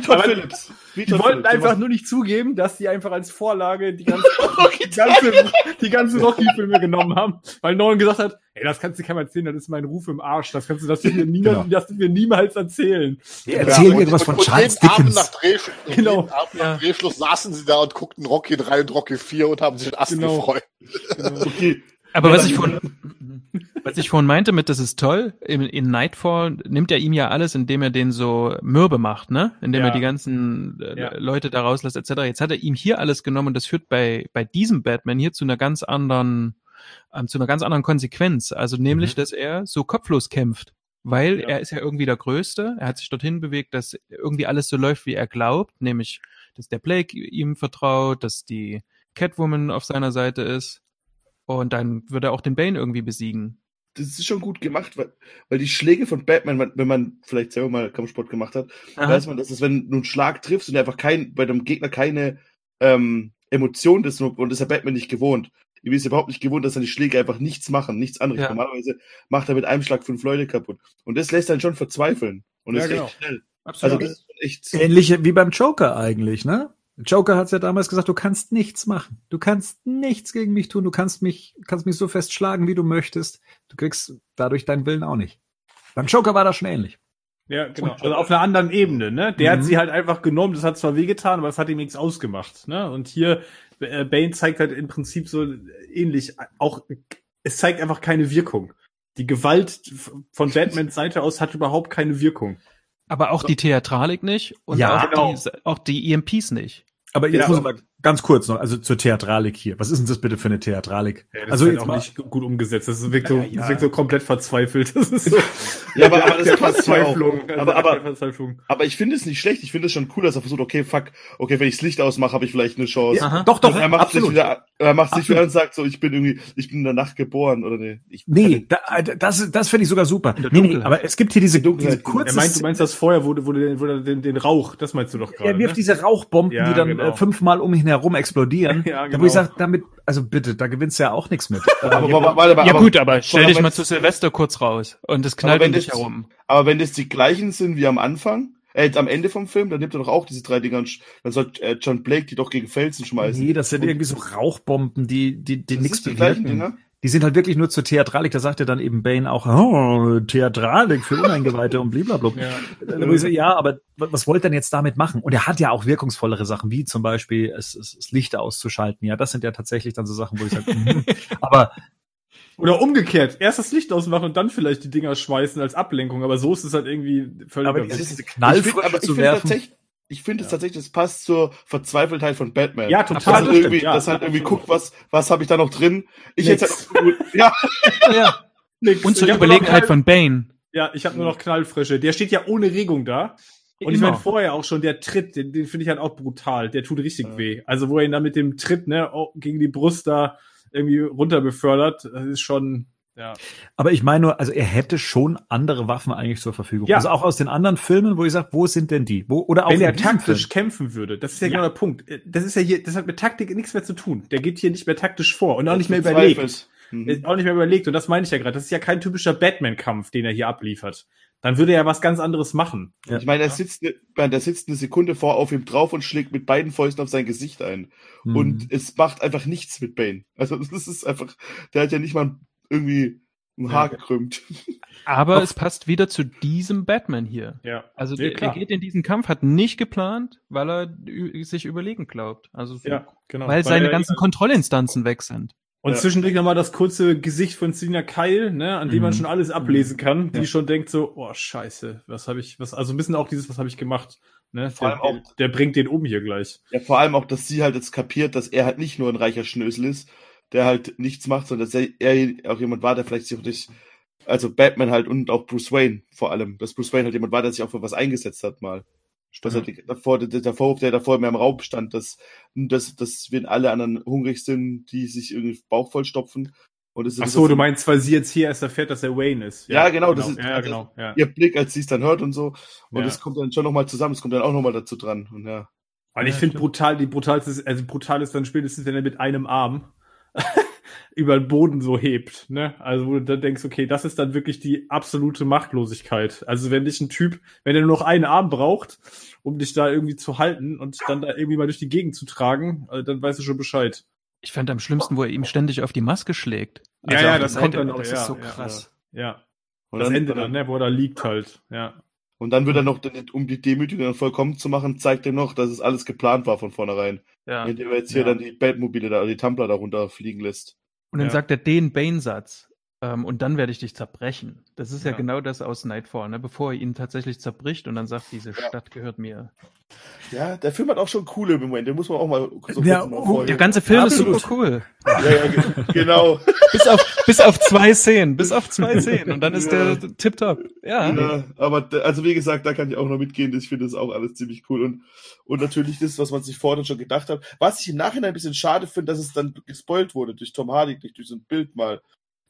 Todd Aber Phillips. Die wollten Phillips. einfach nur nicht zugeben, dass die einfach als Vorlage die ganze, <laughs> die ganze, die ganzen Rocky-Filme genommen haben, weil Nolan gesagt hat, ey, das kannst du keinem erzählen, das ist mein Ruf im Arsch, das kannst du das mir niemals, Genau. das wir niemals erzählen. Wir erzählen und- irgendwas und- von und Charles jeden Abend Dickens. Nach Drehschluss, und Genau. jeden Abend Ja. nach Drehschluss saßen sie da und guckten Rocky 3 und Rocky 4 und haben sich in Ast Genau. gefreut. <laughs> Okay. Aber Ja, was ich vorhin, was ich vorhin meinte mit, das ist toll, in, in Nightfall nimmt er ihm ja alles, indem er den so mürbe macht, ne? Indem Ja. er die ganzen äh, Ja. Leute da rauslässt, etc. Jetzt hat er ihm hier alles genommen und das führt bei, bei diesem Batman hier zu einer ganz anderen, ähm, zu einer ganz anderen Konsequenz. Also nämlich, dass er so kopflos kämpft. Weil Ja. er ist ja irgendwie der Größte, er hat sich dorthin bewegt, dass irgendwie alles so läuft, wie er glaubt, nämlich, dass der Blake ihm vertraut, dass die Catwoman auf seiner Seite ist. Und dann wird er auch den Bane irgendwie besiegen. Das ist schon gut gemacht, weil, weil die Schläge von Batman, wenn- man vielleicht selber mal Kampfsport gemacht hat, weiß man, dass es, wenn du einen Schlag triffst und einfach kein, bei dem Gegner keine ähm, Emotion ist, und das ist ja Batman nicht gewohnt. Ihm ist überhaupt nicht gewohnt, dass seine Schläge einfach nichts machen, nichts anderes. Ja. Normalerweise macht er mit einem Schlag fünf Leute kaputt. Und das lässt einen schon verzweifeln. Und Ja, ist genau. echt schnell. Also Absolut. das ist echt. Ähnlich wie beim Joker eigentlich, ne? Joker hat's ja damals gesagt, du kannst nichts machen. Du kannst nichts gegen mich tun. Du kannst mich, kannst mich so fest schlagen, wie du möchtest. Du kriegst dadurch deinen Willen auch nicht. Beim Joker war das schon ähnlich. Ja, genau. Also auf einer anderen Ebene, ne? Der Mhm. hat sie halt einfach genommen, das hat zwar wehgetan, aber es hat ihm nichts ausgemacht, ne? Und hier, äh, Bane zeigt halt im Prinzip so ähnlich, auch, es zeigt einfach keine Wirkung. Die Gewalt von <laughs> Batmans Seite aus hat überhaupt keine Wirkung. Aber auch die Theatralik nicht und Ja, auch, genau. die, auch die EMPs nicht. Aber jetzt Ja. muss ganz kurz noch, also zur Theatralik hier. Was ist denn das bitte für eine Theatralik? das also ist halt auch mal, nicht gu- gut umgesetzt. Das wirkt so, Ja, ja. Das wirkt so komplett verzweifelt. Das ist so. <laughs> Ja, aber, aber das passt ja auch. Verzweiflung. Aber, aber, aber ich finde es nicht schlecht. Ich finde es schon cool, dass er versucht, okay, fuck, okay, wenn ich das Licht ausmache, habe ich vielleicht eine Chance. ja, doch, doch, Und er macht sich absolut. wieder, er macht sich wieder und sagt so, ich bin irgendwie, ich bin in der Nacht geboren oder nee. Ich, Nee, da, das, das finde ich sogar super. Nee, nee, aber es gibt hier diese, Dunkelheit. diese kurze Er meint, du meinst das Feuer, wo, du- wo, du den- wo du den, den Rauch, das meinst du doch gerade. Er wirft ne? diese Rauchbomben, Ja, die dann genau. äh, fünfmal um ihn herum explodieren. Ja, <laughs> Da genau. wo ich sage, damit, also bitte, da gewinnst du ja auch nichts mit. aber, aber, warte mal, ja aber, gut, aber stell dich aber mal zu Silvester kurz raus und es knallt Aber um dich das- herum. aber wenn das die gleichen sind wie am Anfang, äh, jetzt am Ende vom Film, dann nimmt er doch auch diese drei Dinger und dann soll äh, John Blake die doch gegen Felsen schmeißen. nee, das sind Und irgendwie so Rauchbomben, die, die, die das nichts sind die gleichen bewirken. Dinger. Die sind halt wirklich nur zur Theatralik. Da sagt ja dann eben Bane auch, oh, Theatralik für Uneingeweihte und blablabla. Ja. Da wo ich so, ja, aber wa- was wollt ihr denn jetzt damit machen? Und er hat ja auch wirkungsvollere Sachen, wie zum Beispiel es, es, das Licht auszuschalten. Ja, das sind ja tatsächlich dann so Sachen, wo ich sage, mhm. <laughs> aber Oder umgekehrt. Erst das Licht ausmachen und dann vielleicht die Dinger schmeißen als Ablenkung. Aber so ist es halt irgendwie völlig. Aber Es ist- diese ich zu werfen. Ich finde es tatsächlich, es passt zur Verzweifeltheit von Batman. Ja, Dass total. er das stimmt, irgendwie, ja. dass halt irgendwie guckt, was, was habe ich da noch drin? Ich Nix. hätte halt <laughs> ja, Ja. Nix. Und zur Ich Überlegenheit von Bane. Ja, ich habe nur noch Knallfrische. Der steht ja ohne Regung da. Und ich meine vorher auch schon, der Tritt, den, den finde ich halt auch brutal. Der tut richtig Ja. weh. Also wo er ihn da mit dem Tritt, ne, oh, gegen die Brust da irgendwie runter befördert, das ist schon, ja. Aber ich meine nur, also er hätte schon andere Waffen eigentlich zur Verfügung. Ja. Also auch aus den anderen Filmen, wo ich sage, wo sind denn die? Wo, oder auch Wenn er taktisch Film. kämpfen würde, das ist ja, Ja. genau der Punkt. Das ist ja hier, das hat mit Taktik nichts mehr zu tun. Der geht hier nicht mehr taktisch vor und auch nicht mehr überlegt. Mhm. Ist auch nicht mehr überlegt. Und das meine ich ja gerade. Das ist ja kein typischer Batman-Kampf, den er hier abliefert. Dann würde er ja was ganz anderes machen. Ja. Ich meine, er sitzt, ne- der sitzt eine Sekunde vor auf ihm drauf und schlägt mit beiden Fäusten auf sein Gesicht ein. Mhm. Und es macht einfach nichts mit Bane. Also <laughs> das ist einfach, der hat ja nicht mal irgendwie ein Haar Ja. gekrümmt. Aber es passt wieder zu diesem Batman hier. Ja. Also Nee, der, er geht in diesen Kampf, hat nicht geplant, weil er sich überlegen glaubt. Also Ja, genau. weil seine er- ganzen Kontrollinstanzen weg sind. Und Ja. zwischendurch nochmal das kurze Gesicht von Selina Kyle, ne, an dem man Mhm. schon alles ablesen kann, die Ja. schon denkt so, oh scheiße, was habe ich, was, also ein bisschen auch dieses, was habe ich gemacht, ne, Vor der, allem der, der bringt den um hier gleich. Ja, vor allem auch, dass sie halt jetzt kapiert, dass er halt nicht nur ein reicher Schnösel ist, der halt nichts macht, sondern dass er, er auch jemand war, der vielleicht sich auch nicht, also Batman halt und auch Bruce Wayne vor allem, dass Bruce Wayne halt jemand war, der sich auch für was eingesetzt hat mal. Dass er die- davor, der, der Vorwurf, der davor mehr im Raum stand, dass, dass, dass wir alle anderen hungrig sind, die sich irgendwie Bauch vollstopfen. Und es ist Ach so, du meinst, weil sie jetzt hier erst erfährt, dass er Wayne ist. Ja, genau, das ist- ja, ja, also- genau, ja. ihr Blick, als sie es dann hört und so. Und Ja. das kommt dann schon nochmal zusammen, es kommt dann auch nochmal dazu dran. Und ja. Und ich Ja, finde brutal, die brutalste, ist- also brutal ist dann spätestens, wenn er mit einem Arm <laughs> über den Boden so hebt, ne? Also wo du dann denkst, okay, das ist dann wirklich die absolute Machtlosigkeit. Also wenn dich ein Typ, wenn er nur noch einen Arm braucht, um dich da irgendwie zu halten und dann da irgendwie mal durch die Gegend zu tragen, äh, dann weißt du schon Bescheid. Ich fand am schlimmsten, wo er ihm ständig auf die Maske schlägt. Ja, Also ja, die das Seite, kommt dann noch, Das ja, ist so ja, krass. Ja. Und das dann, Ende dann, ne, wo er da liegt halt, ja. Und dann wird er noch, um die Demütigung dann vollkommen zu machen, zeigt er noch, dass es alles geplant war von vornherein. Ja. Indem er jetzt hier Ja. dann die Batmobile da, die Tumblr darunter fliegen lässt. Und dann Ja. sagt er den Bane-Satz. Ähm, und dann werde ich dich zerbrechen. Das ist ja, Ja. genau das aus Nightfall, ne? bevor er ihn tatsächlich zerbricht und dann sagt, diese Stadt gehört mir. Ja, der Film hat auch schon coole Momente, muss man auch mal so Ja, kurz mal oh, Der ganze Film Absolut. ist super cool. Ja, ja, ge- genau. <laughs> bis, auf, bis auf zwei Szenen. Bis auf zwei Szenen. Und dann ist Ja. der tipptopp. Ja. Ja, aber also wie gesagt, da kann ich auch noch mitgehen. Ich finde das auch alles ziemlich cool und und natürlich das, was man sich vorher schon gedacht hat. Was ich im Nachhinein ein bisschen schade finde, dass es dann gespoilt wurde durch Tom Hardy, nicht durch so ein Bild mal,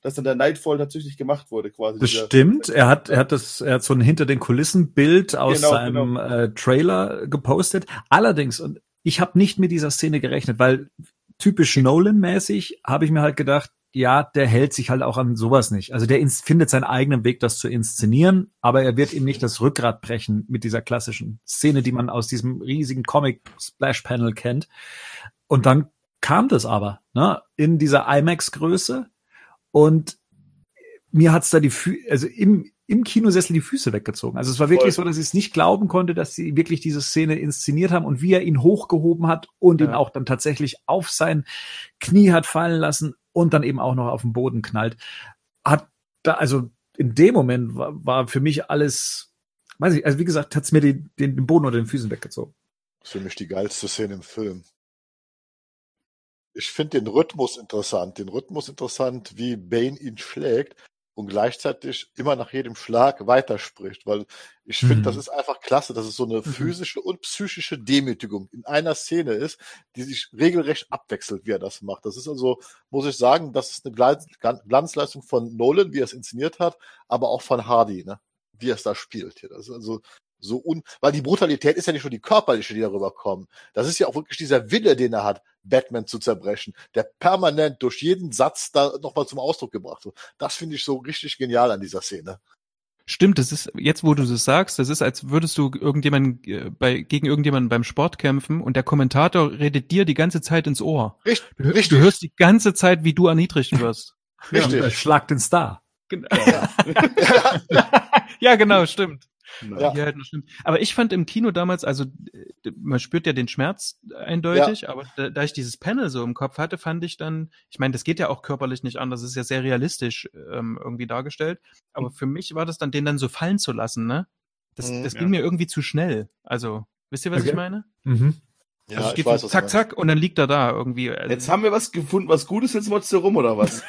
dass dann der Nightfall tatsächlich gemacht wurde quasi. Das Dieser- stimmt. Er hat, er hat das, er hat so ein hinter den Kulissen Bild aus Genau, seinem Äh, Trailer gepostet. Allerdings, und ich habe nicht mit dieser Szene gerechnet, weil typisch Nolan-mäßig habe ich mir halt gedacht, ja, der hält sich halt auch an sowas nicht. Also der findet seinen eigenen Weg, das zu inszenieren, aber er wird ihm nicht das Rückgrat brechen mit dieser klassischen Szene, die man aus diesem riesigen Comic-Splash-Panel kennt. Und dann kam das aber, ne, in dieser IMAX-Größe und mir hat's da die Fü also im, im Kinosessel die Füße weggezogen. Also es war wirklich Voll. so, dass ich es nicht glauben konnte, dass sie wirklich diese Szene inszeniert haben und wie er ihn hochgehoben hat und ihn Ja. auch dann tatsächlich auf sein Knie hat fallen lassen und dann eben auch noch auf den Boden knallt. Hat da, also in dem Moment war, war für mich alles, weiß ich, also wie gesagt, hat's mir den, den, den Boden unter den Füßen weggezogen. Das ist für mich die geilste Szene im Film. Ich finde den Rhythmus interessant. Den Rhythmus interessant, wie Bane ihn schlägt und gleichzeitig immer nach jedem Schlag weiterspricht, weil ich finde, Mhm. das ist einfach klasse, dass es so eine physische und psychische Demütigung in einer Szene ist, die sich regelrecht abwechselt, wie er das macht. Das ist also, muss ich sagen, das ist eine Glanz- Glanzleistung von Nolan, wie er es inszeniert hat, aber auch von Hardy, ne? wie er es da spielt. hier. Das ist also so un, weil die Brutalität ist ja nicht nur die körperliche, die darüber kommt. Das ist ja auch wirklich dieser Wille, den er hat, Batman zu zerbrechen, der permanent durch jeden Satz da nochmal zum Ausdruck gebracht wird. Das finde ich so richtig genial an dieser Szene. Stimmt, das ist, jetzt wo du das sagst, das ist, als würdest du irgendjemanden äh, bei, gegen irgendjemanden beim Sport kämpfen und der Kommentator redet dir die ganze Zeit ins Ohr. Richtig, Du, richtig, du hörst die ganze Zeit, wie du erniedrigt wirst. richtig. Ja, Schlag den Star. Gen- <laughs> ja, genau, stimmt. Ja. Ja, halt. Aber ich fand im Kino damals, also man spürt ja den Schmerz eindeutig, aber da, da ich dieses Panel so im Kopf hatte, fand ich dann, ich meine, das geht ja auch körperlich nicht anders, das ist ja sehr realistisch ähm, irgendwie dargestellt. Aber für mich war das dann, den dann so fallen zu lassen, ne? Das, Mhm, das ja. ging mir irgendwie zu schnell. Also, Wisst ihr, was Okay. ich meine? Mhm. Ja, Also ich weiß, zack, zack, und dann liegt er da irgendwie. Also, Jetzt haben wir was gefunden, was Gutes, jetzt motzt du rum, oder was?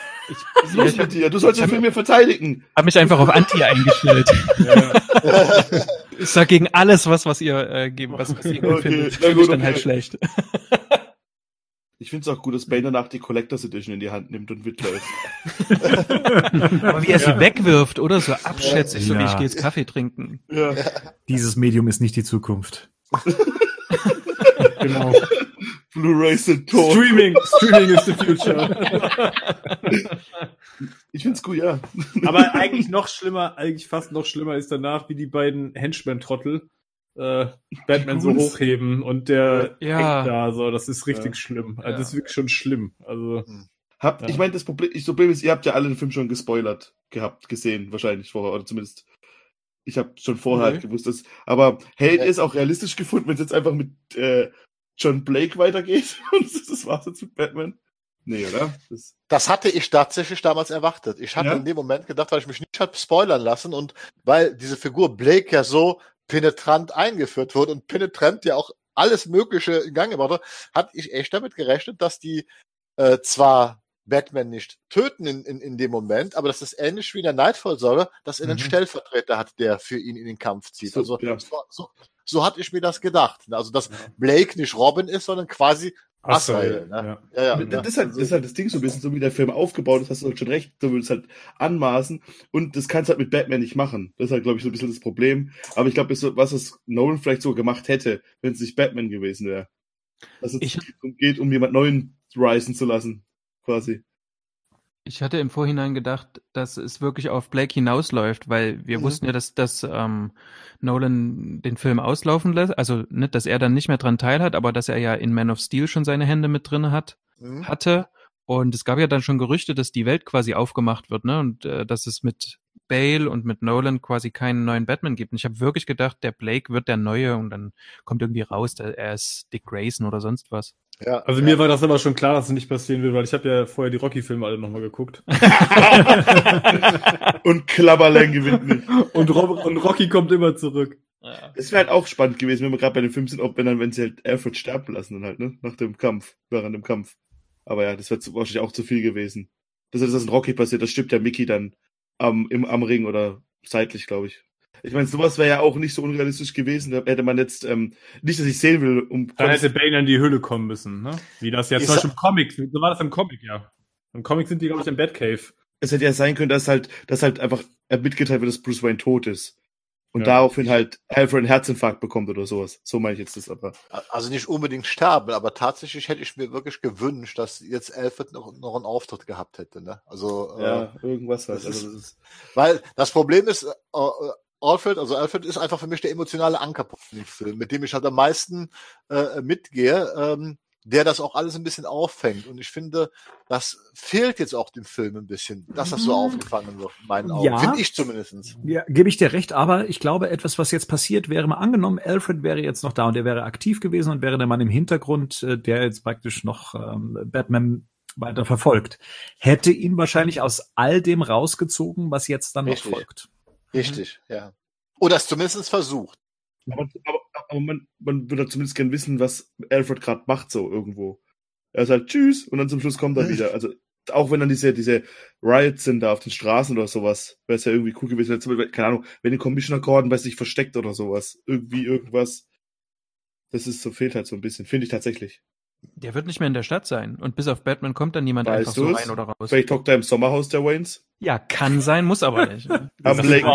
was ist los mit dir? Du sollst den Film hier verteidigen. hab mich einfach auf Anti eingestellt. <laughs> <laughs> ich sag gegen alles, was, was ihr, äh, geben, was, was ihr gut Okay, findet, gut, ich dann okay. halt schlecht. Ich finde es auch gut, dass Bane danach die Collectors Edition in die Hand nimmt und mitläuft. <laughs> Aber wie er sie wegwirft, oder? So abschätzig, so wie Ja. ich gehe jetzt Kaffee trinken. Ja. Dieses Medium ist nicht die Zukunft. Genau. <laughs> Blu-rays sind tot. Streaming, Streaming is the future. <laughs> Ich find's gut, ja. Aber eigentlich noch schlimmer, eigentlich fast noch schlimmer ist danach, wie die beiden Henchmen-Trottel äh, Batman so hochheben und der Ja. hängt da so. Das ist richtig Ja. schlimm. Also das ist wirklich schon schlimm. Also Habt, Ja. Ich meine, das Problem, das Problem ist, ihr habt ja alle den Film schon gespoilert gehabt, gesehen, wahrscheinlich vorher, oder zumindest. Ich habe schon vorher Nee. halt gewusst, dass, aber Held Ja. ist auch realistisch gefunden, wenn es jetzt einfach mit äh, John Blake weitergeht <laughs> und das war's jetzt mit Batman. Nee, oder? Das, Das hatte ich tatsächlich damals erwartet. Ich hatte Ja? in dem Moment gedacht, weil ich mich nicht hab spoilern lassen und weil diese Figur Blake ja so penetrant eingeführt wurde und penetrant ja auch alles Mögliche in Gang gebracht hat, hatte ich echt damit gerechnet, dass die äh, zwar Batman nicht töten in, in, in dem Moment, aber dass es ähnlich wie in der Nightfall-Saga, dass er einen Mhm. Stellvertreter hat, der für ihn in den Kampf zieht. So, also ja. so, so, so hatte ich mir das gedacht. Also dass Blake nicht Robin ist, sondern quasi Azrael. Ne? ja. Ja, ja, das, ist halt, das ist halt das Ding so ein bisschen, so wie der Film aufgebaut ist, hast du halt schon recht, du willst halt anmaßen und das kannst du halt mit Batman nicht machen. Das ist halt, glaube ich, so ein bisschen das Problem. Aber ich glaube, was es Nolan vielleicht so gemacht hätte, wenn es nicht Batman gewesen wäre. Dass es Ich- darum geht, um jemand Neuen risen zu lassen, quasi. Ich hatte im Vorhinein gedacht, dass es wirklich auf Blake hinausläuft, weil wir Mhm. wussten ja, dass, dass ähm, Nolan den Film auslaufen lässt, also nicht, dass er dann nicht mehr dran teilhat, aber dass er ja in Man of Steel schon seine Hände mit drin hat, Mhm. hatte. Und es gab ja dann schon Gerüchte, dass die Welt quasi aufgemacht wird, ne? Und äh, dass es mit Bale und mit Nolan quasi keinen neuen Batman gibt. Und ich habe wirklich gedacht, der Blake wird der neue und dann kommt irgendwie raus, der, er ist Dick Grayson oder sonst was. Ja, Also ja. mir war das aber schon klar, dass es nicht passieren wird, weil ich habe ja vorher die Rocky-Filme alle nochmal geguckt. <laughs> Und Klabberlang gewinnt nicht. Und, Rob und Rocky kommt immer zurück. Es wäre halt auch spannend gewesen, wenn wir gerade bei dem Film sind, ob wenn dann, wenn sie halt Alfred sterben lassen, dann halt, ne? Nach dem Kampf, während dem Kampf. Aber ja, das wäre wahrscheinlich auch zu viel gewesen. Das ist das in Rocky passiert, das stirbt ja Mickey dann am, im, am Ring oder seitlich, glaube ich. Ich meine, sowas wäre ja auch nicht so unrealistisch gewesen. Da hätte man jetzt, ähm, nicht, dass ich sehen will, um Dann hätte Bane in die Höhle kommen müssen, ne? Wie das ja zum Beispiel im Comic, so war das im Comic, ja. Im Comic sind die, glaube ich, im Batcave. es hätte ja sein können, dass halt, dass halt einfach mitgeteilt wird, dass Bruce Wayne tot ist. Und Ja. daraufhin halt Alfred einen Herzinfarkt bekommt oder sowas. So meine ich jetzt das aber. Also nicht unbedingt sterben, aber tatsächlich hätte ich mir wirklich gewünscht, dass jetzt Alfred noch, noch einen Auftritt gehabt hätte. Ne? Also, äh, Ja, irgendwas halt. das Also ist- das ist, weil das Problem ist, äh, äh, Alfred, also Alfred ist einfach für mich der emotionale Ankerpunkt in dem Film, mit dem ich halt am meisten äh, mitgehe, ähm, der das auch alles ein bisschen auffängt. Und ich finde, das fehlt jetzt auch dem Film ein bisschen, dass das so aufgefangen wird, in meinen Augen. Ja. Finde ich zumindest. Ja, gebe ich dir recht, aber ich glaube, etwas, was jetzt passiert, wäre mal angenommen, Alfred wäre jetzt noch da und er wäre aktiv gewesen und wäre der Mann im Hintergrund, äh, der jetzt praktisch noch ähm, Batman weiter verfolgt. Hätte ihn wahrscheinlich aus all dem rausgezogen, was jetzt dann Richtig. noch folgt. Richtig, ja. Oder es zumindest versucht. Aber, aber, aber man, man würde zumindest gern wissen, was Alfred gerade macht, so irgendwo. Er halt Tschüss und dann zum Schluss kommt er wieder. Also auch wenn dann diese, diese Riots sind da auf den Straßen oder sowas, wäre es ja irgendwie cool gewesen, wenn keine Ahnung, wenn den Commissioner Gordon bei sich versteckt oder sowas. Irgendwie irgendwas. Das ist so, fehlt halt so ein bisschen, finde ich tatsächlich. Der wird nicht mehr in der Stadt sein. Und bis auf Batman kommt dann niemand Weißt einfach so rein oder raus. Vielleicht hockt er im Sommerhaus der Waynes. Ja, kann sein, muss aber nicht. <laughs> Am Das Blake.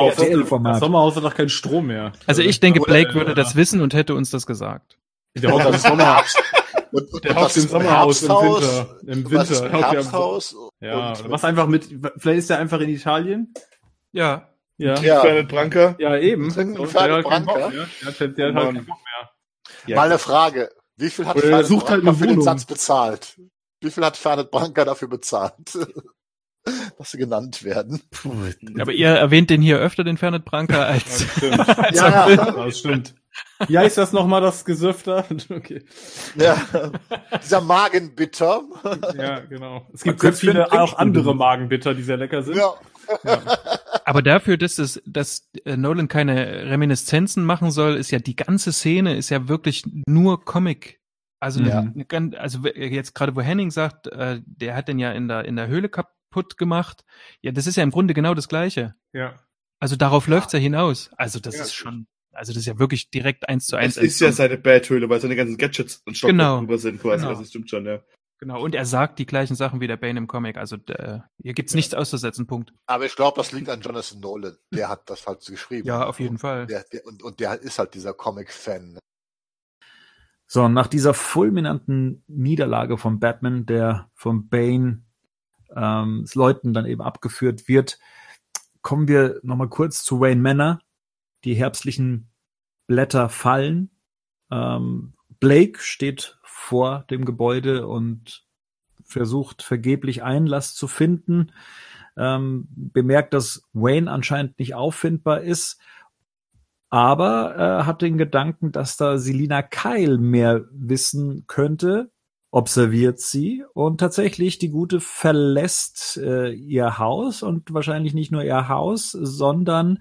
Das Sommerhaus hat doch keinen Strom mehr. Also ich denke, Blake würde das wissen und hätte uns das gesagt. Der hockt im <laughs> Sommerhaus. Und, und, Der hockt im Sommerhaus im Winter. Im Winter. im hockt er im- Herbsthaus. Ja, und, was einfach mit, vielleicht ist er einfach in Italien. Ja. Ja. Ja. Fernet Branca. Ja, eben. Bock Branca. mehr. Der hat, halt- der hat halt Mann. keinen Bock mehr. Ja, Mal eine Frage. Wie viel hat er Fernet sucht halt Branca eine für den. Satz bezahlt? Wie viel hat Fernet Branca dafür bezahlt? <laughs> Dass sie genannt werden. Aber ihr erwähnt den hier öfter, den Fernet Branca, Ja, als, das stimmt. <laughs> als Ja, ja. Das stimmt. Wie heißt das nochmal, das Gesöff da? <laughs> Okay. ja. Dieser Magenbitter. Ja, genau. Es gibt sehr viele auch andere. Magenbitter, die sehr lecker sind. ja. Aber dafür, dass es, dass äh, Nolan keine Reminiszenzen machen soll, ist ja die ganze Szene ist ja wirklich nur Comic. Also, Ja. eine also jetzt gerade wo Henning sagt, äh, der hat den ja in der in der Höhle kaputt gemacht. Ja, das ist ja im Grunde genau das Gleiche. Ja. Also darauf läuft's ja hinaus. Also das Ja, ist schon, also das ist ja wirklich direkt eins zu eins. Es ist ja seine Bad-Höhle, weil seine ganzen Gadgets und Stock Genau. drüber sind quasi. Genau. Also das stimmt schon, ja. Genau. Und er sagt die gleichen Sachen wie der Bane im Comic. Also äh, hier gibt's nichts auszusetzen. Punkt. Aber ich glaube, das liegt an Jonathan Nolan. Der hat das halt geschrieben. Ja, auf jeden Fall. Der, der, und, und der ist halt dieser Comic-Fan. So, und nach dieser fulminanten Niederlage von Batman, der von Bane ähm, Leuten dann eben abgeführt wird, kommen wir nochmal kurz zu Wayne Manor. Die herbstlichen Blätter fallen. Ähm, Blake steht vor dem Gebäude und versucht vergeblich Einlass zu finden. Ähm, bemerkt, dass Wayne anscheinend nicht auffindbar ist aber äh, hat den Gedanken, dass da Selina Kyle mehr wissen könnte, observiert sie und tatsächlich die Gute verlässt äh, ihr Haus und wahrscheinlich nicht nur ihr Haus, sondern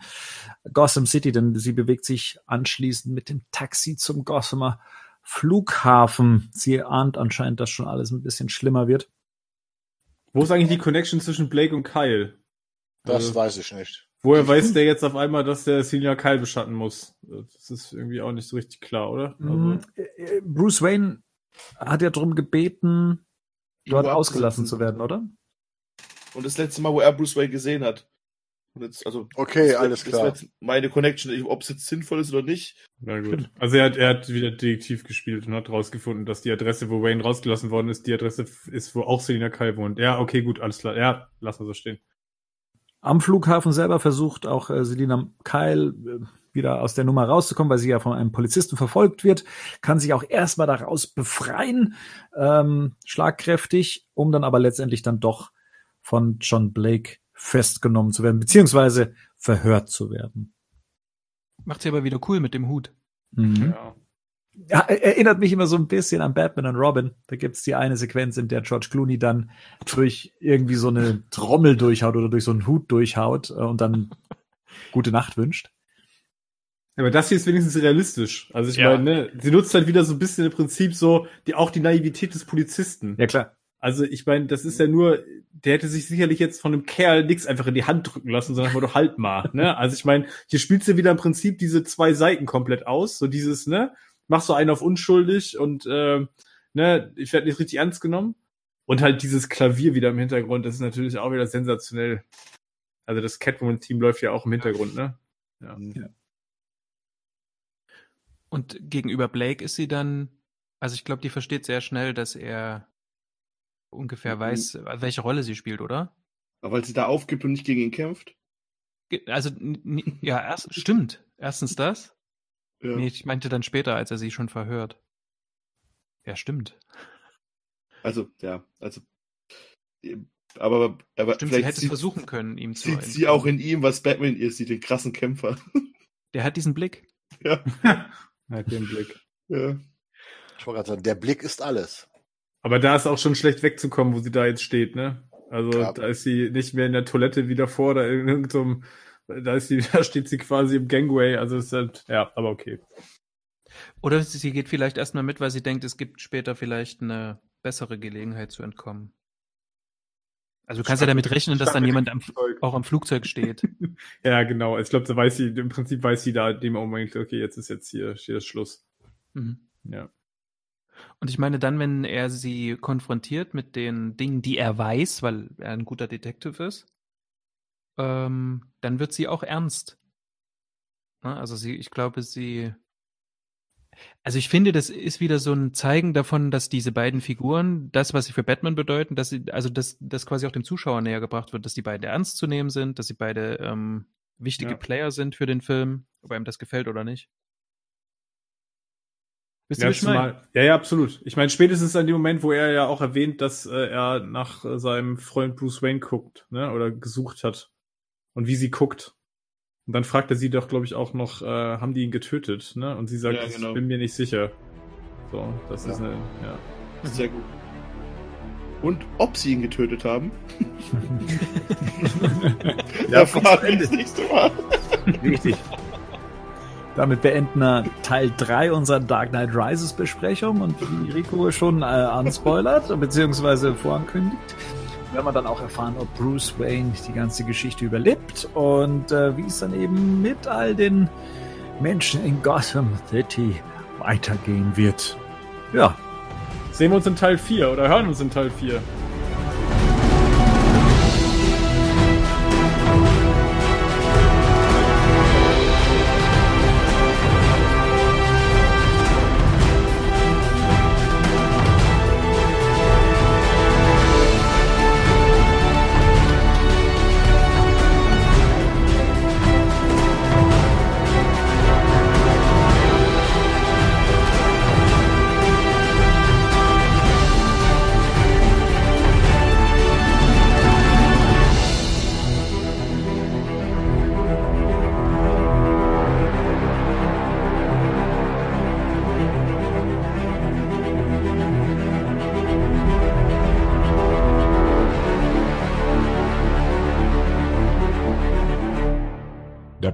Gotham City, denn sie bewegt sich anschließend mit dem Taxi zum Gossamer Flughafen. Sie ahnt anscheinend, dass schon alles ein bisschen schlimmer wird. Wo ist eigentlich die Connection zwischen Blake und Kyle? Das Also, weiß ich nicht. woher weiß der jetzt auf einmal, dass der Celia Kyle beschatten muss? Das ist irgendwie auch nicht so richtig klar, oder? Mm, äh, Bruce Wayne hat ja darum gebeten, dort ausgelassen zu werden, oder? Und das letzte Mal, wo er Bruce Wayne gesehen hat. Und jetzt, also, Okay, das alles Das klar. jetzt meine Connection, ob es jetzt sinnvoll ist oder nicht. Na gut. Also er hat, er hat wieder Detektiv gespielt und hat rausgefunden, dass die Adresse, wo Wayne rausgelassen worden ist, die Adresse ist, wo auch Selina Kyle wohnt. Ja, okay, gut, alles klar. Ja, lass mal so stehen. Am Flughafen selber versucht auch äh, Selina Kyle äh, wieder aus der Nummer rauszukommen, weil sie ja von einem Polizisten verfolgt wird, kann sich auch erstmal daraus befreien, ähm, schlagkräftig, um dann aber letztendlich dann doch von John Blake festgenommen zu werden, beziehungsweise verhört zu werden. Macht sie aber wieder cool mit dem Hut. Mhm. Ja. Ja, er- erinnert mich immer so ein bisschen an Batman und Robin. Da gibt's die eine Sequenz, in der George Clooney dann durch irgendwie so eine Trommel durchhaut oder durch so einen Hut durchhaut äh, und dann <laughs> gute Nacht wünscht. Aber das hier ist wenigstens realistisch. Also ich Ja. meine, ne, sie nutzt halt wieder so ein bisschen im Prinzip so die auch die Naivität des Polizisten. Ja, klar. Also ich meine, das ist ja nur, der hätte sich sicherlich jetzt von einem Kerl nix einfach in die Hand drücken lassen, sondern einfach halt mal. Ne? Also ich meine, hier spielt sie wieder im Prinzip diese zwei Seiten komplett aus. So dieses, ne, machst du einen auf unschuldig und äh, ne, ich werde nicht richtig ernst genommen. Und halt dieses Klavier wieder im Hintergrund, das ist natürlich auch wieder sensationell. Also das Catwoman-Team läuft ja auch im Hintergrund, ne? Ja. Und gegenüber Blake ist sie dann, also ich glaube, die versteht sehr schnell, dass er ungefähr Mhm. weiß, welche Rolle sie spielt, oder? Aber weil sie da aufgibt und nicht gegen ihn kämpft. Also, ja, erst, stimmt. Erstens das. Ja. Nee, ich meinte dann später, als er sie schon verhört. Ja, stimmt. Also, ja, also. Aber, aber Stimmt, sie vielleicht hätte es sieht, versuchen können, ihm zu sieht sie auch in ihm, was Batman ihr sieht, den krassen Kämpfer. <laughs> Der hat diesen Blick. ja. <laughs> Halt den Blick. ja. Ich wollte gerade sagen, der Blick ist alles. Aber da ist auch schon schlecht wegzukommen, wo sie da jetzt steht, ne? Also Ja. da ist sie nicht mehr in der Toilette wie davor, oder in irgendeinem, da ist sie, <laughs> da steht sie quasi im Gangway, also ist halt, ja, aber okay. Oder sie geht vielleicht erstmal mit, weil sie denkt, es gibt später vielleicht eine bessere Gelegenheit zu entkommen. Also du kannst ja damit rechnen, dass dann jemand am, auch am Flugzeug steht. <laughs> Ja, genau. Ich glaube, da weiß sie, im Prinzip weiß sie da in dem Moment, okay, jetzt ist jetzt hier, hier ist Schluss. Mhm. Ja. Und ich meine, dann, wenn er sie konfrontiert mit den Dingen, die er weiß, weil er ein guter Detective ist, ähm, dann wird sie auch ernst. Ne? Also sie, ich glaube, sie. Also ich finde, das ist wieder so ein Zeigen davon, dass diese beiden Figuren, das, was sie für Batman bedeuten, dass sie, also dass das quasi auch dem Zuschauer näher gebracht wird, dass die beide ernst zu nehmen sind, dass sie beide ähm, wichtige Ja. Player sind für den Film, ob einem das gefällt oder nicht. Wisst ihr, Ja, wie ich meine? zumal, ja, ja, absolut. Ich meine, spätestens an dem Moment, wo er ja auch erwähnt, dass äh, er nach äh, seinem Freund Bruce Wayne guckt, ne, oder gesucht hat. Und wie sie guckt. Und dann fragt er sie doch, glaube ich, auch noch, äh, haben die ihn getötet, ne? Und sie sagt, Ja, genau. ich bin mir nicht sicher. So, das ist Ja. eine, ja. Sehr gut. und ob sie ihn getötet haben. <laughs> <laughs> Ja, Erfahren wir das nächste Mal. Richtig. Damit beenden wir Teil 3 unserer Dark Knight Rises Besprechung und wie Rico schon äh, anspoilert, <laughs> beziehungsweise vorankündigt, werden wir dann auch erfahren, ob Bruce Wayne die ganze Geschichte überlebt und äh, wie es dann eben mit all den Menschen in Gotham City weitergehen wird. Ja, Sehen wir uns in Teil 4 oder hören uns in Teil 4.